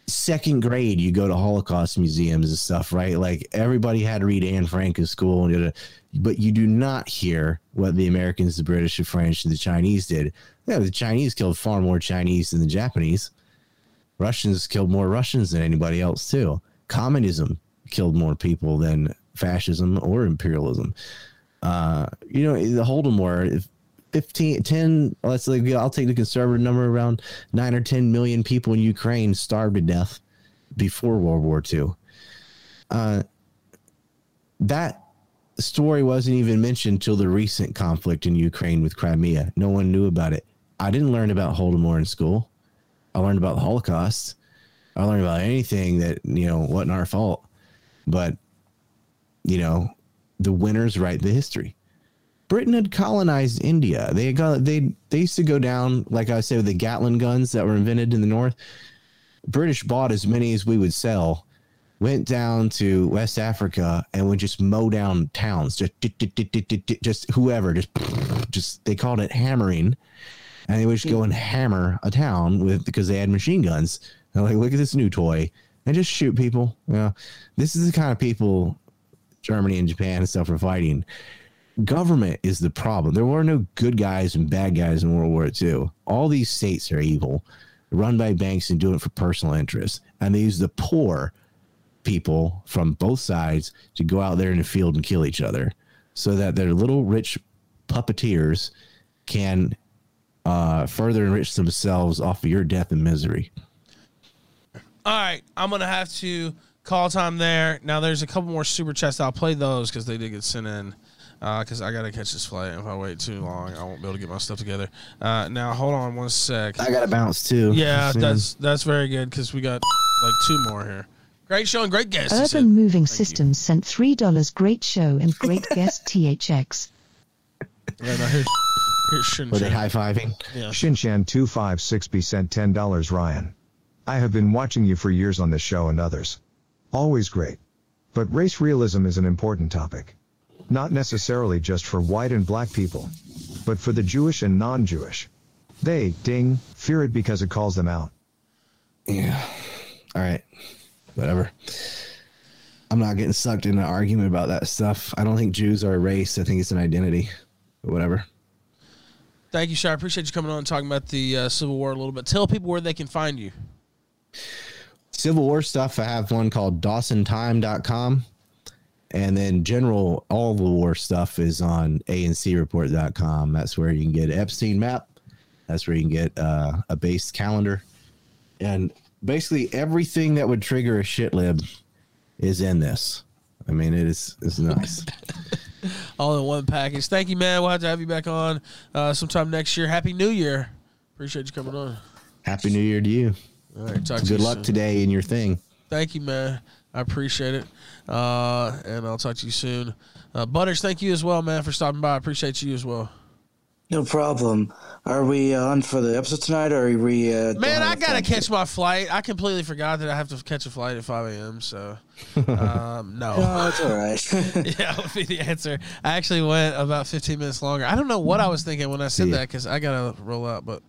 second grade. You go to Holocaust museums and stuff, right? Like everybody had to read Anne Frank in school, and but you do not hear what the Americans, the British, the French, and the Chinese did. Yeah, the Chinese killed far more Chinese than the Japanese. Russians killed more Russians than anybody else too. Communism killed more people than fascism or imperialism. Uh, you know, the Holodomor, 15, 10, let's like, I'll take the conservative number around nine or 10 million people in Ukraine starved to death before World War II. Uh, that story wasn't even mentioned till the recent conflict in Ukraine with Crimea. No one knew about it. I didn't learn about Holodomor in school. I learned about the Holocaust. I learned about anything that, you know, wasn't our fault. But, you know, the winners write the history. Britain had colonized India. They got they they used to go down, like I said, with the Gatling guns that were invented in the north. British bought as many as we would sell, went down to West Africa and would just mow down towns, just just whoever, just just they called it hammering, and they would just go and hammer a town with because they had machine guns. They're like, look at this new toy, and just shoot people. You know, this is the kind of people Germany and Japan and stuff are fighting. Government is the problem. There were no good guys and bad guys in World War II. All these states are evil, run by banks and doing it for personal interest. And they use the poor people from both sides to go out there in the field and kill each other so that their little rich puppeteers can uh, further enrich themselves off of your death and misery. All right, I'm gonna have to call time there. Now there's a couple more super chats. I'll play those because they did get sent in. Because I gotta catch this flight. If I wait too long, I won't be able to get my stuff together. Uh, now hold on one sec. I got to bounce too. Yeah, that's that's very good because we got like two more here. Great show and great guests. he Urban. Moving you. Systems sent $3 great show and great guest THX. Yeah, no, here's, here's Shin Were they high fiving? Yeah. Shinshan256B sent $10 Ryan. I have been watching you for years on this show and others. Always great. But race realism is an important topic. Not necessarily just for white and black people, but for the Jewish and non-Jewish. They, ding, fear it because it calls them out. Yeah. All right. Whatever. I'm not getting sucked in an argument about that stuff. I don't think Jews are a race. I think it's an identity. But whatever. Thank you, sir. I appreciate you coming on and talking about the uh, Civil War a little bit. Tell people where they can find you. Civil War stuff, I have one called DawsonTime.com. And then general, all the war stuff is on ancreport.com. That's where you can get Epstein map. That's where you can get uh, a base calendar. And basically everything that would trigger a shit lib is in this. I mean, it is it's nice. All in one package. Thank you, man. We'll have to have you back on uh, sometime next year. Happy New Year. Appreciate you coming on. Happy New Year to you. All right. Talk to Good luck soon. today in your thing. Thank you, man. I appreciate it. Uh, and I'll talk to you soon. Uh, Butters, thank you as well, man, for stopping by. I appreciate you as well. No problem. Are we uh, on for the episode tonight, or are we? Uh, Man, I gotta time? catch my flight. I completely forgot that I have to catch a flight at 5 a.m. So, um, no. Oh, it's all right. yeah, would be the answer. I actually went about 15 minutes longer. I don't know what I was thinking when I said Yeah. that because I gotta roll out. But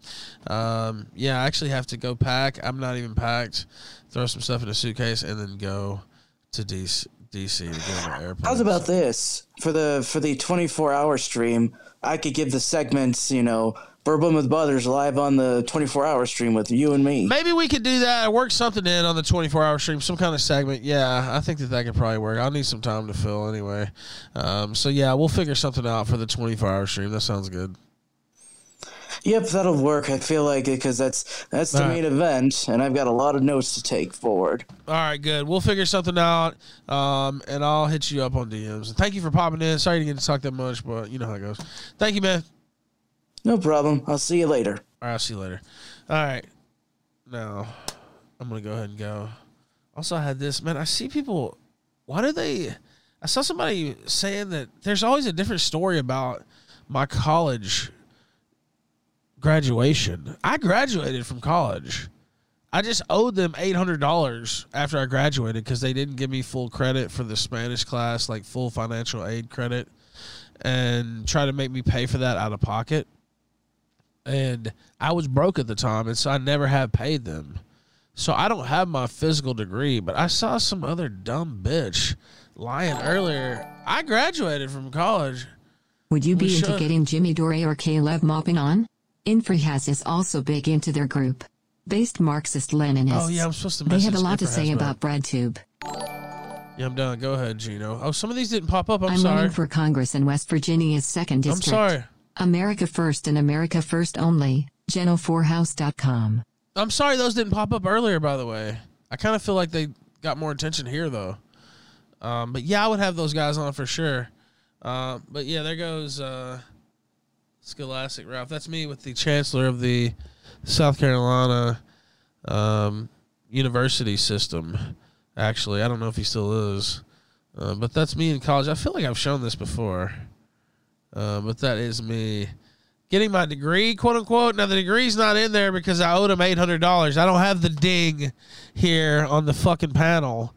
um, yeah, I actually have to go pack. I'm not even packed. Throw some stuff in a suitcase and then go to DC, DC to get on the airplane. How's about this for the for the 24 hour stream? I could give the segments, you know, Bourbon with Butters live on the 24 hour stream with you and me. Maybe we could do that. Work something in on the 24 hour stream, some kind of segment. Yeah, I think that that could probably work. I'll need some time to fill anyway. Um, so yeah, we'll figure something out for the 24 hour stream. That sounds good. Yep, that'll work. I feel like it because that's that's the All right. main event, and I've got a lot of notes to take forward. All right, good. We'll figure something out, um, and I'll hit you up on DMs. Thank you for popping in. Sorry to get to talk that much, but you know how it goes. Thank you, man. No problem. I'll see you later. All right, I'll see you later. All right, now I'm gonna go ahead and go Also, I had this man. I see people. Why do they? I saw somebody saying that there's always a different story about my college graduation. I graduated from college. I just owed them eight hundred dollars after I graduated because they didn't give me full credit for the Spanish class, like full financial aid credit, and try to make me pay for that out of pocket. And I was broke at the time, and so I never have paid them. So I don't have my physical degree, but I saw some other dumb bitch lying earlier. I graduated from college. Would you We be into should. getting Jimmy Dore or Caleb Maupin on? Infrahas is also big into their group. Based Marxist Leninists. Oh yeah, I'm supposed to. They have a lot to say about BreadTube. Yeah, I'm done. Go ahead, Gino. Oh, some of these didn't pop up. I'm, sorry. I'm sorry. running for Congress in West Virginia's second district. I'm sorry. America First and America First Only. Geno4house.com. I'm sorry those didn't pop up earlier. By the way, I kind of feel like they got more attention here though. Um, but yeah, I would have those guys on for sure. Uh, but yeah, there goes uh, Scholastic Ralph. That's me with the chancellor of the South Carolina um, University system. Actually, I don't know if he still is, uh, but that's me in college. I feel like I've shown this before, uh, but that is me getting my degree, quote unquote. Now the degree's not in there because I owed him eight hundred dollars. I don't have the ding here on the fucking panel,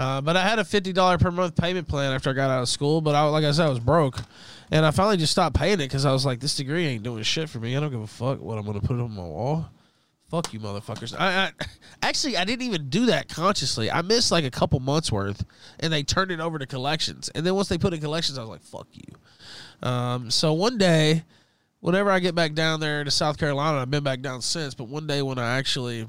uh, but I had a fifty dollar per month payment plan after I got out of school. But I, like I said, I was broke, and I finally just stopped paying it because I was like, this degree ain't doing shit for me. I don't give a fuck what I'm gonna put on my wall. Fuck you, motherfuckers. I, I actually I didn't even do that consciously. I missed like a couple months worth, and they turned it over to collections. And then once they put in collections, I was like, fuck you. Um, so one day whenever I get back down there to South Carolina, I've been back down since, but one day when I actually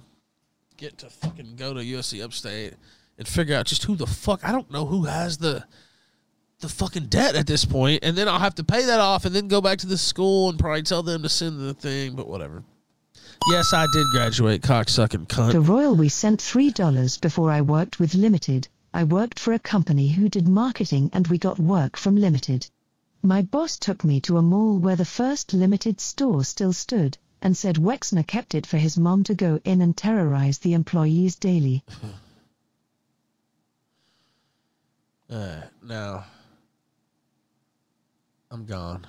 get to fucking go to USC Upstate and figure out just who the fuck I don't know who has the the fucking debt at this point, and then I'll have to pay that off and then go back to the school and probably tell them to send the thing, but whatever. Yes, I did graduate, cocksucking cunt. The Royal we sent $3 before I worked with Limited. I worked for a company who did marketing and we got work from Limited. My boss took me to a mall where the first Limited store still stood and said Wexner kept it for his mom to go in and terrorize the employees daily. Uh, now, I'm gone.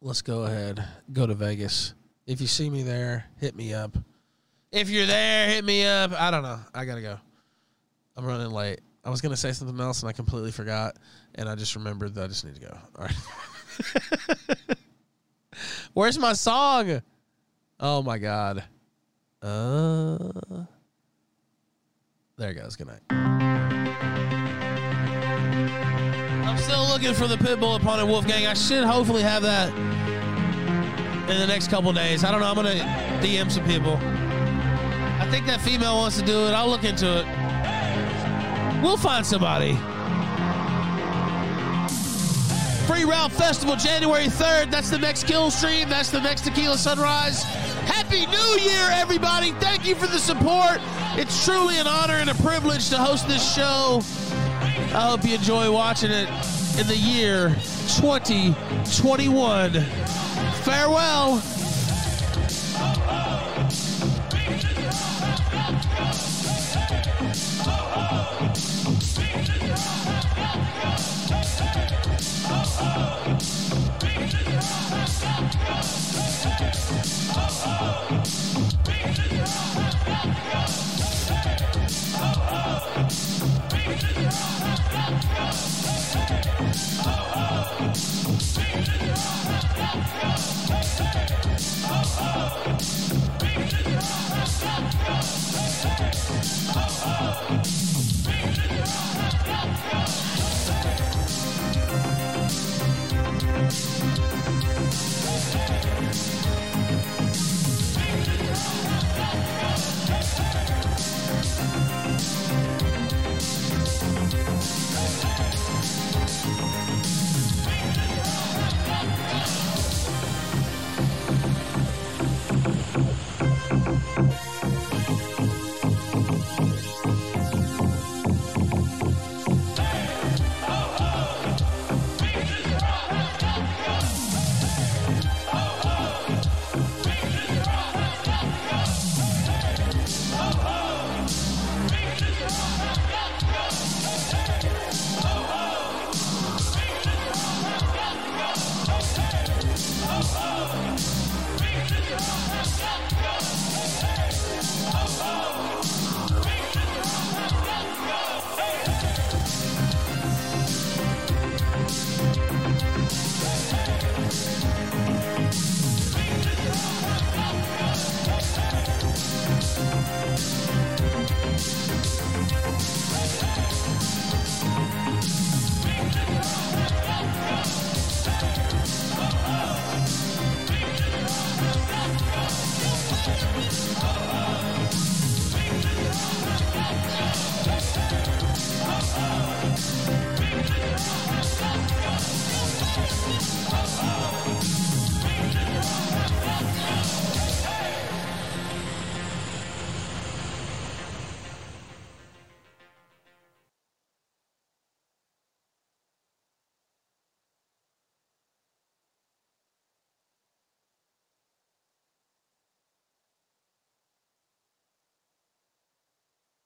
Let's go ahead. Go to Vegas. If you see me there, hit me up. If you're there, hit me up. I don't know. I gotta go. I'm running late. I was gonna say something else and I completely forgot, and I just remembered that I just need to go. All right. Where's my song? Oh my god. Uh. There it goes. Good night. Still looking for the pit Pitbull opponent Wolfgang. I should hopefully have that in the next couple days. I don't know. I'm gonna DM some people. I think that female wants to do it. I'll look into it. We'll find somebody. Free Ralph Festival, January 3rd. That's the next kill stream. That's the next Tequila Sunrise. Happy New Year, everybody. Thank you for the support. It's truly an honor and a privilege to host this show. I hope you enjoy watching it in the year 2021. Farewell. Hey.